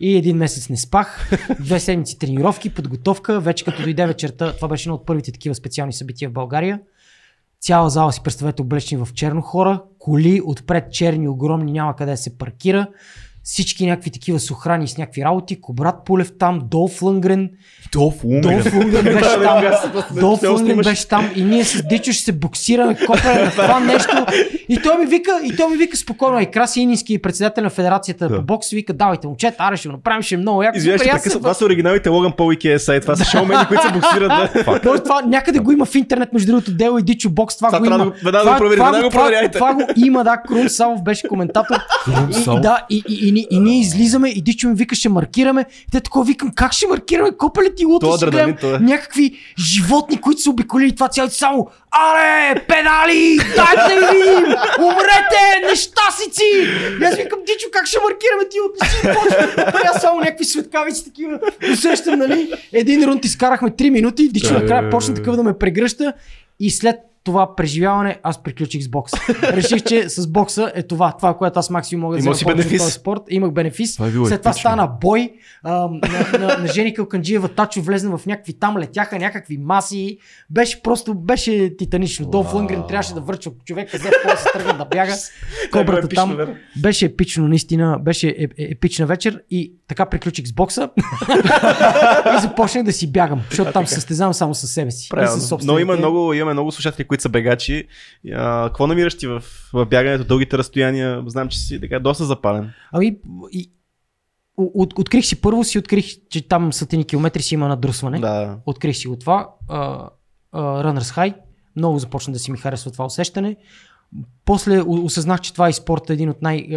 и един месец не спах, две седмици тренировки, подготовка, вече като дойде вечерта, това беше едно от първите такива специални събития в България. Цяла зала си представете облечени в черно хора, коли отпред черни, огромни, няма къде да се паркира. Всички някакви такива сохрани с някакви работи, Кобрат Пулев там, Долф Лънгрен, Долф Лунгрен. Долф Лунгрен беше там. Долф имаш- беше там и ние с Дичо ще се боксираме, копане на това нещо. И той ми вика, и той ми вика спокойно, и Краси Инински, председател на федерацията Да. по бокс, вика, давайте момчета, аре ще го направим, ще е много яко. Извинявай. Това са оригиналите Логан Пол и KSI. Това са шоумени, които се боксират. Да. Той това някъде го има в интернет, между другото, Дело и Дичо Бокс, това Това го има. да това, го това, проверяйте. това, го има, да, Крум Савов беше коментатор. Крум да, и, и, и, и, и, ние излизаме и Дичо ми вика, ще маркираме. И те такова викам, как ще маркираме? Копале ти луто Това си адреналин, гледам е. някакви животни, които са обиколили това цялото само Аре, педали, дайте да ви видим, умрете, нещастици! И аз викам, Дичо, как ще маркираме ти от аз само някакви светкавици такива усещам, нали? Един рунд изкарахме 3 минути, Дичо накрая бе, почна такъв да ме прегръща и след това преживяване аз приключих с бокса. Реших, че с бокса е това, това, което аз максимум мога да взема бенефис. този спорт. Имах бенефис. Това е След това епично. стана бой. А, на, на, на Жени Калканджиева Тачо влезна в някакви там, летяха някакви маси. Беше просто, беше титанично. Долф Вау. Лънгрен трябваше да върча човека, взе пола се тръгна да бяга. Кобрата епично, там. Беше епично, наистина. Беше е, е, епична вечер и така приключих с бокса. и започнах да си бягам, защото там се състезавам само със себе си. Но има много, имаме много слушатели, които са бегачи. А, какво намираш ти в, в бягането, дългите разстояния? Знам, че си така доста запален. Ами, и, от, открих си първо, си открих, че там сатени километри си има надрусване. Да. Открих си го това. Uh, uh, Runners High. Много започна да си ми харесва това усещане. После осъзнах, че това е спорта, един от най...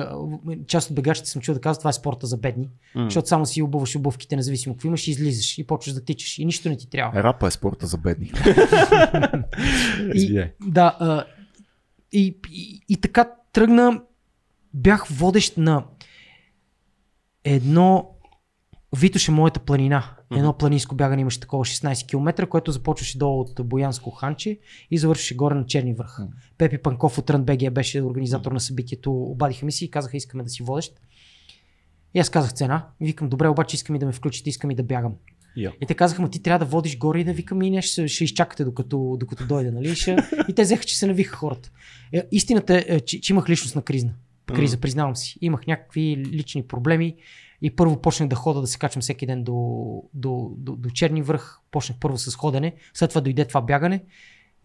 Част от бегачите съм чул да казват, това е спорта за бедни. М. Защото само си обуваш обувките, независимо какво имаш, и излизаш и почваш да тичаш и нищо не ти трябва. Рапа е спорта за бедни. И, да, а, и, и, и така тръгна, бях водещ на едно Витоше моята планина. Едно планинско бягане имаше такова 16 км, което започваше долу от Боянско ханче и завършваше горе на Черни връх. Пепи Панков от Рънбегия беше организатор на събитието. Обадиха ми си и казаха, искаме да си водещ. И аз казах цена. Викам, добре, обаче искам и да ме включите, искам и да бягам. Я. И те казаха, ма ти трябва да водиш горе и да викам и не, ще, ще изчакате докато, докато дойде, нали? Ще... И те взеха, че се навиха хората. Е, истината е, че, че имах личност на кризна. Криза, признавам си. Имах някакви лични проблеми и първо почнах да хода, да се качвам всеки ден до, до, до, до Черни връх. Почнах първо с ходене, след това дойде това бягане.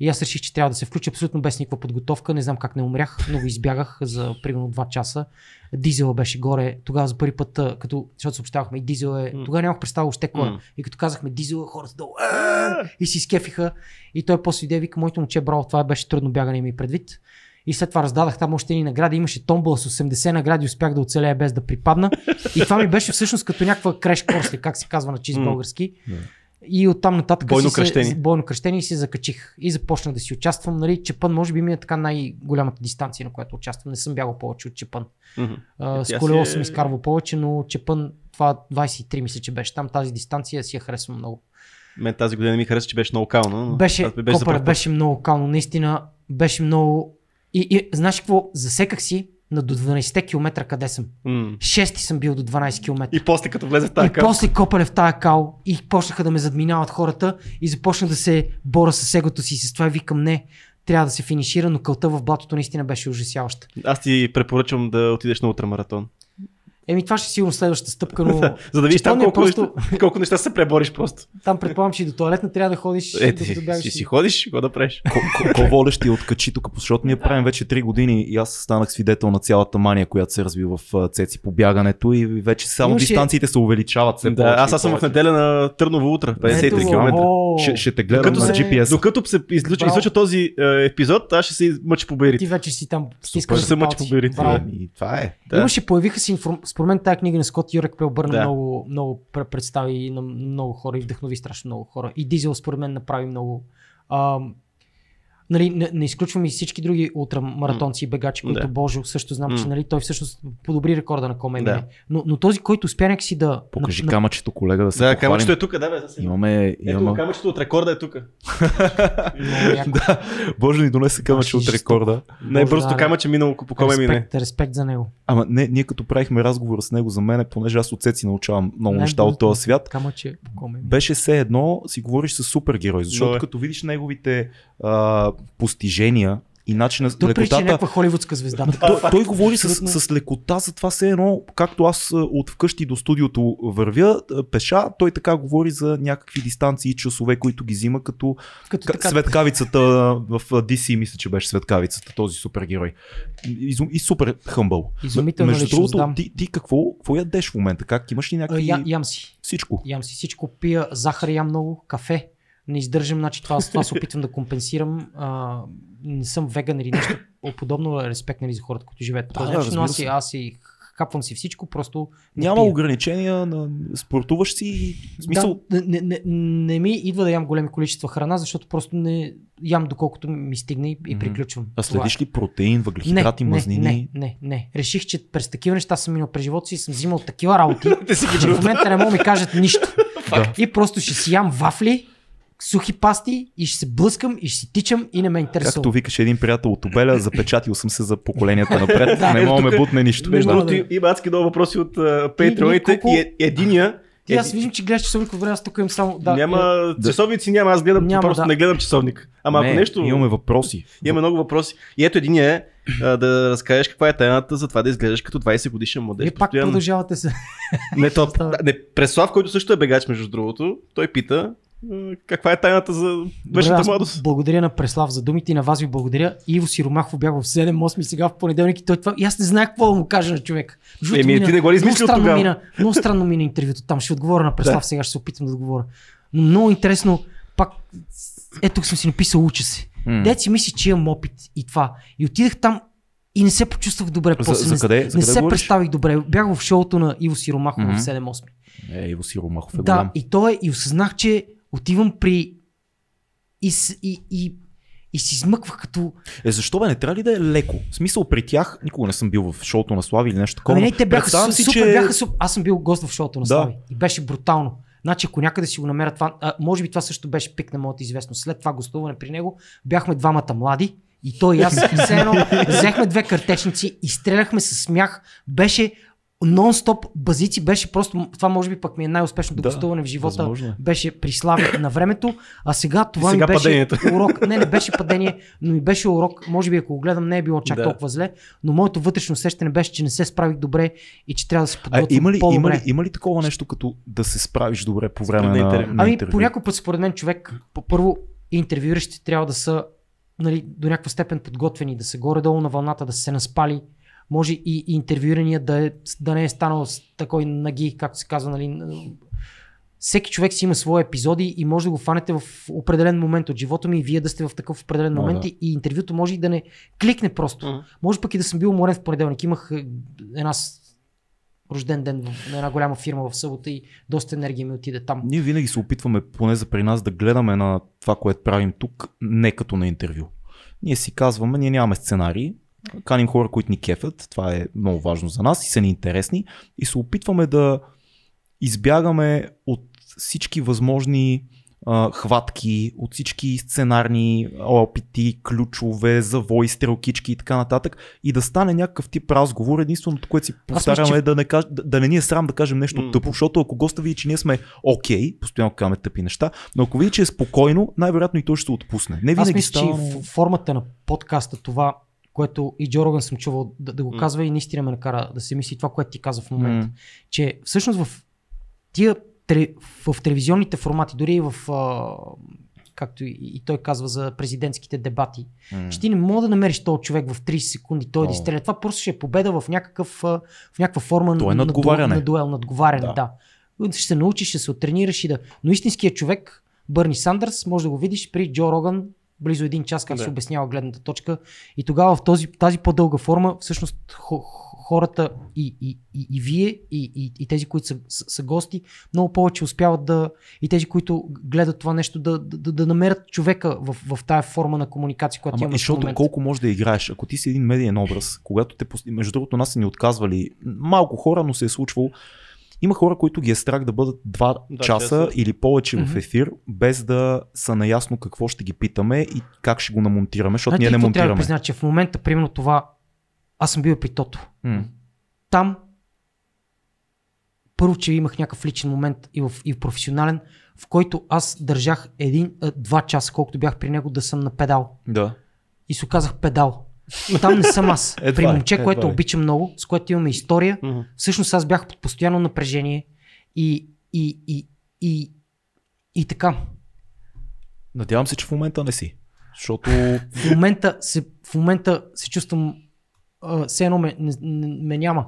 И аз реших, че трябва да се включа абсолютно без никаква подготовка. Не знам как не умрях, но го избягах за примерно 2 часа. Дизела беше горе. Тогава за първи път, като, защото съобщавахме, и дизел е. Тогава нямах представа още кой е. М. И като казахме дизел, хората долу и си скефиха. И той после иде, вика, моето момче, браво, това беше трудно бягане ми предвид. И след това раздадах там още едни награди. Имаше томбола с 80 награди, успях да оцелея без да припадна. И това ми беше всъщност като някаква креш корс, ли, как се казва на чист български. И оттам нататък Бойно си кръщение. Се, бойно кръщение и се закачих. И започнах да си участвам. Нали, Чепън може би ми е така най-голямата дистанция, на която участвам. Не съм бягал повече от Чепън. Мгм. А, Тя с си колело е- съм изкарвал повече, но Чепън, това 23 мисля, че беше там. Тази дистанция си я харесвам много. Мен тази година ми хареса, че беше много кално. но Беше, беше Копър беше много кално, наистина беше много... И, и знаеш какво, засеках си на до 12 км къде съм. М. Шести съм бил до 12 км. И после като влезе в И тази кал, после копале в тая кал и почнаха да ме задминават хората и започнах да се боря с егото си и с това и викам не, трябва да се финишира, но кълта в блатото наистина беше ужасяваща. аз ти препоръчвам да отидеш на ултрамаратон. Еми това ще е сигурно следващата стъпка, но За да видиш там е колко, просто- неща, колко неща се пребориш просто. там предполагам, че и до туалетна трябва да ходиш, Е, ти бягаш. си, си ходиш, какво да правиш? Ко водещи откачи тук, защото ние правим вече 3 години и аз станах свидетел на цялата мания, която се разви в Цеци по бягането и вече само Имаше- дистанциите се увеличават. Все Да, повече аз, аз съм в неделя на Търново утра, 53 Ето, км. Ще, ще те гледам Докато на се- GPS. Докато се излуча, излуча този е, епизод, аз ще се мъча по Ти вече си там Ще се мъча по бейрите. Браво. да. И това е. Да. Имаше, появиха се информ... Според мен тази книга на Скот Юрек преобърна Да. много, много пре- представи на много хора и вдъхнови страшно много хора. И Дизел според мен направи много. А, нали, не, не изключвам и всички други ултрамаратонци и бегачи, които Да. Божо също знам, че нали, той всъщност подобри рекорда на Коме. Да. Но, но този, който успя някакси да... Покажи на, камъчето, колега, да се Да, похвалим. камъчето е тук, да, бе. сега. Имаме, Ето, имаме... камъчето от рекорда е тук. да, Боже ни донесе камъче от рекорда. Най-бързото да, да. камъче минало по коме мине. респект, за него. Ама не, ние като правихме разговор с него за мен, понеже аз от Цеци научавам много неща от този свят, Камъче беше все едно си говориш с супергерой, защото като видиш неговите а, постижения и начина причи лекотата, някаква холивудска звезда. той, той говори с, Абсолютно. с лекота за това все едно, както аз а, от вкъщи до студиото вървя а, пеша, той така говори за някакви дистанции и часове, които ги взима като Като Ка- така, Светкавицата в DC, мисля, че беше Светкавицата, този супергерой. И, и супер хъмбъл. Изумителна Между другото, ти, ти какво, какво ядеш в момента? Как имаш ли някакви... я, ям си. Всичко. Ям си всичко, пия захар, ям много, кафе. Не издържам, значи това, това се опитвам да компенсирам. А, не съм веган или нещо подобно. Респект нали, за хората, които живеят по този Да, начин, но аз аз си хапвам си всичко, просто Няма пия. ограничения, на спортуваш си и в смисъл... Да, не, не, не, ми идва да ям големи количества храна, защото просто не ям доколкото ми стигне и, и приключвам. А Това е. следиш ли протеин, въглехидрати, мазнини? Не, не, не. Реших, че през такива неща съм минал през живота си и съм взимал такива работи, че в момента не могат да ми кажат нищо. И просто ще си ям вафли, сухи пасти и ще се блъскам и ще си тичам и не ме интересува. Както викаше един приятел от Обеля, запечатил съм се за поколенията напред. Да. не мога да ме бутне нищо. Между другото, да- има адски много въпроси от uh, патреоните колко- и е- единия. Ти аз виждам, че гледаш часовник от време, аз тук имам само... Да, няма е, часовници, няма, аз гледам, Няма, просто да. не гледам часовник. Ама ако не, нещо, Имаме въпроси. имаме много въпроси. И ето един е а, да разкажеш каква е тайната за това да изглеждаш като 20 годишен младеж. Вие пак постоянно. продължавате се. Не, то, не, Преслав, който също е бегач, между другото, той пита каква е тайната за Добре, вечната аз младост. Благодаря на Преслав за думите и на вас ви благодаря. Иво Сиромахов бях в 7-8 сега в понеделник и той това... И аз не знаех какво да му кажа на човек. Другото, Еми, мина- ти не го ли много измислил странно тогава? Мина, много странно мина интервюто там. Ще отговоря на Преслав, Да. сега ще се опитам да отговоря. Но много интересно, пак, ето тук съм си написал уча се. М. Дет си мисли, че имам опит и това. И отидах там и не се почувствах добре. За- после. за не, къде- за не къде се говориш? представих добре. Бях в шоуто на Иво Сиромахов Мгм. в 7-8. Е, Иво Сиромахов е Да, голям. и то е, и осъзнах, че отивам при... И, и, и, и си измъквах като... Е, защо бе, не трябва ли да е леко? В смисъл при тях, никога не съм бил в шоуто на Слави или нещо такова. Ами не, те бяха представям су, супер, бяха супер. Аз съм бил гост в шоуто на Да. Слави. И беше брутално. Значи, ако някъде си го намеря това, а, може би това също беше пик на моята известност. След това гостуване при него бяхме двамата млади и той и аз все едно взехме две картечници и стреляхме с смях. Беше нон-стоп базици, беше просто, това може би пък ми е най-успешното Да, гостуване в живота. възможно е. Беше при Слави на времето, а сега това сега ми беше падението. урок. Не, не беше падение, но ми беше урок. Може би ако го гледам не е било чак Да. толкова зле, но моето вътрешно усещане беше, че не се справих добре и че трябва да се подготвя има, ли, по-добре. има, ли, има ли такова нещо като да се справиш добре по време на на, интервю? на Ами, по някой път, според мен, човек, по- първо, интервюиращите трябва да са нали, до някаква степен подготвени, да са горе-долу на вълната, да са се наспали. Може и, интервюирания да, е, да не е станал с такой наги, както се казва. Нали. Всеки човек си има свои епизоди и може да го фанете в определен момент от живота ми и вие да сте в такъв определен О, момент да. и, интервюто може и да не кликне просто. Мгм. Може пък и да съм бил уморен в понеделник. Имах е, една рожден ден на една голяма фирма в събота и доста енергия ми отиде там. Ние винаги се опитваме, поне за при нас, да гледаме на това, което правим тук, не като на интервю. Ние си казваме, ние нямаме сценарии, каним хора, които ни кефят, това е много важно за нас и са ни интересни и се опитваме да избягаме от всички възможни а, хватки, от всички сценарни опити, ключове, завои, стрелкички и така нататък и да стане някакъв тип разговор. Единственото, което си повтаряме че... е да не, каж... да, да не ни е срам да кажем нещо mm. тъпо, защото ако госта види, че ние сме окей, okay, постоянно казваме тъпи неща, но ако види, че е спокойно, най-вероятно и той ще се отпусне. Не винаги Аз мисля, става... че формата на подкаста това което и Джо Роган съм чувал да, да го mm. казва и наистина ме накара да се мисли това, което ти каза в момента. Mm. Че всъщност в тия в телевизионните формати, дори и в както и, и той казва за президентските дебати, mm. ще ти не мога да намериш този човек в 30 секунди, той oh. да изстреля. Това просто ще е победа в, някакъв, в някаква форма той е на, на, дуел, надговаряне. Да. да. Ще се научиш, ще се оттренираш и да. Но истинският човек, Бърни Сандърс, може да го видиш при Джо Роган близо един час, как да. се обяснява гледната точка. И тогава в този, тази по-дълга форма, всъщност хората и, и, и, и вие, и, и, и тези, които са, са, са гости, много повече успяват да, и тези, които гледат това нещо, да, да, да намерят човека в, в тая форма на комуникация, която Ама, имаме. И защото колко може да играеш, ако ти си един медиен образ, когато те, между другото, нас са ни отказвали малко хора, но се е случвало, има хора, които ги е страх да бъдат два да, часа часа или повече mm-hmm. в ефир, без да са наясно какво ще ги питаме и как ще го намонтираме, защото ние не монтираме. Трябва да призна, че в момента, примерно това, аз съм бил при Тото. Mm. Там, първо, че имах някакъв личен момент и в, и в професионален, в който аз държах един, два часа, колкото бях при него, да съм на педал. Да. И се оказах педал. Там не съм аз. Едва, При момче, едва, което обичам много, с което имаме история, uh-huh. всъщност аз бях под постоянно напрежение и, и, и, и, и така. Надявам се, че в момента не си. Защото... В момента се, в момента се чувствам, а, все едно ме, не, ме няма.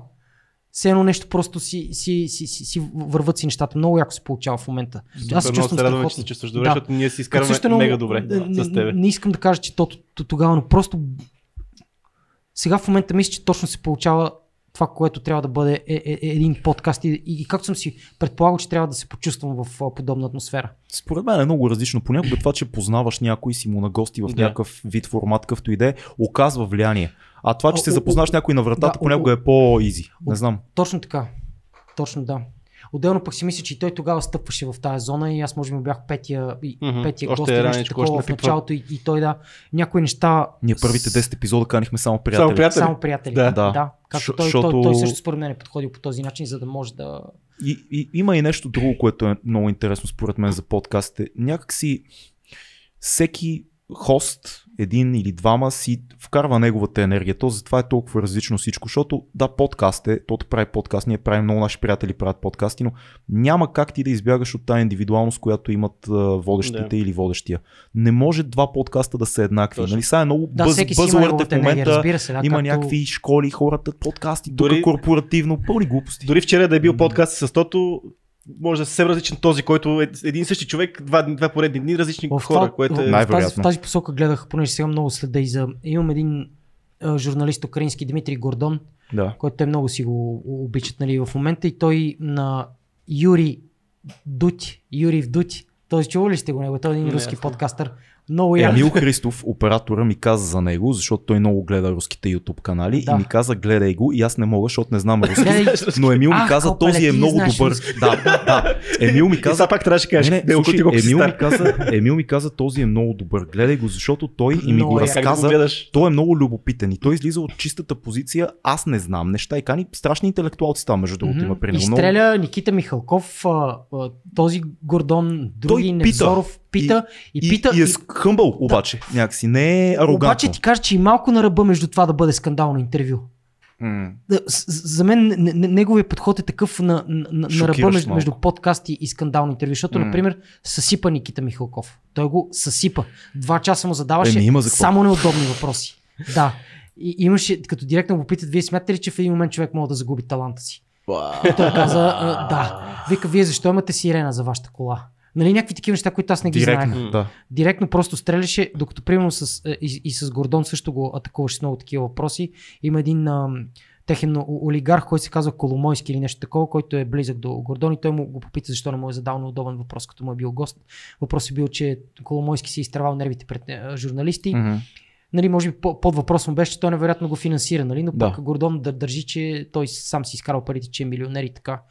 Все едно нещо просто си, си, си, си, си върват си нещата. Много яко се получава в момента. Супер, Аз се чувствам се радвам, че се чувстваш добре, да. защото ние си изкарваме мега добре не, с тебе. Не, не искам да кажа, че то, то, тогава, но просто сега в момента мисля, че точно се получава това, което трябва да бъде е, е, е един подкаст и, и, и както съм си предполагал, че трябва да се почувствам в а, подобна атмосфера. Според мен е много различно. Понякога това, че познаваш някой си му на гости в да. някакъв вид формат, какъвто иде, оказва влияние. А това, че се запознаш някой на вратата, да, понякога е по-изи. Не знам. Точно така. Точно да. Отделно пък си мисля, че и той тогава стъпваше в тази зона и аз може би бях петия, mm-hmm. петия гост или нещо такова в началото и, и, той да, някои неща... Ние първите 10 епизода канихме само приятели. Само приятели. Само приятели. Да. да. да. Както той, Шото... той, той, също според мен е подходил по този начин, за да може да... И, и, има и нещо друго, което е много интересно според мен за подкастите. Някакси всеки хост, един или двама, си вкарва неговата енергия. То затова е толкова различно всичко, защото да, подкаст е, тото прави подкаст, ние правим много наши приятели правят подкасти, но няма как ти да избягаш от тази индивидуалност, която имат водещите да. или водещия. Не може два подкаста да са еднакви. Точно. Нали, сега е много да, бъз, бъзвърте в момента. Енергия, се, да, има както... някакви школи, хората, подкасти, дори корпоративно, пълни глупости. Дори вчера да е бил подкаст с Тото, може да е съвсем различен този, който е един и същи човек, два, два поредни дни, различни в хора, това, което е... В тази, в тази посока гледах, понеже сега много следа и за... Имам един а, журналист украински, Дмитрий Гордон, да. който те много си го обичат нали, в момента и той на Юри Дути, Юрий в Дути, този чували ли сте го него? Той е един руски подкастър. Много яко. Емил Христов, оператора, ми каза за него, защото той много гледа руските YouTube канали да. и ми каза гледай го и аз не мога, защото не знам руски. но Емил ми каза, този е много добър. Да, да. Емил ми каза. пак трябваше да кажеш. Не, не, слушай, Емил, ми каза, Емил ми каза, този е много добър. Гледай го, защото той и ми го разказа. Го той е много любопитен и той излиза от чистата позиция. Аз не знам неща и кани страшни интелектуалци там, между другото, има при И стреля Никита Михалков, този Гордон, други Невзоров, пита и, и пита. И, и е хъмбъл, обаче, да. някакси. Не е арогантно. Обаче ти кажа, че и малко на ръба между това да бъде скандално интервю. Mm. За мен неговия подход е такъв на, на, на ръба между, между подкасти и скандални интервю, защото, mm. например, съсипа Никита Михалков. Той го съсипа. Два часа му задаваше е, само неудобни въпроси. Да. И имаше, като директно го питат, вие смятате ли, че в един момент човек може да загуби таланта си? Wow. И той каза, да. Вика, вие защо имате сирена за вашата кола? Нали, някакви такива неща, които аз не ги Директно, знаех. Да. Директно просто стреляше, докато примерно с, е, и, и с Гордон също го атакуваше с много такива въпроси. Има един а, техен олигарх, който се казва Коломойски или нещо такова, който е близък до Гордон и той му го попита защо не му е задал неудобен въпрос, като му е бил гост. Въпросът е бил, че Коломойски си е изтървал нервите пред журналисти. Mm-hmm. Нали, може би под въпрос му беше, че той невероятно го финансира, нали? но да. пък Гордон да държи, че той сам си изкарал парите, че е милионер и така.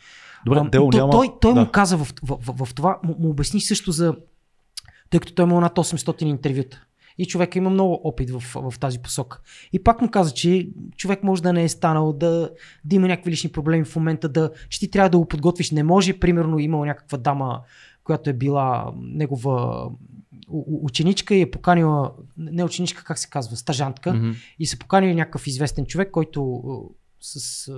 Добре, а, Дело, той, няма... той, той да. му каза в, в, в, в това, му, му обясни също за, тъй като той има над 800 интервюта. И човек има много опит в, в тази посока. И пак му каза, че човек може да не е станал, да, да има някакви лични проблеми в момента, да, че ти трябва да го подготвиш. Не може, примерно, имала някаква дама, която е била негова ученичка и е поканила, не ученичка, как се казва, стажантка, mm-hmm. и се поканили някакъв известен човек, който с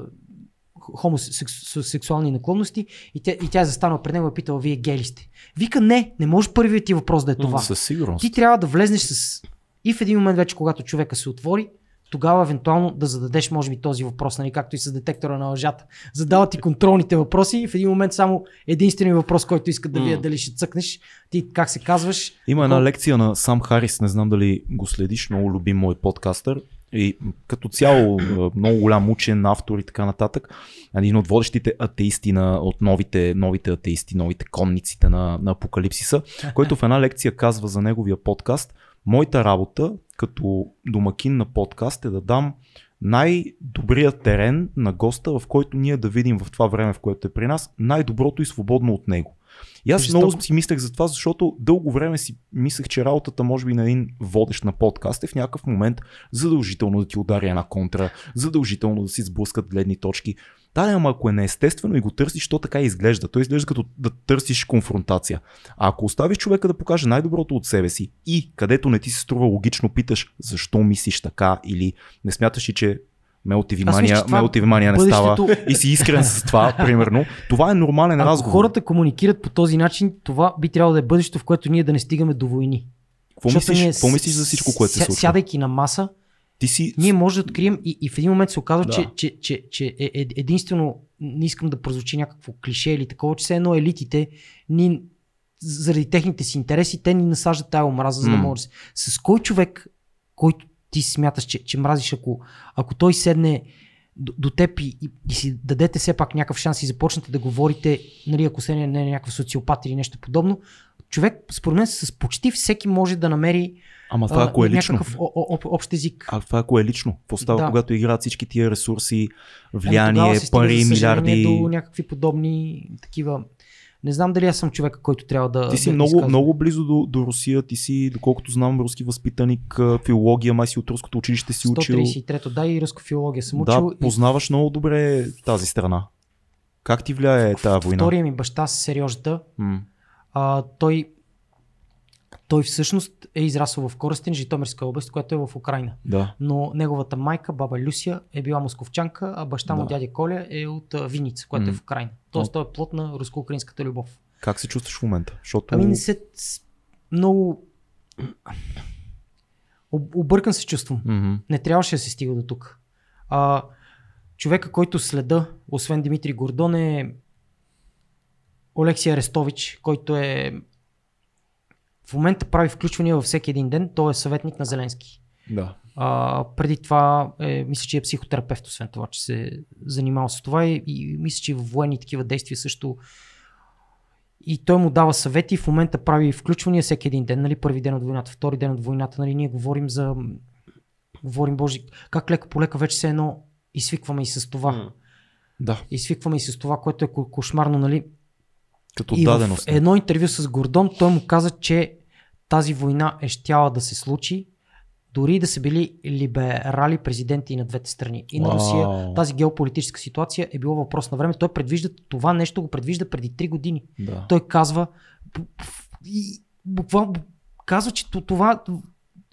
хомосексуални наклонности и тя, и тя е застанала пред него и е питала, вие гели сте. Вика, не, не може първият ти въпрос да е това. Със сигурност. Ти трябва да влезнеш с... И в един момент вече, когато човека се отвори, тогава евентуално да зададеш, може би, този въпрос, нали, както и с детектора на лъжата. Задава ти контролните въпроси и в един момент само единствения въпрос, който иска да вие дали ще цъкнеш, ти как се казваш. Има една лекция на Сам Харис, не знам дали го следиш, много любим мой подкастър. И като цяло много голям учен, автор и така нататък. Един от водещите атеисти на, от новите, новите атеисти, новите конниците на, на Апокалипсиса, който в една лекция казва за неговия подкаст – Моята работа като домакин на подкаст е да дам най-добрия терен на госта, в който ние да видим в това време, в което е при нас, най-доброто и свободно от него. И аз Жестоко. много си мислех за това, защото дълго време си мислех, че работата може би на един водещ на подкаст е в някакъв момент задължително да ти удари една контра, задължително да си сблъскат гледни точки. Да, ама ако е неестествено и го търсиш, то така изглежда. Той изглежда като да търсиш конфронтация. А ако оставиш човека да покаже най-доброто от себе си и където не ти се струва логично питаш защо мислиш така или не смяташ ли, че мелтивимания, мелтивимания не става и си искрен с това, примерно. Това е нормален Ако разговор. хората комуникират по този начин, това би трябвало да е бъдещето, в което ние да не стигаме до войни. Какво мислиш, ние, какво мислиш за всичко, което се случва? Сядайки на маса, ти си... Ние може да открием и, и в един момент се оказва, да. че, че, че, че е, е, единствено, не искам да прозвучи някакво клише или такова, че все едно елитите ни, заради техните си интереси, те ни насаждат тая омраза, за да може. С кой човек, който ти смяташ, че, че мразиш, ако, ако той седне до, до теб и, и, и си дадете все пак някакъв шанс и започнете да говорите, нали, ако се не, не е някакъв социопат или нещо подобно, човек, според мен, с почти всеки може да намери Ама това ако е лично. Някакъв общ език. А това ако е лично. Какво става, да. когато играят всички тия ресурси, влияние, ами пари, милиарди. До някакви подобни такива. Не знам дали аз съм човека, който трябва да. Ти си да много, много близо до, до Русия. Ти си, доколкото знам, руски възпитаник, филология, май си от руското училище си учил. 133-то, да, и руско филология съм учил. Да, познаваш и... много добре тази страна. Как ти влияе тази война? Втория ми баща, Сережда, а, той той всъщност е израсъл в Коростен, Житомирска област, която е в Украина. Да. Но неговата майка, баба Люсия, е била московчанка, а баща му, да. дядя Коля, е от Виница, която mm. е в Украина. Тоест, той е плод на руско-украинската любов. Как се чувстваш в момента? Защото... Ами не се... Много... Объркан се чувствам. Mm-hmm. Не трябваше да се стига до тук. А, човека, който следа, освен Димитри Гордон е Олексия Арестович, който е в момента прави включвания във всеки един ден. Той е съветник на Зеленски. Да. А, преди това, е, мисля, че е психотерапевт, освен това, че се занимава с това и, и мисля, че в военни такива действия също и той му дава съвети в момента прави включвания всеки един ден, нали, първи ден от войната, втори ден от войната, нали, ние говорим за, говорим, Боже, как лека по лека вече се едно изсвикваме и с това. Да. Изсвикваме и с това, което е кошмарно, нали. Като и даденост. В едно интервю с Гордон той му каза, че тази война е щяла да се случи, дори да са били либерали президенти на двете страни. И на Русия тази геополитическа ситуация е било въпрос на време. Той предвижда това нещо, го предвижда преди 3 години. Да. Той казва и буквално казва, че това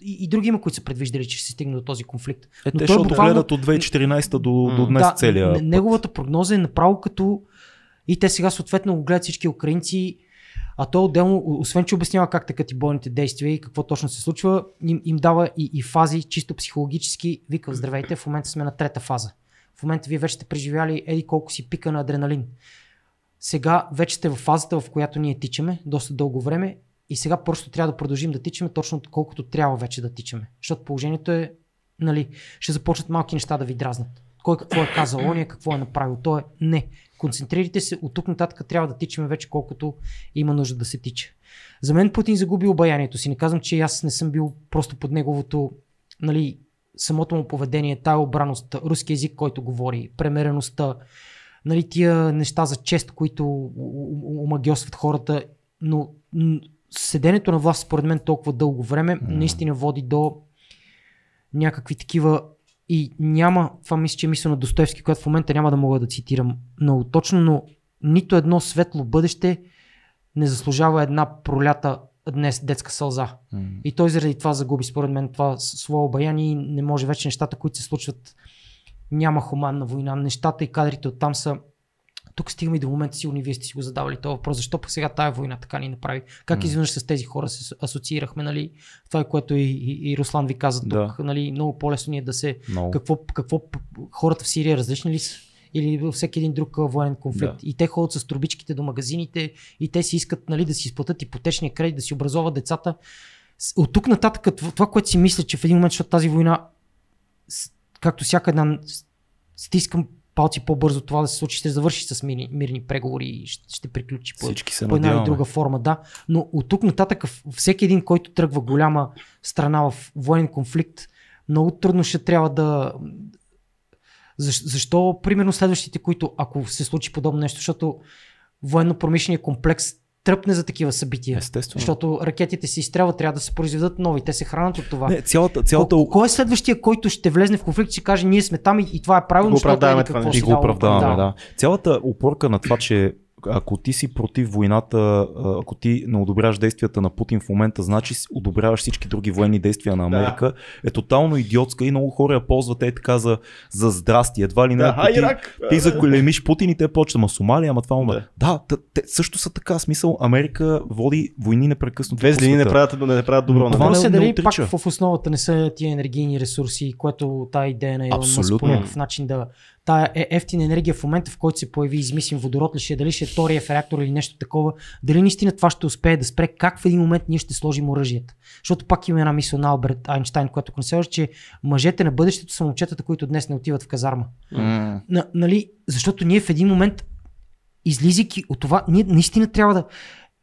и, и други има, които са предвиждали, че ще се стигне до този конфликт. Е, Но те ще буквално... гледат от 2014 до, до днес да, целия. Неговата прогноза е направо като и те сега съответно го гледат всички украинци а то отделно, освен че обяснява как така ти бойните действия и какво точно се случва, им, им дава и, и фази чисто психологически. Вика, здравейте, в момента сме на трета фаза. В момента вие вече сте преживяли еди колко си пика на адреналин. Сега вече сте в фазата, в която ние тичаме доста дълго време и сега просто трябва да продължим да тичаме точно колкото трябва вече да тичаме. Защото положението е, нали, ще започнат малки неща да ви дразнат. Кой какво е казал, ония какво е направил. То е не. Концентрирайте се, от тук нататък трябва да тичаме вече колкото има нужда да се тича. За мен Путин загуби обаянието си. Не казвам, че аз не съм бил просто под неговото, нали, самото му поведение, тая обраност, руски език, който говори, премереността, нали, тия неща за чест, които омагиосват хората, но седенето на власт според мен толкова дълго време mm. наистина води до някакви такива и няма, това мисля, че е мисля на Достоевски, която в момента няма да мога да цитирам много точно, но нито едно светло бъдеще не заслужава една пролята днес детска сълза. Mm. И той заради това загуби, според мен, това свое обаяние и не може вече нещата, които се случват. Няма хуманна война. Нещата и кадрите оттам са тук стигаме и до момента, сигурно вие сте си го задавали този въпрос, защо пък сега тая война така ни направи? Как mm. изведнъж с тези хора се асоциирахме, нали? Това е което и, и, и Руслан ви каза тук, да. нали? Много по-лесно ни е да се... No. Какво, какво хората в Сирия различни ли са? или във всеки един друг военен конфликт. Да. И те ходят с трубичките до магазините и те си искат нали, да си изплатят ипотечния кредит, да си образоват децата. От тук нататък това, което си мисля, че в един момент, защото тази война, както всяка една стискам палци по-бързо това да се случи, ще завърши с мирни, мирни преговори и ще, ще приключи по, по една или друга форма. Да. Но от тук нататък всеки един, който тръгва голяма страна в военен конфликт, много трудно ще трябва да, защо, защо, примерно, следващите, които, ако се случи подобно нещо, защото военно-промишления комплекс тръпне за такива събития. Естествено. Защото ракетите се изстрелват, трябва да се произведат нови, те се хранят от това. Не, цялата, цялата... Ко, кой е следващия, който ще влезне в конфликт и ще каже, ние сме там и, и това е правилно, защото е това. И го оправдаваме, да. Цялата опорка на това, че ако ти си против войната, ако ти не одобряваш действията на Путин в момента, значи одобряваш всички други военни действия на Америка, да. е тотално идиотска и много хора я ползват е така за, за здрасти. Едва ли не, да, ти, Ирак. ти заклемиш Путин и те почват, ама Сомалия, ама това, ама. Да, да те също са така. Смисъл, Америка води войни непрекъснато. Злини не правят, не правят добро. Това не, се дали пак в основата не са тия енергийни ресурси, което тази идея на Мъск по някакъв начин да тая е ефтина енергия в момента, в който се появи измислим водород ли ще е, дали ще е втория реактор или нещо такова, дали наистина това ще успее да спре, как в един момент ние ще сложим оръжията. Защото пак има една мисъл на Алберт Айнштайн, която консерваш, че мъжете на бъдещето са момчетата, които днес не отиват в казарма. Mm. На, нали, защото ние в един момент, излизайки от това, ние наистина трябва да.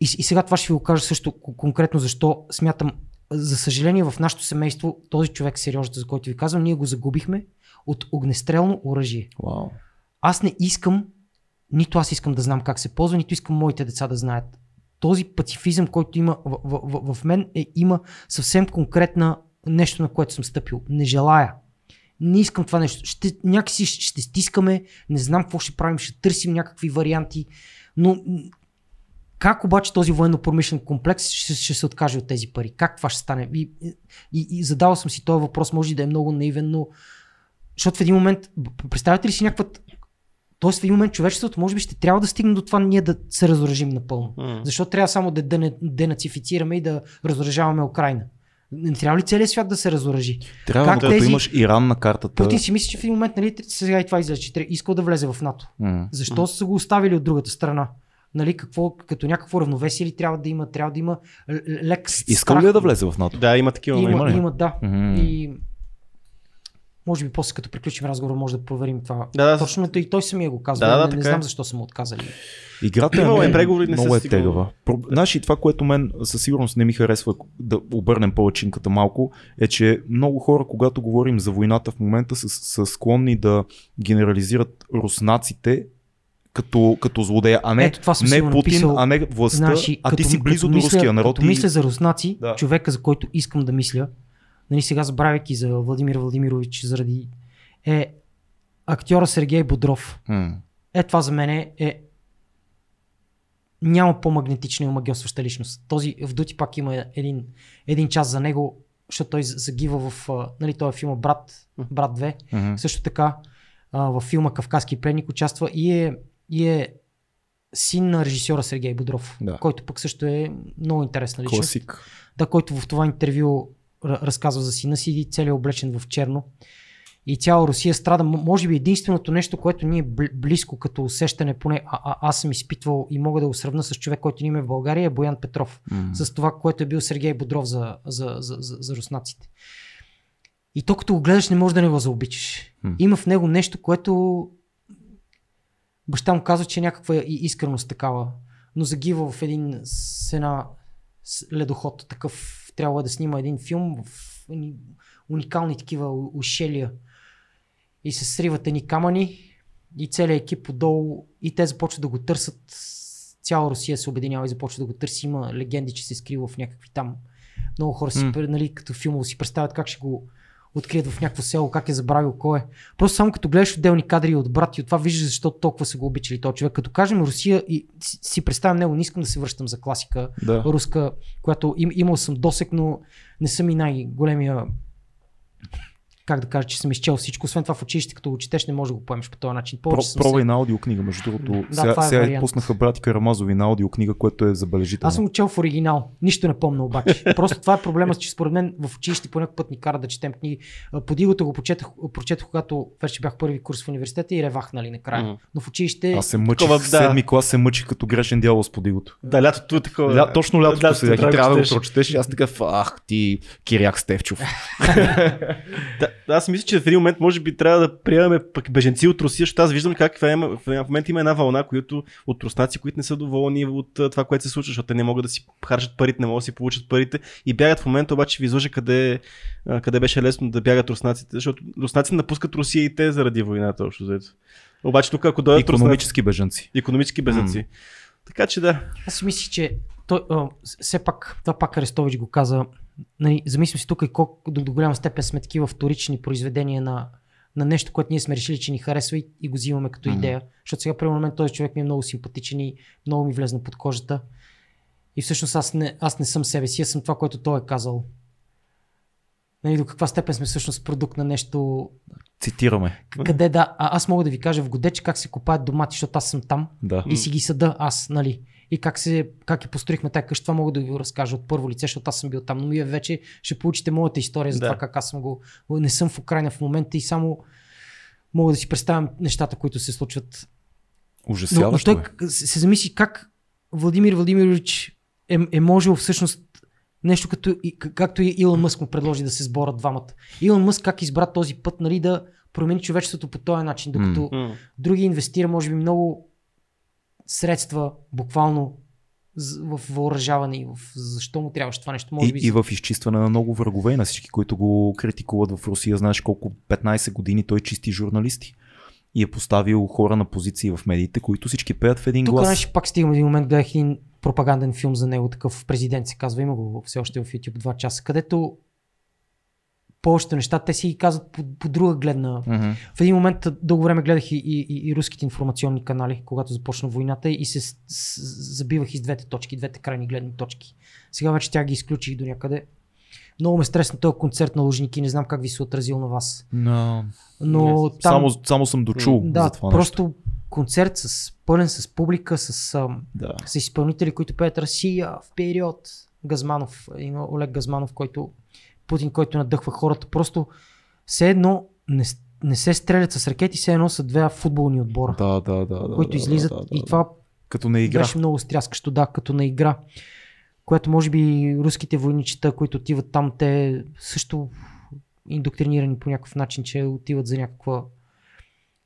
И, и сега това ще ви го кажа също конкретно защо смятам. За съжаление, в нашето семейство този човек, сериозно, за който ви казвам, ние го загубихме от огнестрелно оръжие. Wow. Аз не искам, нито аз искам да знам как се ползва, нито искам моите деца да знаят. Този пацифизъм, който има в, в, в, мен, е, има съвсем конкретна нещо, на което съм стъпил. Не желая. Не искам това нещо. Ще, някакси ще стискаме, не знам какво ще правим, ще търсим някакви варианти, но как обаче този военно-промишлен комплекс ще, ще се откаже от тези пари? Как това ще стане? И, и, и задавал съм си този въпрос, може да е много наивен, но защото в един момент, представяте ли си някаква Тоест в един момент човечеството може би ще трябва да стигне до това ние да се разоръжим напълно. Mm. Защото трябва само да денацифицираме и да разоръжаваме Украина. Не трябва ли целият свят да се разоръжи? Трябва, как тези... имаш Иран на картата. Путин си мисли, че в един момент, нали, сега и това излезе, че искал да влезе в НАТО. Mm. Защо mm. са го оставили от другата страна? Нали, какво, като някакво равновесие ли трябва да има? Трябва да има лек Искал ли е да влезе в НАТО? Да, има такива. Има, има, има да. Mm. И може би после като приключим разговора може да проверим това. Да, да. Точно и той самия го казва. Да, да, не, не знам е. защо са му отказали. Играта е, е преговори, не много е тегава. Значи това, което мен със сигурност не ми харесва да обърнем палачинката малко, е, че много хора, когато говорим за войната в момента, са, са склонни да генерализират руснаците като, като злодея, а не, Ето, това не Путин, написал, а не властта, значи, а ти си близо до мисля, руския народ. Като и... мисля за руснаци, да. човека за който искам да мисля, нали, сега забравяйки за Владимир Владимирович заради е актьора Сергей Бодров. Mm. Е, това за мен е, е няма по-магнетична и омагиосваща личност. Този в Дути пак има един, един час за него, защото той загива в, нали, този филма Брат, Брат 2. Mm-hmm. Също така във филма Кавказски пленник участва и е, и е син на режисьора Сергей Бодров, да. който пък също е много интересна личност. Класик. Да, който в това интервю разказва за сина си целият облечен в черно. И цяла Русия страда. Може би единственото нещо, което ни е близко като усещане, поне а, а, аз съм изпитвал и мога да го сравна с човек, който ни има в България, е Боян Петров. Mm. С това, което е бил Сергей Бодров за, за, за, за, за руснаците. И то като го гледаш не можеш да не го заобичаш. М. Има в него нещо, което баща му казва, че е някаква искреност такава, но загива в един с една ледоход такъв. Трябва да снима един филм в уни- уникални такива ушелия. И се сриват едни камъни и целият екип отдолу и те започват да го търсят. Цяла Русия се обединява и започва да го търси. Има легенди, че се е скрива в някакви там. Много хора си, mm. нали, като филмово си представят как ще го открият в някакво село, как е забравил кой е. Просто само като гледаш отделни кадри от брат и от това виждаш защо толкова са го обичали този човек. Като кажем Русия и си, си представям него, не искам да се връщам за класика Да. руска, която им, имал съм досек, но не съм и най-големия как да кажа, че съм изчел всичко. Освен това в училище, като го четеш, не можеш да го поемеш по този начин. Про, Повече съм пробвай се... на аудиокнига, между другото. Да, сега това е сега вариант. пуснаха брати Карамазови на аудиокнига, което е забележително. Аз съм го чел в оригинал. Нищо не помня обаче. Просто това е проблема, че според мен в училище по някакъв път ни кара да четем книги. Подигото го прочетах, прочетох, когато вече бях първи курс в университета и ревах, нали, накрая. Но в училище... Аз се мъчих Такова, да. седми клас, се мъчих като грешен дявол с подигото. Да, лятото е такова. Ля, точно лятото Да, сега, трябва да го четеш. прочетеш и аз така, ах ти, Киряк Стевчов. Да, аз мисля, че в един момент може би трябва да приемаме пък беженци от Русия, защото аз виждам как в момента има една вълна, която от руснаци, които не са доволни от това, което се случва, защото те не могат да си харчат парите, не могат да си получат парите и бягат в момента, обаче ви излъжа къде, къде беше лесно да бягат руснаците, защото руснаците напускат Русия и те заради войната, общо взето. Обаче тук, ако дойдат руснаци, Економически бежанци. економически беженци. Така че да. Аз си мислих, че той, все пак, това пак Арестович го каза, нали, замислим си тук и колко до, до голяма степен сме такива вторични произведения на, на нещо, което ние сме решили, че ни харесва и, и го взимаме като Мгм. идея. Защото сега, примерно, на мен този човек ми е много симпатичен и много ми влезна под кожата. И всъщност аз не, аз не съм себе си, аз съм това, което той е казал. Нали, до каква степен сме всъщност продукт на нещо, Цитираме. къде да, а, аз мога да ви кажа в Годеч как се копаят домати, защото аз съм там Да. и си ги съда аз, нали? И как, се, как я построихме тази къща, това мога да ви разкажа от първо лице, защото аз съм бил там. Но вие вече ще получите моята история за Да. това как аз съм го... Не съм в Украина в момента и само мога да си представям нещата, които се случват. Но, но Ужасяващо той е. се, се замисли как Владимир Владимирович е, е можел всъщност нещо като, както и Илон Мъск му предложи да се сборят двамата. Илон Мъск как избра този път, нали, да промени човечеството по този начин, докато М. други инвестира, може би, много средства, буквално в въоръжаване и в защо му трябваше това нещо. Може И, би и в изчистване на много врагове на всички, които го критикуват в Русия. Знаеш колко 15 години той чисти журналисти. И е поставил хора на позиции в медиите, които всички пеят в един Тук глас. знаеш, пак стигам един момент, гледах един пропаганден филм за него, такъв президент се казва, има го все още в YouTube 2 часа, където повечето неща те си ги казват по, по друга гледна. Мгм. В един момент дълго време гледах и, и, и, и руските информационни канали, когато започна войната и се с, с, забивах из двете точки, двете крайни гледни точки. Сега вече тя ги изключих до някъде. Много ме стресна този концерт на Лужники, не знам как ви се отразил на вас. Но... Но там, Само, само съм дочул да, за това просто концерт с пълен с публика, с, нещо. Да. с изпълнители, които пеят Русия вперед. Газманов, има Олег Газманов, който Путин, който надъхва хората. Просто все едно не, не се стрелят с ракети, все едно са две футболни отбора, Да, да, да, да. които да, излизат. Да, да, и да. това Като на игра. беше много стряскащо, да, като на игра. Което може би руските войничета, които отиват там, те също индоктринирани по някакъв начин, че отиват за някаква...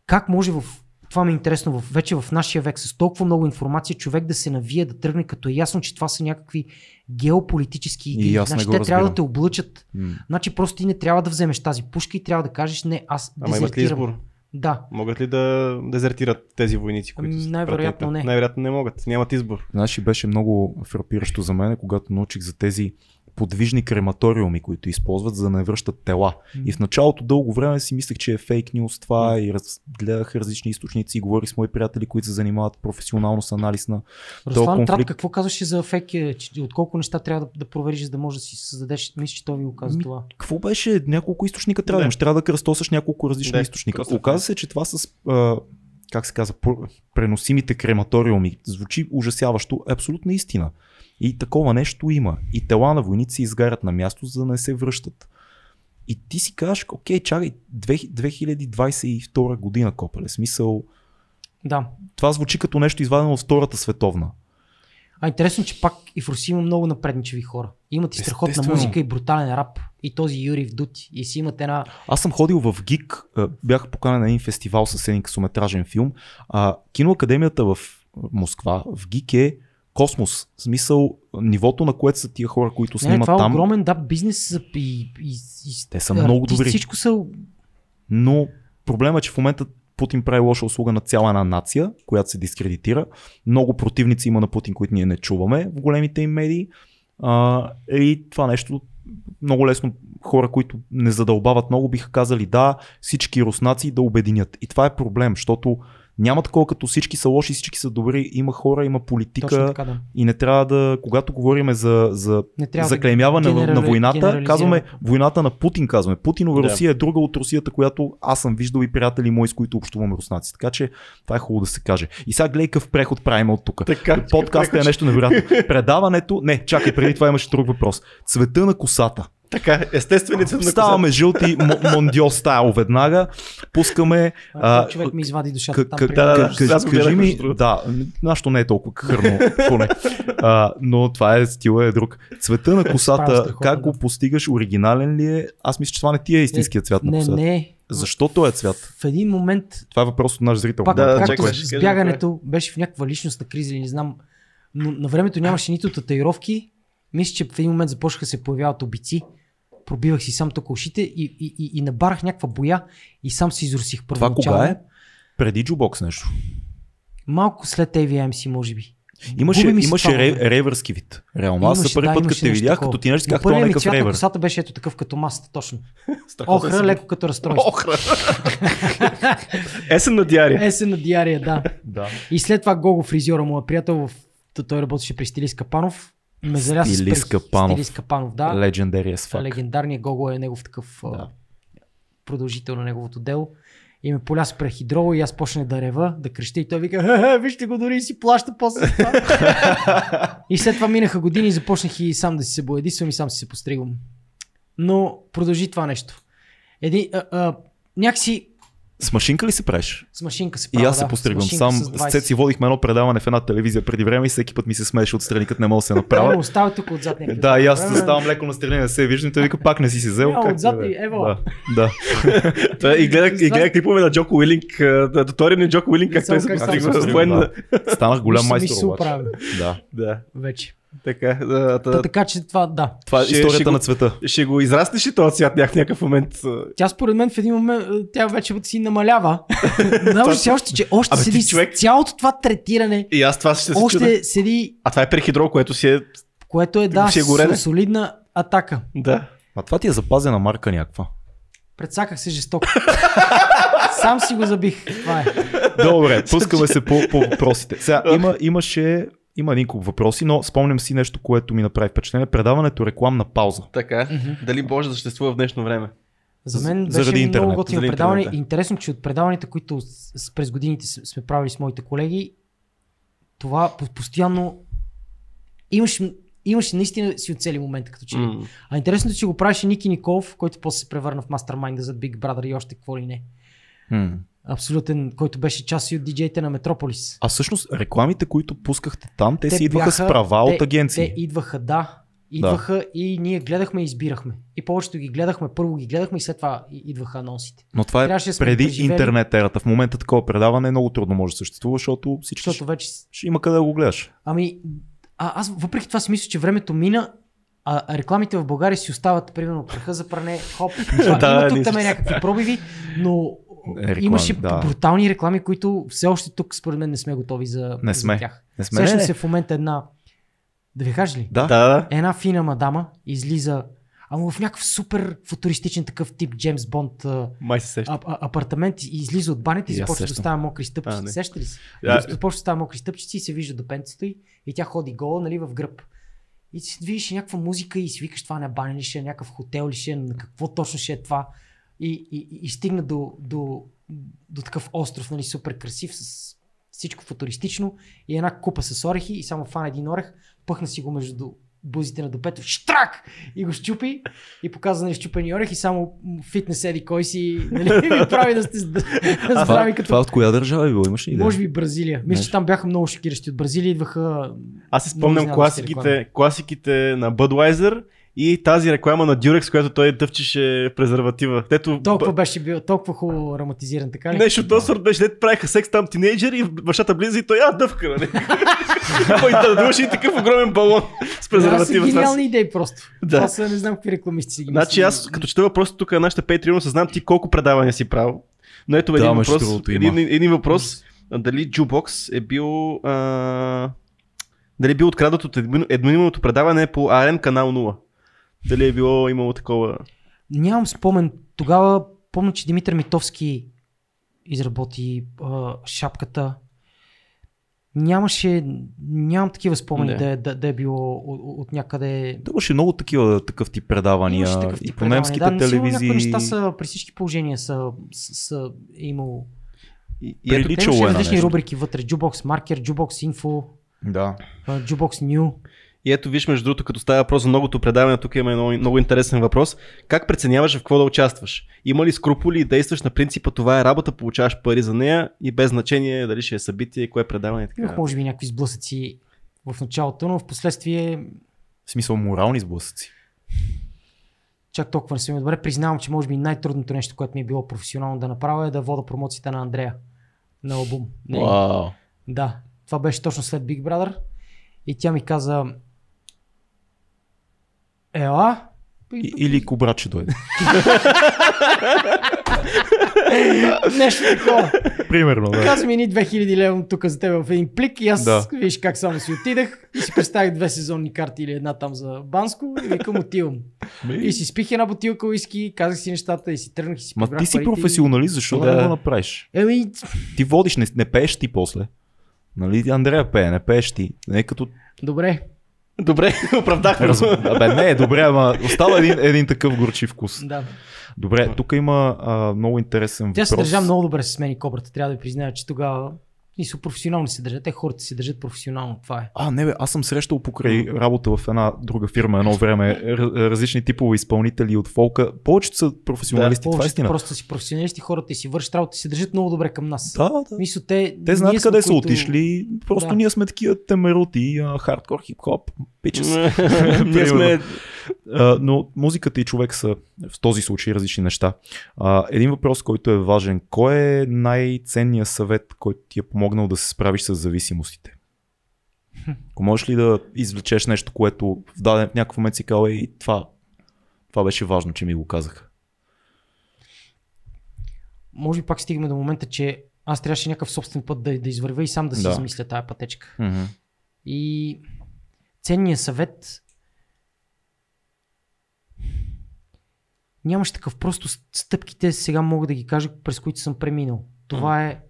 Как може в... Това ми е интересно, вече в нашия век с толкова много информация, човек да се навие, да тръгне, като е ясно, че това са някакви геополитически игри. И аз не значи, те трябва разбирам. да те облъчат. М. Значи просто ти не трябва да вземеш тази пушка и трябва да кажеш, не, аз Ама имат ли избор? Да. Могат ли да дезертират тези войници, които Ами, са най-вероятно не. Най-вероятно не могат. Нямат избор. Знаеш, и беше много фрапиращо за мен, когато научих за тези подвижни крематориуми, които използват, за да не връщат тела. И в началото дълго време си мислех, че е фейк нюз това и раз, гледах различни източници и говорих с мои приятели, които се занимават професионално с анализ на Руслан конфликт- Трат, какво казваше за фейк? е, че От колко неща трябва да, да провериш, за да можеш да си създадеш? Мисля, че той ви го каза Ми, това. Какво беше? Няколко източника трябва да имаш. Трябва да кръстосаш няколко различни Да, източника. кръстосване. Оказва се, че това с а, как се казва, пр- преносимите крематориуми звучи ужасяващо. Абсолютна истина. И такова нещо има. И тела на войници изгарят на място, за да не се връщат. И ти си кажеш, окей, чакай, 2022 година, Копеле, смисъл, Да. това звучи като нещо извадено от Втората световна. А интересно, че пак и в Русия има много напредничеви хора. Имат и страхотна музика и брутален рап. и този Юрий Вдути и си имат една... Аз съм ходил в ГИК, бях поканен на един фестивал с един късометражен филм. А, киноакадемията в Москва, в ГИК е космос. В смисъл, нивото на което са тия хора, които снимат не, това е там. огромен да, бизнес и, и, и Те са много добри. Всичко са... Но проблема е, че в момента Путин прави лоша услуга на цяла една нация, която се дискредитира. Много противници има на Путин, които ние не чуваме в големите им медии. А, и това нещо много лесно хора, които не задълбават много, биха казали да, всички руснаци да обединят. И това е проблем, защото няма такова като всички са лоши, всички са добри, има хора, има политика така, да. и не трябва да, когато говорим за, за заклеймяване да на войната, казваме войната на Путин, казваме. Путинова да. Русия е друга от Русията, която аз съм виждал и приятели мои, с които общувам руснаци. Така че това е хубаво да се каже. И сега гледай какъв преход правим от тук. Подкастът е нещо невероятно. Предаването, не, чакай, преди това имаше друг въпрос. Цвета на косата. Така, естествени цвет на Ставаме жълти, мондио стайл веднага. Пускаме... А, човек ми извади душата. Там, да, да, кажи ми, да, нашето не е толкова хърно, поне. А, но това е стила е друг. Цвета на косата, как го постигаш, оригинален ли е? Аз мисля, че това не ти е истинският цвят на косата. Не, не. Защо той е цвят? В един момент. Това е въпрос от наш зрител. Пак, да, както чакай, с бягането беше в някаква личностна криза или не знам. Но на времето нямаше нито татуировки. Мисля, че в един момент започнаха да се появяват обици пробивах си сам тук ушите и, и, и, и набарах някаква боя и сам си изрусих първоначално. Това кога е? Преди джубокс нещо? Малко след AVMC, може би. Имаше, имаше ре, рейвърски вид. Реално аз първи да, път, като те видях, като ти нещо, как това е някакъв рейвър. косата беше ето такъв като маста, точно. Охра, леко като разстройство. Охра. Есен на диария. Есен на диария, да. да. И след това Гого фризьора му е приятел, в... той работеше при Стилис Капанов ме заля с Стилис Капанов. Стилис Капанов, да. Legendary as fuck. Легендарният Гого е негов такъв да. продължител на неговото дело. И ме поля с прехидрола и аз почнах да рева, да креща и той вика, вижте го, дори си плаща после това. и след това минаха години и започнах и сам да си се боядисвам и сам си се постригвам. Но продължи това нещо. Еди, а, а, някакси с машинка ли се правиш? С машинка се правя, И аз се постригвам. Сам с, Цеци водихме едно предаване в една телевизия преди време и всеки път ми се смееше отстрани, като не мога да се направя. Ево, остава тук отзад някакви. Да, и аз ставам леко настрани, не се виждам. Той вика, пак не си се взел. Как отзад и ево. Да. да. и гледах, и гледах клипове на Джоко Уилинг, туториал на Джоко Уилинг, как той се постригва. Станах голям майстор. Да. Да. Вече. Така, да, да, така че това, да. Това е ще, историята ще на цвета. Го, ще го израстеш ли този цвят в някакъв момент? Тя според мен в един момент, тя вече си намалява. Знам си още, че още Абе, седи човек... цялото това третиране. И аз това ще се Още чуда. седи... А това е прехидро, което си е... Което е, да, си е солидна атака. Да. А това ти е запазена марка някаква. Предсаках се жестоко. Сам си го забих. Това е. Добре, пускаме се по, по въпросите. Сега, има, имаше има един куп въпроси, но спомням си нещо, което ми направи впечатление. Предаването рекламна пауза. Така. Mm-hmm. Дали може да съществува в днешно време? За мен беше Заради интернет. много готино предаване. Интернет. Интересно, че от предаването, които през годините сме правили с моите колеги, това постоянно имаше, имаше наистина си оцели момента като че. Mm. А интересното е, че го правеше Ники Николов, който после се превърна в мастермайнда за Big Brother и още какво ли не. Mm абсолютен, който беше част и от диджеите на Метрополис. А всъщност рекламите, които пускахте там, те, те си идваха бяха, с права те, от агенции. Те идваха, да. Идваха да. и ние гледахме и избирахме. И повечето ги гледахме, първо ги гледахме и след това идваха анонсите. Но това е Трябваше преди преживели... интернет ерата. В момента такова предаване е много трудно може да съществува, защото всички защото вече... ще има къде да го гледаш. Ами, а, аз въпреки това си мисля, че времето мина а рекламите в България си остават, примерно, праха за пране, хоп, да, има тук там някакви пробиви, но реклами, имаше да. брутални реклами, които все още тук според мен не сме готови за, не сме. за тях. Не сме. Сещам се в момента една, да ви кажа ли? Да. да. Една фина мадама излиза Ама в някакъв супер футуристичен такъв тип Джеймс Бонд Май се а, а, апартамент и излиза от баните и започва да става мокри стъпчици. Сеща ли се? Да. Започва да става мокри стъпчици и се вижда до пенцето и, и тя ходи гола нали, в гръб. И си видиш някаква музика и си викаш това на баня ли ще е, някакъв хотел ли ще е, на какво точно ще е това. И, и, и, стигна до, до, до такъв остров, нали, супер красив, с всичко футуристично и една купа с орехи и само фана един орех, пъхна си го между бузите на допето, штрак! И го щупи и показа нали, щупени орех и само фитнес еди кой си нали, ми прави да сте здрави. Като... Това от коя държава е било? Имаш ли идея? Може би Бразилия. Мисля, че там бяха много шокиращи. От Бразилия идваха... Аз си спомням класиките, класиките на Budweiser и тази реклама на Durex, която той дъвчеше презерватива. Дето, Толкова беше бил, толкова хубаво ароматизиран, така ли? Нещо този сорт беше, дето правиха секс там тинейджери и бащата близо и той, а, дъвка, нали? Той да дуваше и такъв огромен балон с Това са презерватива. нас. гениални идеи просто. Да. Са не знам какви рекламисти си ги Значи аз като чета въпроса тук на нашата Patreon, съзнам ти колко предавания си правил. Но ето един Да, въпрос. Един, един въпрос. Дали Jukebox е бил... А... Дали е бил откраднат от едно- едноименното предаване по АРН канал 0? Дали е било имало такова... Нямам спомен. Тогава помня, че Димитър Митовски изработи а, шапката. Нямаше, нямам такива спомени Не. да, е- да, да е било от, от някъде. Да, имаше много такива такъв тип предавания Имаше такъв и тип по предаване. немските да, телевизии. Някои неща са при всички положения са, са, са е имало. И, и Те Личало е различни нещо. рубрики вътре. Jukebox Marker, Jukebox Info, Да. Jukebox New. И ето виж, между другото, като става въпрос за многото предаване, тук има много, много интересен въпрос. Как преценяваш в какво да участваш? Има ли скрупули и действаш на принципа това е работа, получаваш пари за нея и без значение дали ще е събитие, кое е предаване и така. Имах може би някакви сблъсъци в началото, но в последствие В смисъл морални сблъсъци. чак толкова не съм добре. Признавам, че може би най-трудното нещо, което ми е било професионално да направя е да вода промоцията на Андрея на албум. Вау. Да, това беше точно след Big Brother и тя ми каза Ела, И, или кобрат ще дойде. нещо такова. Примерно, да. Каза ми ни 2000 лева тук за теб в един плик и аз Да. виж как само си отидах и си представих две сезонни карти или една там за Банско и викам отивам. И си спих една бутилка уиски, казах си нещата и си тръгнах и си Ма ти си професионалист, защо да. Да. не го направиш? Еми, Ти водиш, не, не пееш ти после. Нали, Андрея пее, не пееш ти. Не е като... добре. Добре, оправдахме. Раз... Абе, не, добре, ама остава един, един такъв горчив вкус. Да. Добре, тук има а, много интересен Тя въпрос. се държа много добре с мен и кобрата. Трябва да ви призная, че тогава са професионално се държат. Те хората се държат професионално. Това е. А, не бе, аз съм срещал покрай работа в една друга фирма едно време р- различни типове изпълнители от фолка. Повечето са професионалисти, това е истина. просто си професионалисти, хората си вършат работа и се държат много добре към нас. Да, да. Мисля, те, Те знаят къде са които- отишли, просто Да. ние сме такива темерути, а, хардкор, хип-хоп, пичес. Ние сме... Но музиката и човек са в този случай различни неща. Един въпрос, който е важен. Кой е най-ценният съвет, който ти е помогнал да се справиш с зависимостите? Ако можеш ли да извлечеш нещо, което в даден в някакъв момент си казал, и това, това беше важно, че ми го казаха. Може би пак стигаме до момента, че аз трябваше някакъв собствен път да, да извървя и сам да си Да. измисля тая пътечка. Mm-hmm. И ценният съвет нямаше такъв. Просто стъпките сега мога да ги кажа, през които съм преминал. Това е,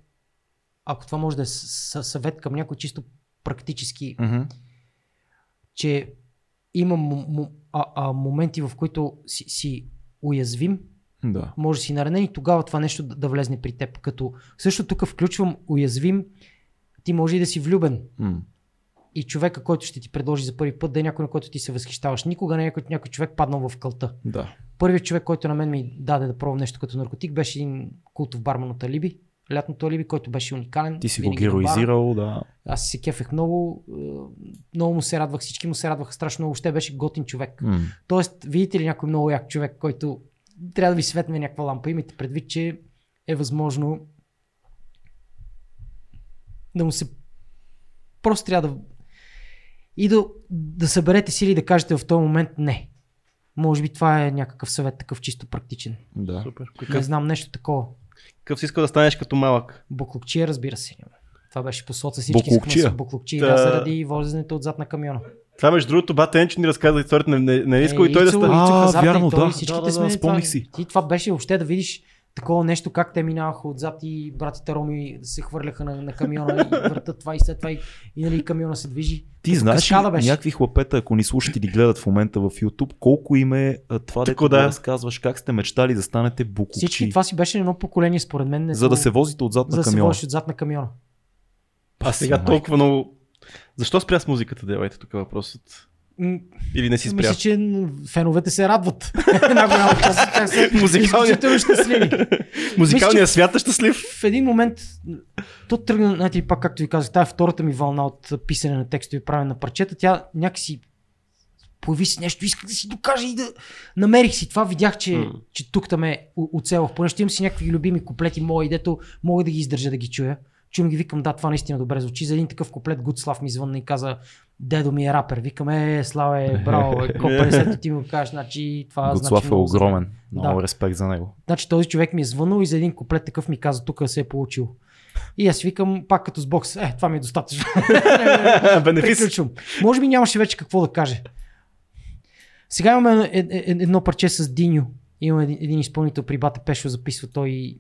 ако това може да е съвет към някой чисто практически, Mm-hmm. че има м- м- а, а, моменти, в които си, си уязвим, Да. може да си наранен и тогава това нещо да, да влезне при теб. Като също тук включвам уязвим, ти може и да си влюбен. М. И човека, който ще ти предложи за първи път, да е някой, на който ти се възхищаваш. Никога не е някой, някой човек паднал в кълта. Да. Първият човек, който на мен ми даде да пробвам нещо като наркотик, беше един култов барман от Алиби. Лятното Алиби, който беше уникален. Ти си го бара. героизирал, да. Аз се кефех много. е, Много му се радвах, всички му се радваха страшно много. Ще беше готин човек. М. Тоест, видите ли някой много як човек, който трябва да ви светне някаква лампа. Имайте предвид, че е възможно да му се... Просто трябва да... И да, да съберете сили и да кажете в този момент не. Може би това е някакъв съвет, такъв чисто практичен. Да. Супер. Не Какъв, знам нещо такова. какъв си искал да станеш като малък? Буклукчия, разбира се. Това беше по соца. Всички искахме да Буклукчия? Та- да, заради возенето отзад на камиона. Това между другото, бата Енчо ни разказа историята на не, не иска и той да Ицо, стане. А, вярно, да. Всичките Да, да, да, сме, спомних това, си. Ти, това беше въобще да видиш такова нещо, как те минаваха отзад и братите Роми се хвърляха на, на камиона и въртат това и след това и, и нали, камиона се движи. Ти Като знаеш ли, беше. някакви хлапета, ако ни слушат или гледат в момента в YouTube, колко им е това, дето да. да. разказваш, как сте мечтали да станете буклучи, Всички това си беше едно поколение според мен. за да се возите отзад за на да се камиона. возиш отзад на камиона. А сега майка. толкова много. Защо спря с музиката, делайте тук е въпросът? Или не си спря? Мисля, че феновете се радват. Една голяма част от тях са изключително щастливи. Музикалният свят е щастлив. в един момент то тръгна, знаете пак както ви казах, тази втората ми вълна от писане на текстови, правене на парчета, тя някакси появи се нещо, исках да си докажа и да намерих си това, видях, че, че тук там е оцелвах, понеже ще имам си някакви любими куплети мои, дето мога да ги издържа да ги чуя. Чувам ги, викам, да, това наистина добре звучи. За един такъв куплет Гудслав ми звънна и каза, дедо ми е рапер. Викам, е, Славе, браво, е, ко 50 ти ми го кажеш, значи това Готслав значи е огромен. Много Да. респект за него. Значи този човек ми е звънал и за един куплет такъв ми каза, тук се е получил. И аз викам, пак като с бокс, е, това ми е достатъчно. Бенефис. Приключвам. Може би нямаше вече какво да каже. Сега имаме е- е- едно парче с Диньо. Имаме един, един изпълнител при Бате Пешо, записва той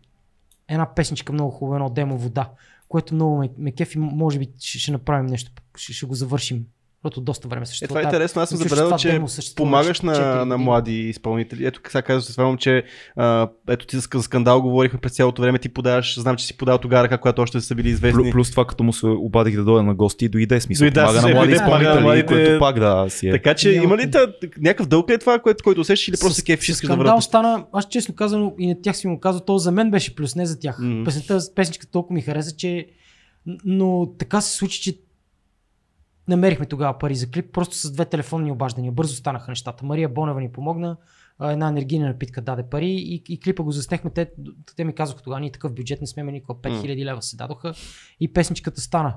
една песничка много хубава, едно демо вода, което много ме, ме кефи. Може би ще, ще направим нещо, ще, ще го завършим. Защото доста време Е, съществува. това е интересно. Аз съм забелязал, че помагаш на, на млади изпълнители. Ето, сега казваш с това момче, а, ето ти за ска- скандал говорихме през цялото време, ти подаваш, знам, че си подал тогава ръка, когато още са били известни. Плю- Плюс това, като му се обадих да дойде на гости, дойде смисъл. Дойде, помага се- на млади изпълнители, младите- което пак да си е. Така че Няма има ли та, някакъв дълг е това, което, който усещаш или просто С- кефиш искаш да върнеш? стана, аз честно казано и на тях си му казал, то за мен беше плюс, не за тях. Мгм. Mm. Песента, песничката толкова ми хареса, че но така се случи, че намерихме тогава пари за клип, просто с две телефонни обаждания. Бързо станаха нещата. Мария Бонева ни помогна, една енергийна напитка даде пари и, и клипа го заснехме. Те, те ми казаха тогава, ние такъв бюджет не сме имали никога, 5000 лева се дадоха и песничката стана.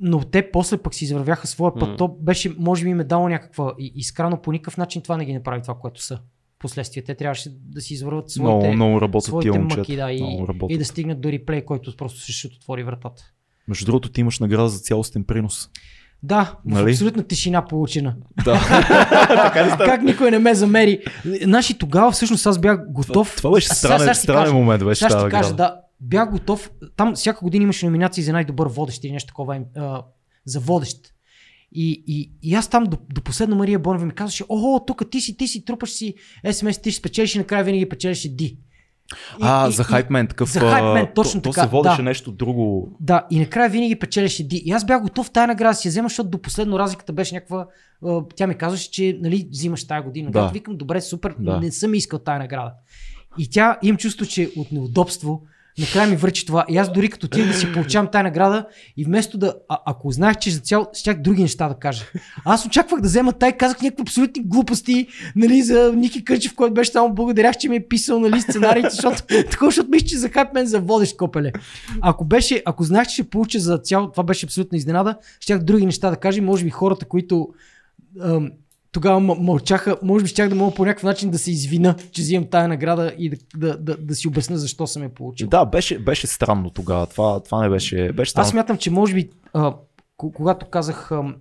Но те после пък си извървяха своя път. Мгм. То беше, може би, им е дало някаква искра, но по никакъв начин това не ги направи това, което са. Последствие те трябваше да си извърват своите, Много, много работят своите мъки да, и, и да стигнат до реплей, който просто ще отвори вратата. Между другото, ти имаш награда за цялостен принос. Да, в Нали? абсолютна тишина получена. Да. как никой не ме замери. Значи тогава всъщност аз бях готов. това беше А сега- сега странен, странен кажа. момент. Беше Сега ще кажа, да, бях готов. Там всяка година имаше номинации за най-добър водещ или нещо такова а, за водещ. И, и, и аз там до, до последно Мария Бонева ми казваше, о, тук ти си, ти си, трупаш си SMS, ти ще спечелиш и накрая винаги печелиш D. И- А, и- за хайпмен такъв. за хайпмен, точно то, така, То се водеше да. нещо друго. Да, и накрая винаги печелеше Ди. И аз бях готов тая награда да си я взема, защото до последно разликата беше някаква. Тя ми казваше, че нали, взимаш тая година. Да. Викам, добре, супер, Да. не съм искал тая награда. И тя имам чувство, че от неудобство накрая ми връчи това. И аз дори като отидах да си получавам тая награда и вместо да, а, ако знаех, че за цял, щях други неща да кажа. Аз очаквах да взема тай, казах някакви абсолютни глупости, нали, за Ники Кърчев, който беше само благодарях, че ми е писал, нали, сценариите, защото, такова, защото мисля, че за хайпмен за водещ копеле. Ако беше, ако знаех, че ще получа за цяло, това беше абсолютна изненада, щях други неща да кажа и може би хората, които ам, тогава мълчаха, може би щях да мога по някакъв начин да се извина, че взимам тая награда и да, да, да, да си обясня защо съм я получил. Да, беше, беше странно тогава. Това, това не беше. беше странно. Аз смятам, че може би, а, к- когато казах, а,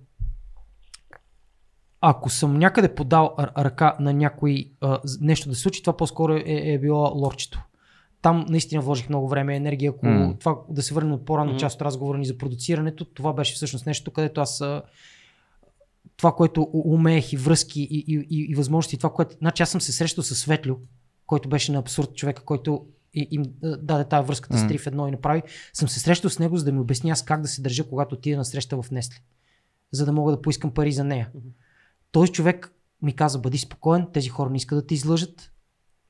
ако съм някъде подал ръка на някой а, нещо да се случи, това по-скоро е, е било лорчето. Там наистина вложих много време и енергия. Ако mm. това да се върнем от по-рано Мгм. част от разговора ни за продуцирането, това беше всъщност нещо, където аз а, това, което умеех и връзки и, и, и, и възможности, това, което... Значи аз съм се срещал с Светлю, който беше на абсурд човека, който и- им даде тази връзката М. с 3 в едно и направи. Съм се срещал с него, за да ми обясни аз как да се държа, когато отида на среща в Несли. За да мога да поискам пари за нея. Мгм. Този човек ми каза, бъди спокоен, тези хора не искат да те излъжат.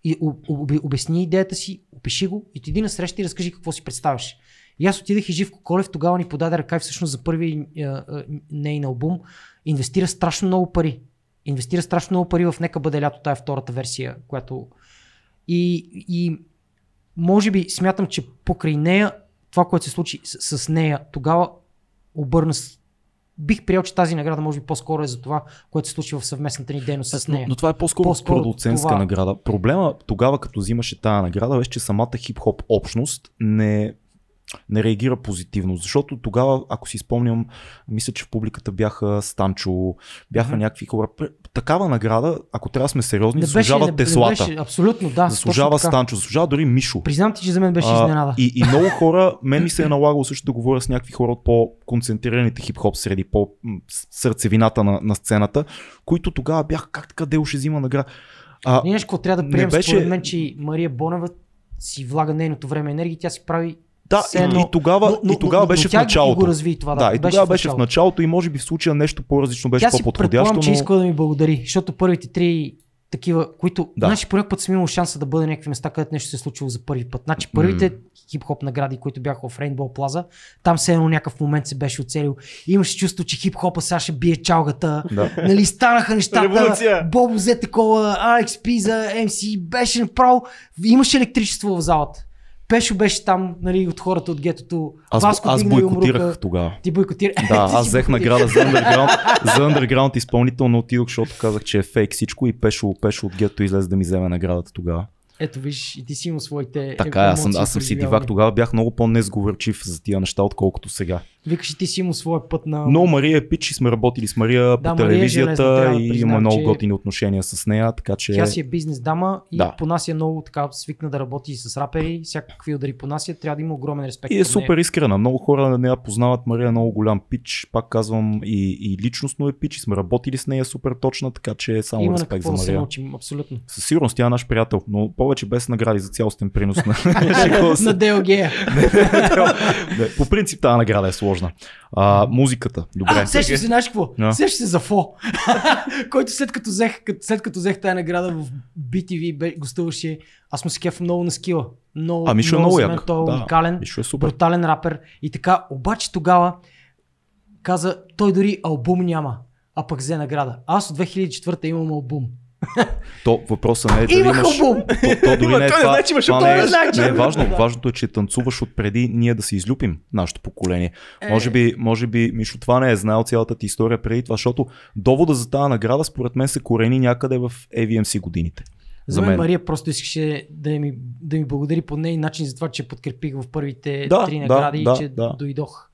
И об, об, обясни идеята си, опиши го и ти иди на среща и разкажи какво си представяш. И аз отидах и Живко Колев тогава ни подаде ръка и всъщност за първи а, а, нейн албум инвестира страшно много пари. Инвестира страшно много пари в Нека бъде лято, тая е втората версия, която... И, и може би смятам, че покрай нея, това, което се случи с, с нея, тогава обърна. Бих приел, че тази награда може би по-скоро е за това, което се случи в съвместната ни дейност с Но, нея. но това е по-скоро, По-скоро продуцентска това- награда. Проблема тогава, като взимаше тази награда, беше, че самата хип-хоп общност не, не реагира позитивно. Защото тогава, ако си спомням, мисля, че в публиката бяха Станчо, бяха Мгм. някакви хора. Такава награда, ако трябва да сме сериозни, Не заслужава не- не Теслата. беше- абсолютно, да. заслужава. Станчо, заслужава дори Мишо. Признам ти, че за мен беше изненада. И, и много хора, мен ми се е налагало също да говоря с някакви хора от по-концентрираните хип-хоп среди, по-сърцевината на, на сцената, които тогава бяха как така Дело ще взима награда. А, нещо, трябва да не приемем беше- според мен, че Мария Бонева си влага нейното време и енергия, тя си прави да, все и, едно- и, тогава, и тогава беше но в тя началото. Го разви това, да, да, и тогава беше в началото и може би в случая нещо по-различно беше Тя по-подходящо, че но... иска да ми благодари, защото първите три, такива, които, Да. значи, по път съм имал шанса да бъде някакви места, където нещо се е случило за първи път. Значи, първите хип-хоп награди, които бяха в Rainbow Plaza, там все едно някакъв момент се беше оцелил. Имаше чувство, че хип-хопа сега ще бие чалгата. Да. Нали, станаха нещата. Революция! Бобо взе такова, Алекс Пиза, MC, беше направо. Имаше електричество в залата. Пешо беше там, нали, от хората от гетото. Аз, Васко аз бойкотирах тогава. Ти бойкотира. Да, аз взех награда за underground, за underground изпълнител, но отидох, защото казах, че е фейк всичко и Пешо, Пешо от гето излезе да ми вземе наградата тогава. Ето виж, и ти си имал своите Така, е, аз съм, аз съм си дивак. Тогава бях много по-незговорчив за тия неща, отколкото сега. Викаш ти си имал своя път на... Но Мария е пич сме работили с Мария Да, по Мария е телевизията железна, трябва да и признам, има много че- готини отношения с нея, така че... Тя си е бизнес дама и Да. понася много така свикна да работи с рапери, всякакви удари понася, трябва да има огромен респект. И е супер нея. искрена. Много хора не я познават. Мария е много голям пич. Пак казвам и, и личностно е пич. И сме работили с нея супер точна, така че само Има на респект за какво да се Мария. научим, абсолютно. Със сигурност тя е наш приятел, но повече без награди за цялостен принос на на. Не, По принцип тази награда е сложна. А, музиката, добре. А, сещаш се, знаеш какво? Да. Сещаш се за Фо, който след като взех, след като взех тази награда в BTV, гостуваше, аз му се кефа много на скила. Много, А Мишо е много як. Той е Да, уникален, Мишо е супер. брутален рапер и така. Обаче тогава каза, той дори албум няма, а пък взе награда. Аз от 2004 имам албум. То въпросът не е дали Имах имаш... албум! То, то дори не е това. имаш това не, е, не е важно. Да. Важното е, че танцуваш отпреди ние да се излюпим нашето поколение. Е. Може би, може би Мишо това не е знаел цялата ти история преди това, защото довода за тази награда според мен се корени някъде в AVMC годините. За мен Мария просто искаше да ми, да ми благодари по нейн начин за това, че подкрепих в първите Да, три да, награди да, и че да. дойдох.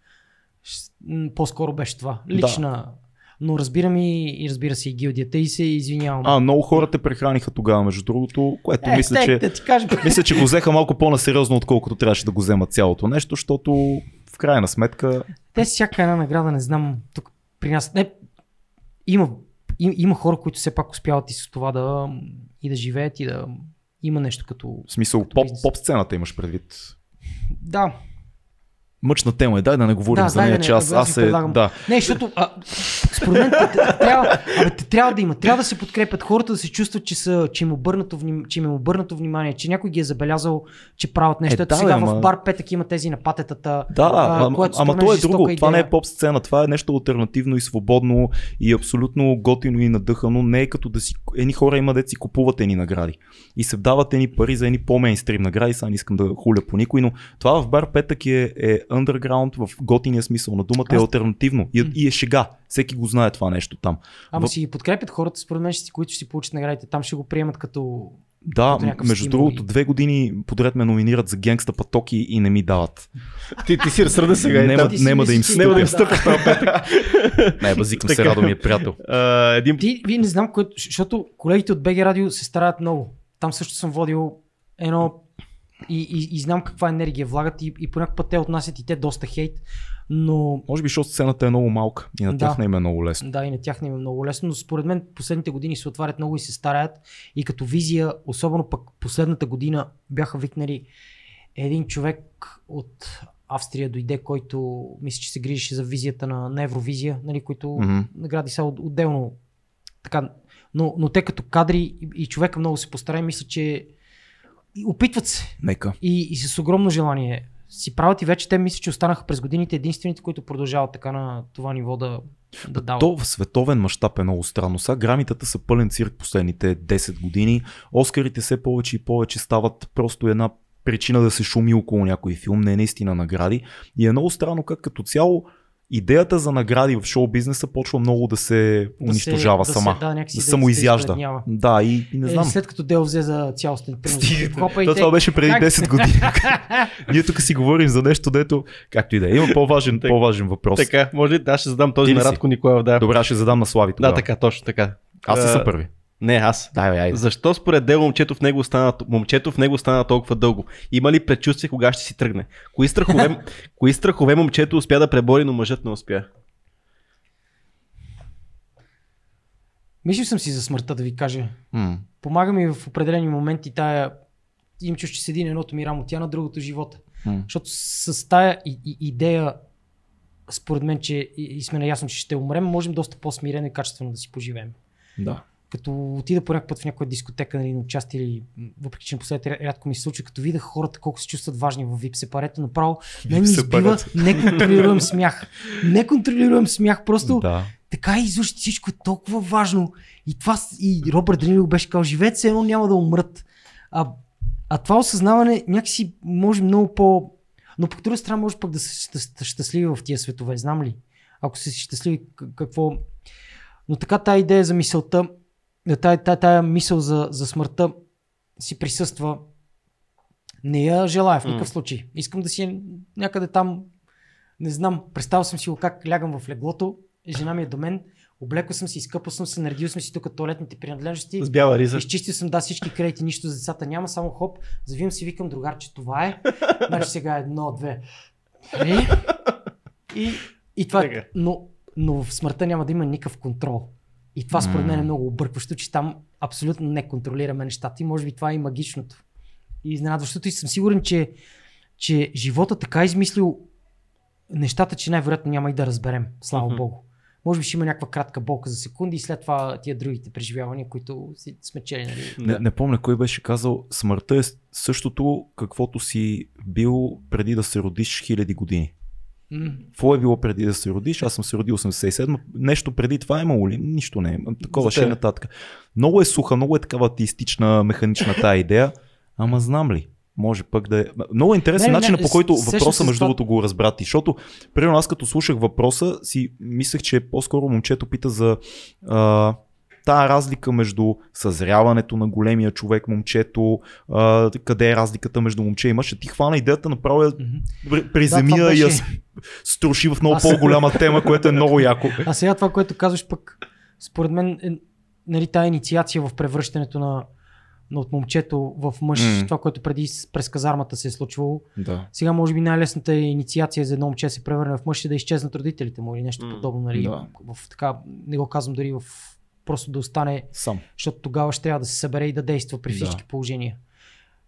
По-скоро беше това. Лична. Но разбирам и, и разбира се и гилдията и се извинявам. А, много хора те прехраниха тогава, между другото, което е, мисля, че... да кажа, Мисля, че го взеха малко по-насериозно, отколкото трябваше да го вземат цялото нещо, защото в крайна сметка те всяка една награда, не знам, тук при нас, не, има, им, има хора, които все пак успяват и с това да, и да живеят и да има нещо като... в смисъл Като поп, бизнес. поп сцената имаш предвид. Да, Мъчна тема е, дай да не говорим Да, за нея, да не- че аз, аз се... предлагам. Да. Не, защото а, според мен трябва, абе, трябва да има, трябва да се подкрепят хората, да се чувстват, че, са, че, им, обърнато, че им е обърнато внимание, че някой ги е забелязал, че правят нещо. Е, Ето да, сега бе, в ама- бар Петък има тези на патетата. Да, а, ама, което ама мен то е друго. Това не идея. е поп сцена, това е нещо альтернативно и свободно и абсолютно готино и надъхано. Не е като да си... Едни хора има да си купуват едни награди и се дават едни пари за едни по-мейнстрим награди. Сега не искам да хуля по никой, но това в бар Петък е, е underground в готиния смисъл на думата, е Аз- альтернативно и, и е шега. Всеки го знае това нещо там. Ама В- си ги подкрепят хората, според мен, си, които ще си получат наградите. Там ще го приемат като... Да, между стимул другото, и- две години подред ме номинират за генгста патоки и не ми дават. Ти, ти си разсърда сега. и Нема-. Ти нема да им че- Няма да им Да. стъпаш това петък. Не, базикам се. Радо ми е приятел. А, един Ти, вие не знам, кое, защото колегите от БГ Радио се стараят много. Там също съм водил едно и, и, и знам каква енергия влагат и, и по някакъв път те отнасят и те доста хейт, но Може би, защото сцената е много малка и на Да. тях не им е много лесно. да, и на тях не им е много лесно, но според мен последните години се отварят много и се стараят и като визия, особено пък последната година бяха викнали един човек от Австрия дойде, който мисля, че се грижеше за визията на, на Евровизия, нали, които Мгм. награди са от- отделно. Така, но, но те като кадри и, и човека много се постара и мисля, че и опитват се Нека. и, и с огромно желание си правят и вече те мисля, че останаха през годините единствените, които продължават така на това ниво да, да дават. То в световен мащаб е много странно. Сега грамитата са пълен цирк последните 10 години. Оскарите все повече и повече стават просто една причина да се шуми около някой филм, не е наистина награди. И е много странно как като цяло идеята за награди в шоу бизнеса почва много да се Да унищожава се- сама. Да, се, да, да да, самоизяжда. Да, да, и, и не знам. Е, след като Дел взе за цялостен принос хип-хопа и те- това беше преди Как? 10 години. Ние тук си говорим за нещо, дето, както и да е. Има по-важен, Така. по-важен въпрос. Така, може ли? Аз ще задам този на? Радко Николаев. Да, Добре, ще задам на Слави да тогава. така, точно така. Аз съм първи? Не, аз. Дай, бе, айде. Защо според Дел момчето в него стана, момчето в него стана толкова дълго? Има ли предчувствие кога ще си тръгне? Кои страхове, кои страхове момчето успя да пребори, но мъжът не успя? Мислил съм си за смъртта да ви кажа. М. Помага ми в определени моменти тая им чуш, че седи на едното ми рамо, тя на другото живота. М. Защото с тая и, и, идея, според мен, че и, и сме наясно, че ще умрем, можем доста по-смирено и качествено да си поживеем. Да. Като отида по някакъв път в някоя дискотека нали, на участие или въпреки че напоследък рядко ми се случва, като видях хората колко се чувстват важни в VIP сепарето, направо не ми избива неконтролируем смях. Неконтролируем смях, просто Да. така излъжи всичко е толкова важно. И това и Робърт Дринил беше казал, живеете се едно няма да умрат. А, а това осъзнаване някакси може много по... Но по друга страна може пък да са щас- щастливи в тия светове, знам ли? Ако са щастливи, какво... Но така тая идея за мисълта, тая, тая, тая мисъл за, за смъртта си присъства. Не я желая в никакъв случай. Искам да си е някъде там, не знам, представил съм си го как лягам в леглото, жена ми е до мен, облекал съм си, изкъпал съм се, наредил съм си тук туалетните принадлежности, С бяла риза. изчистил съм да всички кредити, нищо за децата няма, само хоп, завивам си, викам другар, че това е. Значи сега едно, две. Три. И, и това е. Така. Но, но в смъртта няма да има никакъв контрол. И това според мен е много объркващо, че там абсолютно не контролираме нещата и може би това е и магичното. И изненадващото и съм сигурен, че, че живота така е измислил нещата, че най-вероятно няма и да разберем. Слава Мгм. Богу. Може би ще има някаква кратка болка за секунди и след това тия другите преживявания, които си сме чели. Нали? Не, не помня кой беше казал, смъртта е същото, каквото си бил преди да се родиш хиляди години. Какво е било преди да се родиш? Аз съм се родил 87. Нещо преди това е имало ли? Нищо не е. Такова ще е нататък. Много е суха, много е такава атеистична, механична тая идея. Ама знам ли? Може пък да е. Много е интересен не, по който въпроса, между другото, го разбра ти. Защото, примерно, аз като слушах въпроса, си мислех, че по-скоро момчето пита за а, тая разлика между съзряването на големия човек, момчето, а, къде е разликата между момче и мъж. Ти хвана идеята, направо я Мгм. пр- приземи я и я струши в много Аз- по-голяма тема, което е много яко. А сега това, което казваш пък, според мен, е, нали, тая инициация в превръщането на, на от момчето в мъж, М. това, което преди през казармата се е случвало. Да. Сега, може би, най-лесната инициация за едно момче да се превърне в мъж е да изчезнат родителите му или нещо подобно. Нали? Да. В, така, не го казвам дори в просто да остане, Сам. защото тогава ще трябва да се събере и да действа при Да. всички положения.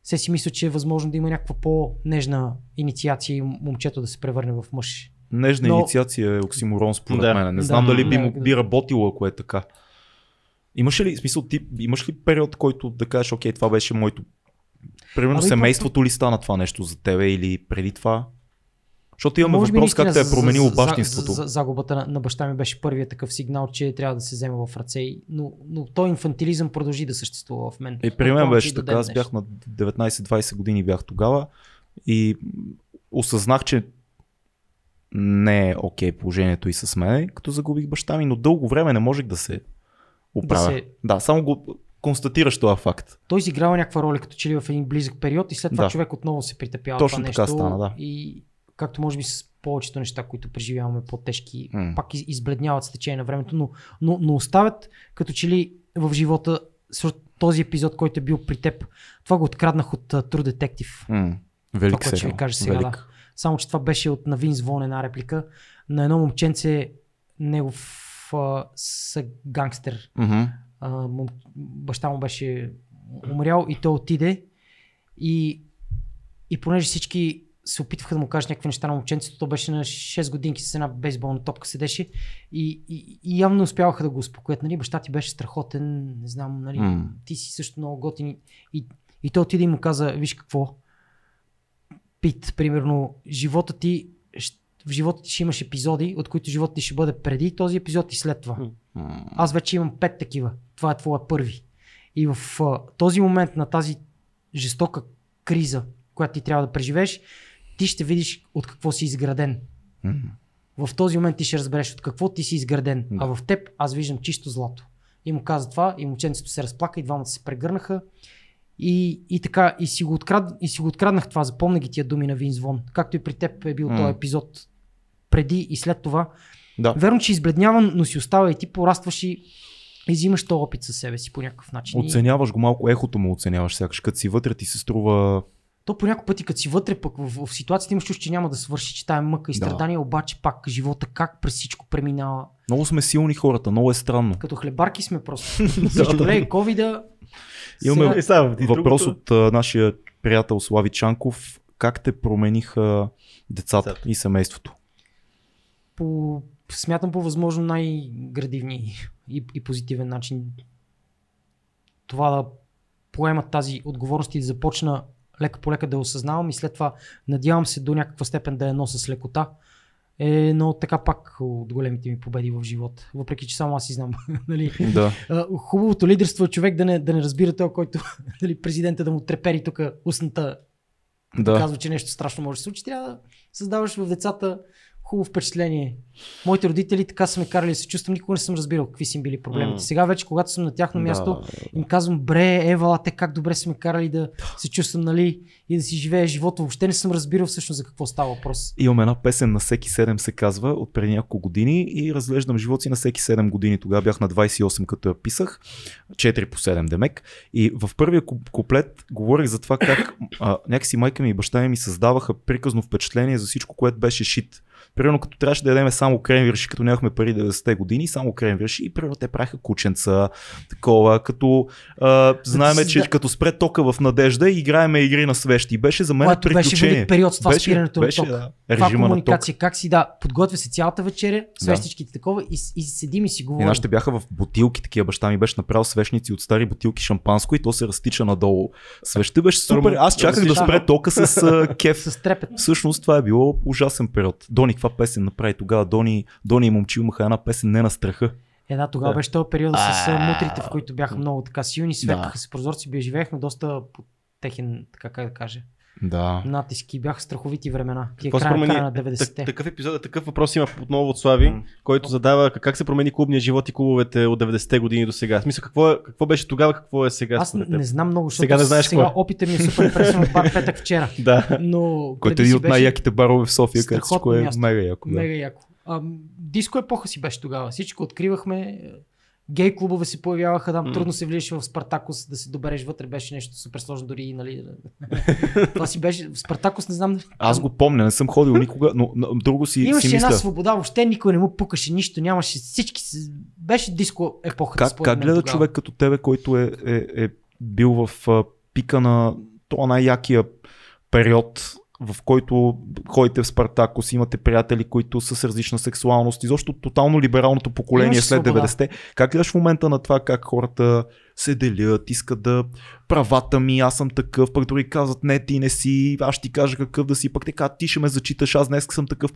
Се си мисля, че е възможно да има някаква по-нежна инициация и момчето да се превърне в мъж. Нежна Но- инициация е оксиморон според Да. мен. Не Да. знам дали би, Да, му- да. би работило, ако е така. Имаш ли, смисъл, ти имаш ли период, който да кажеш, окей, това беше моето... Примерно Ами, семейството ли стана това нещо за тебе или преди това? Защото имаме Може въпрос как те е променило за- бащинството. За, за, загубата на, на баща ми беше първият такъв сигнал, че трябва да се вземе в ръце. Но, но той инфантилизъм продължи да съществува в мен. И при мен беше така, аз бях на 19-20 години бях тогава и осъзнах, че не е окей положението и с мен, като загубих баща ми, но дълго време не можех да се оправя. Да се- Да, само го констатираш този факт. Той изиграва някаква роля като че ли в един близък период и след това Да. човек отново се притъпява Точно това така нещо. стана, да. И както може би с повечето неща, които преживяваме по-тежки, М. пак из- избледняват с течение на времето, но, но, но оставят като че ли в живота този епизод, който е бил при теб, това го откраднах от uh, True Detective. М, Велик което ще ви кажа сега, Велик. да. Само, че това беше от на Винс Вон една реплика на едно момченце, негов а, с гангстер. Мгм. А, мом, баща му беше умрял и той отиде и, и понеже всички се опитваха да му кажат някакви неща на момченцето, то беше на 6 годинки с една бейсболна топка седеше и, и, и явно успяваха да го успокоят. Нали? Баща ти беше страхотен, не знам, нали? М. ти си също много готин. И, и той отиде и му каза, виж какво, Пит, примерно, живота ти, в живота ти ще имаш епизоди, от които живота ти ще бъде преди този епизод и след това. М. Аз вече имам пет такива. Това е твоя първи. И в а, този момент на тази жестока криза, която ти трябва да преживееш, ти ще видиш от какво си изграден. М. В този момент ти ще разбереш от какво ти си изграден. Да. А в теб аз виждам чисто злато. И му каза това, и момченцето се разплака, и двамата се прегърнаха. И, и така, и си, го открад, и си го откраднах това, запомня ги тия думи на Винс Вон. Както и при теб е бил М. този епизод преди и след това. Да. Верно, че избледняван, но си остава и ти порастваш и, и взимаш този опит със себе си по някакъв начин. Оценяваш го малко, ехото му оценяваш сякаш, като си вътре ти се струва... то по някакъв пъти, като си вътре, пък в, в ситуацията имаш чувство, че няма да свърши, че тая мъка и Да. страдания, обаче пак живота как през всичко преминава. Много сме силни хората, много е странно. Като хлебарки сме просто. Всичко добре, ковида. Имаме сега- и Въпрос от а, нашия приятел Слави Чанков. Как те промениха децата Децата. и семейството? по, смятам по възможно най-градивни и, и позитивен начин. това да поема тази отговорност и да започна лека по лека да осъзнавам и след това надявам се до някаква степен да я нося с лекота. Е, но така пак от големите ми победи в живота. Въпреки, че само аз си знам. нали? Да. Хубавото лидерство е човек да не, да не разбира това, който нали, президента да му трепери тук устната. Да. Казва, че нещо страшно може да се случи. Трябва да създаваш в децата хубаво впечатление. Моите родители така са ме карали да се чувствам, никога не съм разбирал какви са им били проблемите. Mm. Сега вече, когато съм на тяхно място, да, им казвам, бре, Евала, те как добре са ме карали да се чувствам, нали, и да си живее живота. Въобще не съм разбирал всъщност за какво става въпрос. Имам една песен на всеки 7 се казва от преди няколко години и разглеждам живота си на всеки 7 години. Тогава бях на 28, като я писах. 4 по 7 демек. И в първия куплет говорих за това как а, някакси майка ми и баща ми създаваха приказно впечатление за всичко, което беше шит Примерно като трябваше да ядем само кремвирши, като нямахме пари 90-те години, само кремвирши и примерно те правиха кученца, такова, като а, знаеме, че да. като спре тока в надежда и играеме игри на свещи. Беше за мен Което приключение. Беше период с това беше, спирането беше, на ток. Да, това комуникация, как си да, подготвя се цялата вечеря, свещичките да. такова и, и седим и си говорим. И нашите бяха в бутилки, такива баща ми беше направил свещници от стари бутилки шампанско и то се разтича надолу. Свеща беше супер. Аз чаках да спре тока с кеф. С трепет. Всъщност това е било ужасен период. Доник каква песен направи тогава. Дони, Дони и момчи имаха една песен Не на страха. Е, да, тогава да. беше този период с мутрите, в които бяха много така силни, светваха да. се прозорци, бе живеехме доста по техен, така как да кажа, да. натиски. Бяха страховити времена. Тия края, края на 90-те. Такъв епизод, такъв въпрос има отново от Слави, mm. който задава как се промени клубния живот и клубовете от 90-те години до сега. Смисъл, какво, е, какво беше тогава, какво е сега? Аз не знам много, защото сега, не знаеш сега опитът ми е супер интересен от бар петък вчера. да. Но който е един от най-яките барове в София, където всичко е мега яко. Да. Мега яко. А, диско епоха си беше тогава. Всичко откривахме гей клубове се появяваха, там mm. трудно се влизаше в Спартакус да се добереш вътре, беше нещо супер сложно дори, нали. Това си беше, в Спартакус не знам. Аз го помня, не съм ходил никога, но, но друго си Имаше си една мисля. свобода, въобще никой не му пукаше нищо, нямаше всички, беше диско епоха. Как, как гледа тогава. човек като тебе, който е, е, е бил в пика на това най-якия период в който ходите в Спартакос, имате приятели, които са с различна сексуалност, изобщо тотално либералното поколение след 90-те. Как гледаш в момента на това как хората се делят, искат да правата ми, аз съм такъв, пък дори казват не, ти не си, аз ти кажа какъв да си, пък казват, ти ще ме зачиташ, аз днес съм такъв.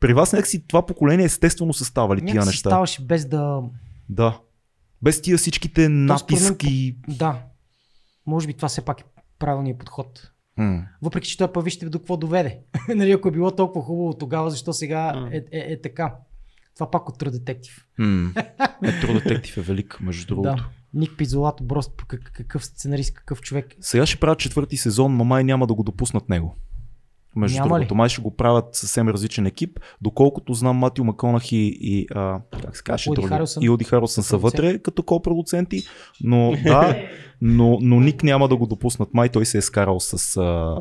При вас някакси това поколение естествено са ставали тия неща. ставаше без да... Да. Без тия всичките натиски. Да. Може би това все пак е правилният подход. Mm. Въпреки, че той па вижте до какво доведе. нали, ако е било толкова хубаво тогава, защо сега mm. е, е, е, така. Това пак от True Detective. Mm. Е, True Detective е велик, между другото. Да. Ник Пизолато, Брост, какъв сценарист, какъв човек. Сега ще правят четвърти сезон, но май няма да го допуснат него. Между Няма другото, май ще го правят съвсем различен екип. Доколкото знам, Матио Маконахи и, а, как се каже, Уди Харусън. и Оди Харусън са вътре като ко-продуценти, но да, но, но Ник няма да го допуснат. Май той се е скарал с, а,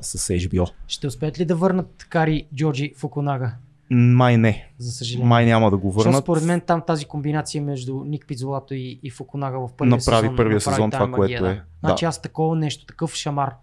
с HBO. Ще успеят ли да върнат Кари Джорджи Фукунага? Май не. За съжаление. Май няма да го върнат. Защото според мен там тази комбинация между Ник Пизолато и, и Фукунага в първия направи сезон. Първия сезон това, което е. Значи да. аз такова нещо, такъв шамар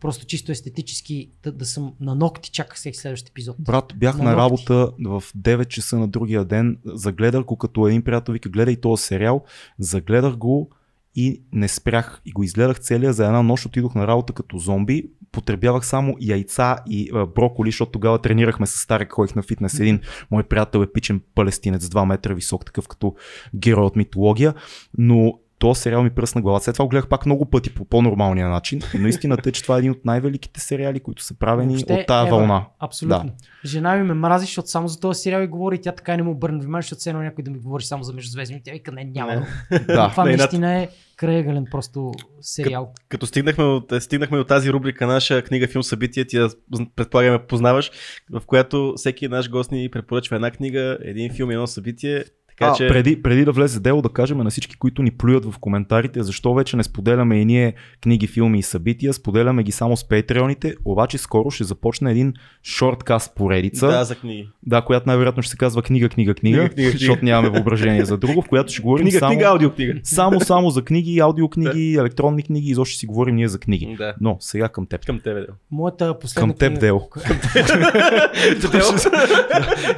просто чисто естетически да, да съм на ногти, чаках всеки следващ епизод. Брат, бях на, на работа в 9 часа на другия ден, загледах го като един приятел вика, гледай този сериал, загледах го и не спрях и го изгледах целия за една нощ, отидох на работа като зомби, потребявах само яйца и а, броколи, защото тогава тренирахме с Старек, ходих на фитнес. Един мой приятел е пичен палестинец, 2 метра висок, такъв като герой от митология, но то сериал ми пръсна глава. След това го гледах пак много пъти по по-нормалния начин. Но истината е, че това е един от най-великите сериали, които са правени Въобще, от тази ева, вълна. Абсолютно. Да. Жена ми ме мрази, защото само за този сериал и говори. Тя така и не му обърна внимание, защото все едно някой да ми говори само за междузвездни. Тя вика, не, няма. Не. да. Това наистина е крайгален просто сериал. Като, като стигнахме, от, стигнахме от тази рубрика, наша книга, филм, събитие, ти я предполагаме познаваш, в която всеки наш гост ни препоръчва една книга, един филм, едно събитие така, а, че... преди, преди да влезе дело да кажем на всички, които ни плюят в коментарите, защо вече не споделяме и ние книги, филми и събития, споделяме ги само с патреоните, обаче скоро ще започне един шорткаст поредица. Да, за книги. Да, която най-вероятно ще се казва книга, книга, книга, книга, книга защото книга. нямаме въображение за друго, в която ще говорим книга, само, книга, аудиокнига. само, само за книги, аудиокниги, да. електронни книги, изобщо ще си говорим ние за книги. Да. Но сега към теб. Към тебе, Дел. Моята последна Към теб, Дел.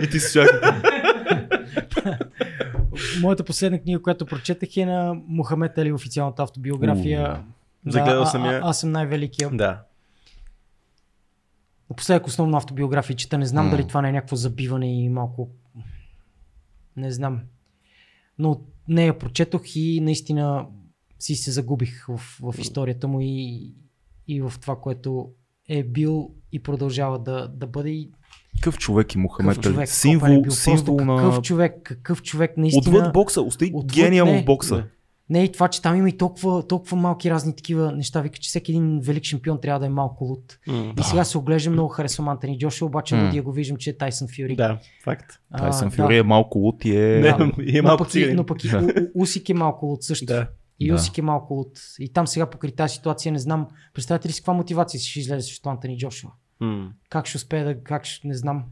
И ти си моята последна книга, която прочетах е на Мохамед Али, официалната автобиография. Да, Загледал съм я. А, аз съм най-великия. Да. Напоследък основно автобиография чета. Не знам mm. дали това не е някакво забиване и малко... Не знам. Но нея прочетох и наистина си се загубих в, в историята му и, и в това, което е бил и продължава да, да бъде. И какъв човек е Мухамед Али? Символ, бил, символ на... Какъв човек, какъв човек наистина... Отвъд бокса, остави гения му в бокса. Не. Не, и това, че там има и толкова, толкова малки разни такива неща. Вика, че всеки един велик шампион трябва да е малко луд. Mm, и сега се оглежда много харесвам Антони Джошуа, обаче mm. лудия го виждам, че е Тайсън Фюри. Да, факт. Тайсън Фюри да. е малко луд и е... Не, да. е малко но пък, но пък и Усик е малко луд също. Да. И Усик е малко луд. И там сега покри тази ситуация не знам. Представете ли с каква мотивация ще излезе срещу Антони Джошуа? Как ще успее да... Как ще... Не знам.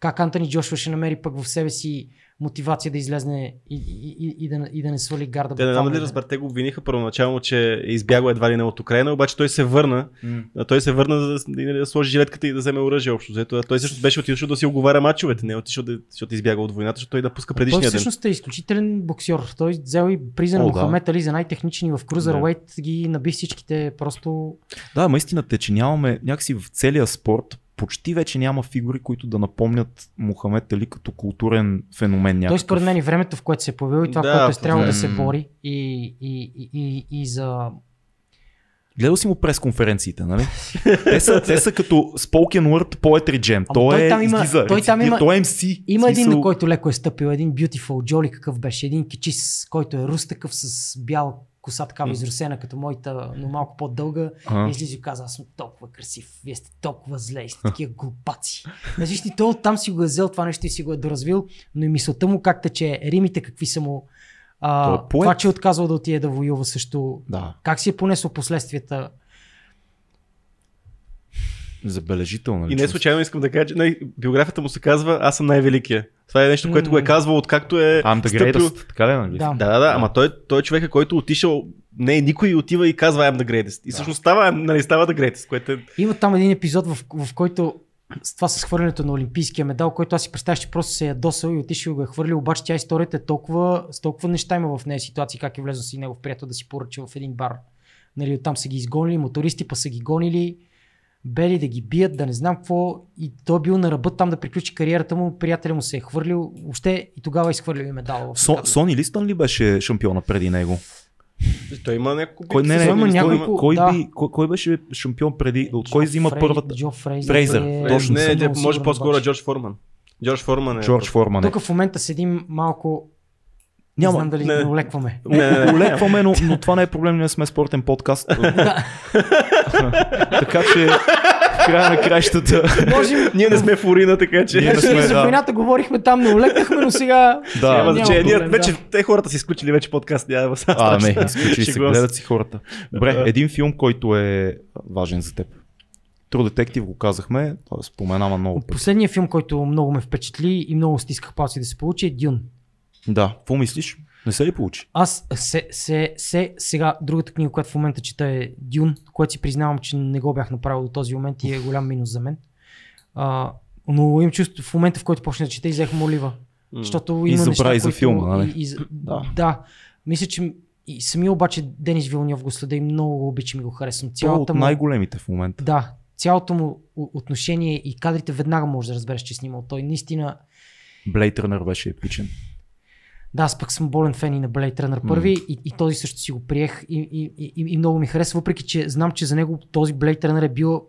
Как Антони Джошуа ще намери пък в себе си мотивация да излезне и, и, и, и, да, и да не свали гарда. Те не знам дали разбрат, те го обвиниха първоначално, че е избягал едва ли не от Украина, обаче той се върна. Mm. Той се върна за да, да сложи жилетката и да вземе оръжие общо. Зато, той също беше отишъл да си оговаря мачовете, не е отишъл да, защото избяга от войната, защото той да пуска предишния ден. Той всъщност е изключителен боксер. Той взел и призен Мохамед Али за най-технични в Крузър да. ги наби всичките просто. Да, наистина те, че нямаме някакси в целия спорт почти вече няма фигури, които да напомнят Мохамед Али като културен феномен. Някакъв. Той според мен и времето, в което се е появил и това, да, което е трябвало да се бори и, и, и, и, и за Гледал си му пресконференциите, нали? те, са, те са като spoken word poetry jam. той, той, е там има, излиза, той там има, той е MC. Има смисъл... един, на който леко е стъпил, един beautiful, джоли какъв беше, един кичис, който е рус такъв с бял коса такава изрусена като моята, но малко по-дълга. Ага. И излиза и каза, аз съм толкова красив, вие сте толкова зле, сте такива глупаци. Значи той оттам си го е взел това нещо и си го е доразвил, но и мисълта му как тече, римите какви са му, а, е това, че е отказал да отиде да воюва също, да. как си е понесло последствията Забележително. И не случайно искам да кажа, че най- биографията му се казва Аз съм най-великия. Това е нещо, което го е казвал откакто е. I'm the greatest, така ли? Нали? Да. да, да, да, ама той, той е човека, който отишъл, не, никой отива и казва I'm the greatest. И всъщност става, нали, става the greatest, което е... Има там един епизод, в, в който с това с хвърлянето на олимпийския медал, който аз си представях, че просто се е ядосал и отишъл и го е хвърлил, обаче тя историята е толкова, с толкова неща има в нея ситуации, как е влезъл си негов приятел да си поръча в един бар. Нали, оттам са ги изгонили, мотористи па са ги гонили, бели да ги бият, да не знам какво. И той е бил на ръба там да приключи кариерата му, приятеля му се е хвърлил, въобще и тогава е изхвърлил и медала. Со, Сони Листън ли беше шампиона преди него? Той има няколко. Кой, не, не, има няколко, кой, да. би, кой, кой, беше шампион преди? От кой взима Фрей, първата? Джо Фрейзър. Фрейзър. Е, точно. Не, не, може по-скоро Джордж Форман. Джордж Форман е. Джордж Форман. Тук в момента седим малко няма. Не знам дали не, улекваме. Не, не, не. Улекваме, но, но това не е проблем, ние сме спортен подкаст. така че в края на кращата. Можем... Ние не сме в урина, така че. Ние не сме, за войната говорихме там, не улекнахме, но сега. Да, няма значение. Ние вече, те хората си изключили вече подкаст. Няма а, не, изключили се, гледат си хората. Добре, един филм, който е важен за теб. True Detective го казахме, това споменава много. Последният филм, който много ме впечатли и много стисках палци да се получи е Дюн. Да, какво мислиш? Не се ли получи? Аз се, се, се, сега другата книга, която в момента чета е Дюн, което си признавам, че не го бях направил до този момент и е голям минус за мен. А, но имам чувство в момента, в който почна да чета и взех молива. Защото има и забрави неща, за филма, нали? И, и, да. да. Мисля, че и самия обаче Денис Вилньов го следа и много го обичам и го харесвам. Цялата от му... най-големите в момента. Да, цялото му отношение и кадрите веднага може да разбереш, че е снимал. Той наистина... Blade Runner беше епичен. Да, аз пък съм болен фен и на Blade Runner първи mm. и, и този също си го приех и, и, и, и много ми харесва, въпреки че знам, че за него този Blade Runner е бил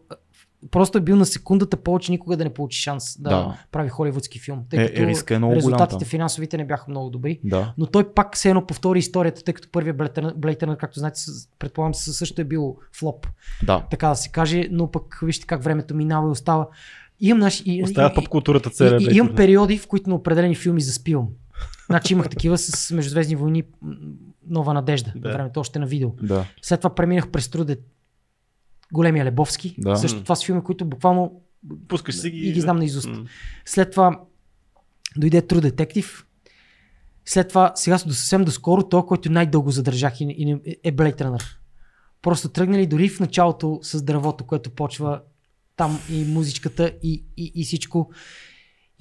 просто е бил на секундата повече никога да не получи шанс да, да. прави холивудски филм. Тъй е, като е, риска е много резултатите голям, финансовите не бяха много добри. Да. Но той пак се едно повтори историята, тъй като първият Runner, както знаете, предполагам, също е бил флоп. Да. Така да се каже, но пък вижте как времето минава и остава. Имам, наш, и, Остава поп културата цели. И, и, имам периоди, в които на определени филми заспивам. Значи имах такива с Междузвездни войни Нова надежда, да. на времето още на видео. Да. След това преминах през Труде Големия Лебовски. Да. Също това са филми, които буквално Пускаш си ги и ги знам наизуст. Mm. След това дойде True Detective. След това, сега до съвсем доскоро, то, който най-дълго задържах и, и, е Blade Runner. Просто тръгнали дори в началото с дървото, което почва там и музичката и, и, и всичко.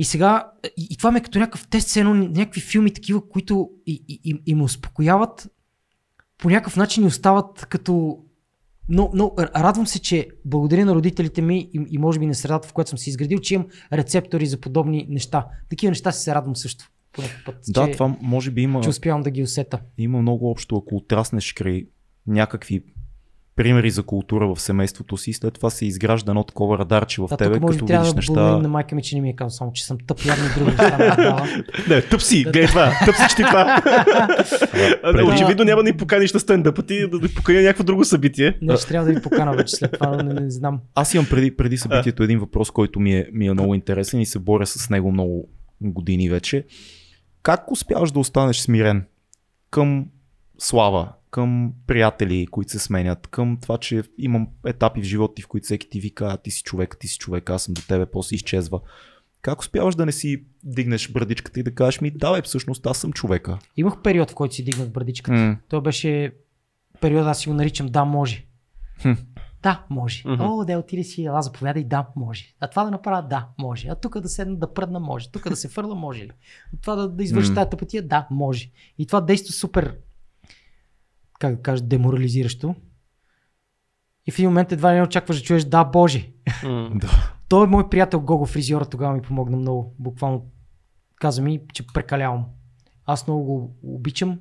И сега, и, и това ме е като някакъв тест, едно, някакви филми такива, които и, и, и, и ме успокояват, по някакъв начин и остават като... Но, но радвам се, че благодаря на родителите ми и, и може би на средата, в която съм се изградил, че имам рецептори за подобни неща. Такива неща се радвам също. По път, да, че, това може би има. Че успявам да ги усета. Има много общо, ако отраснеш край някакви примери за култура в семейството си, след това се изгражда едно такова радарче в да, тебе, може като трябва видиш да неща. на майка ми, че не ми е казал само, че съм тъп, явно други неща. Не, тъп си, гледай това, тъп си, че ти това. Очевидно няма да ни поканиш на стендъпа ти, да ни покани някакво друго събитие. Не, ще трябва да ви покана вече след това, не, не знам. Аз имам преди, преди събитието един въпрос, който ми е, ми е много интересен и се боря с него много години вече. Как успяваш да останеш смирен към слава, към приятели, които се сменят, към това, че имам етапи в живота ти, в които всеки ти вика, а ти си човек, ти си човек, аз съм до тебе, после изчезва. Как успяваш да не си дигнеш брадичката и да кажеш ми, давай, всъщност аз съм човека? Имах период, в който си дигнах брадичката. Mm. Той беше период, аз си го наричам да, може. Хм. Да, може. Мгм. О, да, отиде си, ела, заповядай, да, може. А това да направя, да, може. А тук да седна да пръдна, може. Тук да се фърла, може ли? А това да, да извърши М. тази тъпотия, да, може. И това действа супер, как да кажа, деморализиращо. И в един момент едва не очакваш да чуеш да, Боже. Да. Той е мой приятел Гого фризьора, тогава ми помогна много. Буквално каза ми, че прекалявам. Аз много го обичам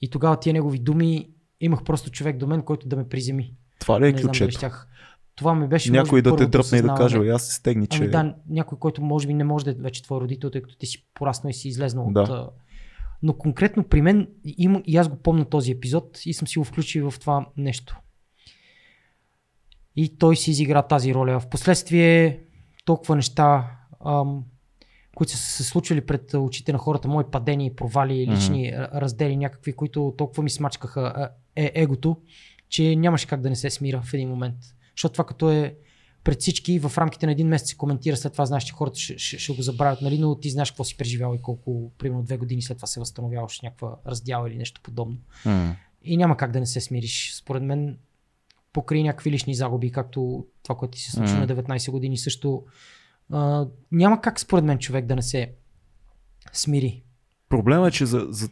и тогава тия негови думи имах просто човек до мен, който да ме приземи. Това ли е не знам ключето? щях. Това ми беше Някой да те дръпне и да каже, осъзнаване. «Бе, аз се стегни, че... Ами да, някой, който може би не може да е вече твой родител, тъй като ти си пораснал и си излезнал Да. от... Но конкретно при мен, има, и аз го помня този епизод и съм си го включил в това нещо. И той си изигра тази роля. Впоследствие толкова неща, ам, които са се случвали пред очите на хората, мои падения, провали, лични mm раздели, някакви, които толкова ми смачкаха е, егото, че нямаше как да не се смира в един момент. Защото това като е пред всички в рамките на един месец се коментира, след това знаеш, че хората ще, ще, ще го забравят, нали, но ти знаеш какво си преживял и колко, примерно две години след това се възстановяваш някаква раздяла или нещо подобно. М. И няма как да не се смириш. Според мен, покрай някакви лични загуби, както това, което ти се случи М. на 19 години, също а, няма как според мен човек да не се смири. Проблема е, че за, за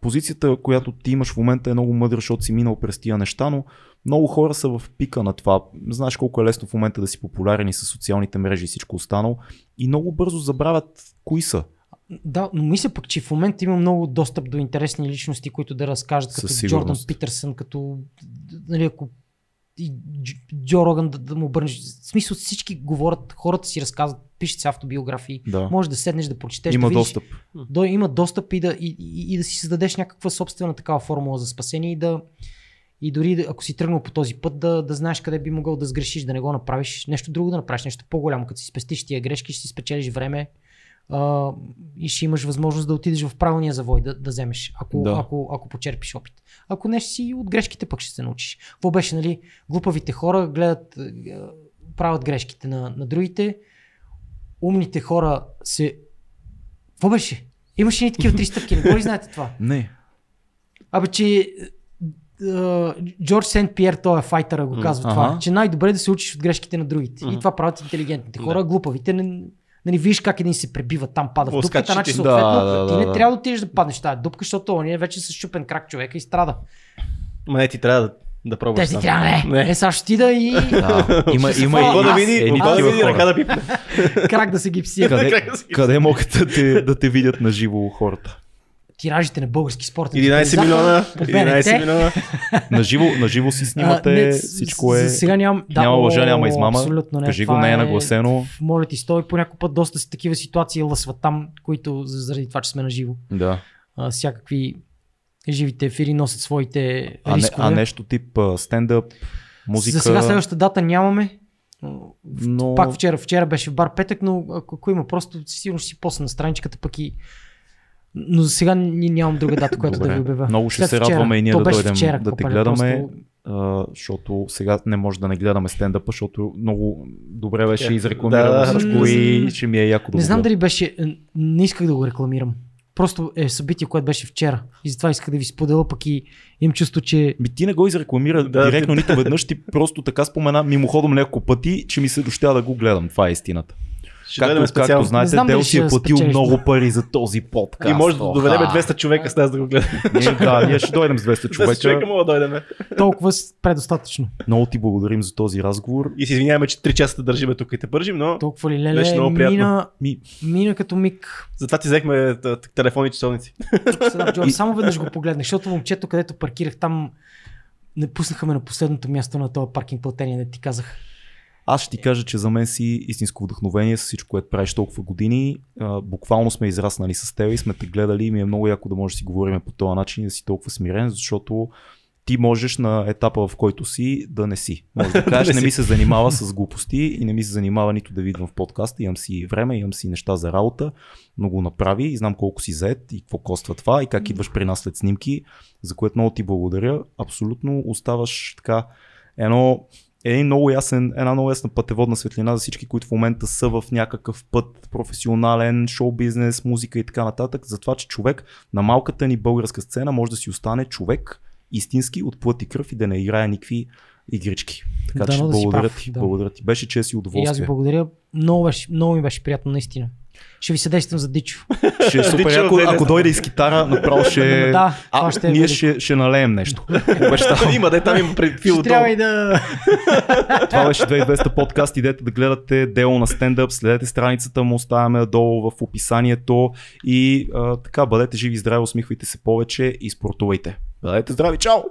позицията, която ти имаш в момента е много мъдра, защото си минал през тия неща, но много хора са в пика на това. Знаеш колко е лесно в момента да си популярен и с социалните мрежи и всичко останало. И много бързо забравят кои са. Да, но мисля пък, че в момента има много достъп до интересни личности, които да разкажат, Със като сигурност. Джордан Питърсън, като нали, ако и Дж- Джо Роган да, да му обърнеш. В смисъл всички говорят, хората си разказват, пишат си автобиографии. Да. Може да седнеш да прочетеш. Има да видиш, достъп. До, има достъп и да, и, и, и да си създадеш някаква собствена такава формула за спасение и да и дори ако си тръгнал по този път, да, да знаеш къде би могъл да сгрешиш, да не го направиш, нещо друго да направиш, нещо по-голямо. Като си спестиш тия грешки, ще си спечелиш време а, и ще имаш възможност да отидеш в правилния завой да, да вземеш, ако, Да. ако, ако почерпиш опит. Ако не си от грешките пък ще се научиш. Какво беше, нали? Глупавите хора гледат, правят грешките на, на другите, умните хора се... Какво беше? Имаше ли такива три стъпки? Не го ли знаете това? Не. Абе, че Джордж Сент Пиер, той е файтъра, го казва Ага. това, че най-добре е да се учиш от грешките на другите. Мгм. И това правят интелигентните Да. хора, а глупавите не, нали, виж как един се пребива там, пада в дупката, значи ти. съответно Да, да, ти да, не да. трябва да отидеш да паднеш тази дупка, защото он е вече с щупен крак човека и страда. Ма не, ти трябва да, да пробваш. Те сам. трябва, не. Не. Е, сега ще ти да и Да. Има, има и да види, едни да види, ръка да пипне. крак да се гипсира. Къде, да къде могат да те, да те видят на живо хората? Тиражите на български спорт. 11 милиона, по 11 БНТ. милиона. На живо, на живо си снимате, А, не, всичко е... Сега нямам. Да, няма лъжа, няма измама. Абсолютно не. Кажи го, не е нагласено. Моля ти, стой по някой път доста си такива ситуации лъсват там, които за- заради това, че сме на живо. Да. А, всякакви живите ефири носят своите А, не, рискове. а нещо тип стендъп, музика. За сега следващата дата нямаме. но... Пак вчера, вчера беше в бар петък, но ако, ако има просто, сигурно ще си поста на страничката пък и но за сега ни- нямам друга дата, която Добре. да ви обявя. Много ще След се вчера. радваме и ние То да дойдем вчера, да те гледаме, просто- а, защото сега не може да не гледаме стендъпа, защото много добре беше Е, изрекламирано да, всичко да. и ще ми е яко да Не знам дали беше. Не исках да го рекламирам. Просто е събитие, което беше вчера. И затова исках да ви споделя, пък и им чувство, че Ми ти не го изрекламира Да, директно нито веднъж, ти просто така спомена мимоходом няколко пъти, че ми се дощя да го гледам. Това е истината. Ще както, както специално. Не знаете, знам Дел си е платил спечелиш, много пари за този подкаст. И може да доведем 200 човека с нас да го гледаме. Ние, да, ние ще дойдем с 200 200 човека човека. мога да дойдем. Толкова предостатъчно. Много ти благодарим за този разговор. И се извиняваме, че 3 часа държиме тук и те пържим, но Толкова ли Беше леле, много приятно. мина, Ми, мина като миг. затова ти взехме телефони и часовници. Само веднъж го погледнах, защото момчето, където паркирах там, не пуснаха ме на последното място на този паркинг платение, не ти казах. Аз ще ти кажа, че за мен си истинско вдъхновение с всичко, което правиш толкова години. А, буквално сме израснали с теб и сме те гледали и ми е много яко да може да си говорим по този начин и да си толкова смирен, защото ти можеш на етапа, в който си, да не си. Може да кажеш, не ми се занимава с глупости и не ми се занимава нито да видвам в подкаста. Имам си време, имам си неща за работа, но го направи и знам колко си заед и какво коства това и как идваш при нас след снимки, за което много ти благодаря. Абсолютно оставаш така едно един много ясен, една много ясна пътеводна светлина за всички, които в момента са в някакъв път професионален, шоу-бизнес, музика и така нататък, за това, че човек на малката ни българска сцена може да си остане човек истински от плът и кръв и да не играе никакви игрички. Така че Дано да благодаря ти, да. благодаря ти. Беше чест и И аз ви удоволствие. благодаря. Много, беше, много ми беше приятно, наистина. Ще ви съдействам за Дичо. Ще е супер, ако, дойде. ако дойде и с китара, направо ще... Да, а, това ще е ние ще, ще налеем нещо. Обещавам. има, де там има пред фил Ще трябва и да... Това беше 2200 подкаст. Идете да гледате дело на стендъп, следете страницата му, оставяме долу в описанието и а, така, бъдете живи здрави, усмихвайте се повече и спортувайте. Бъдете здрави, чао!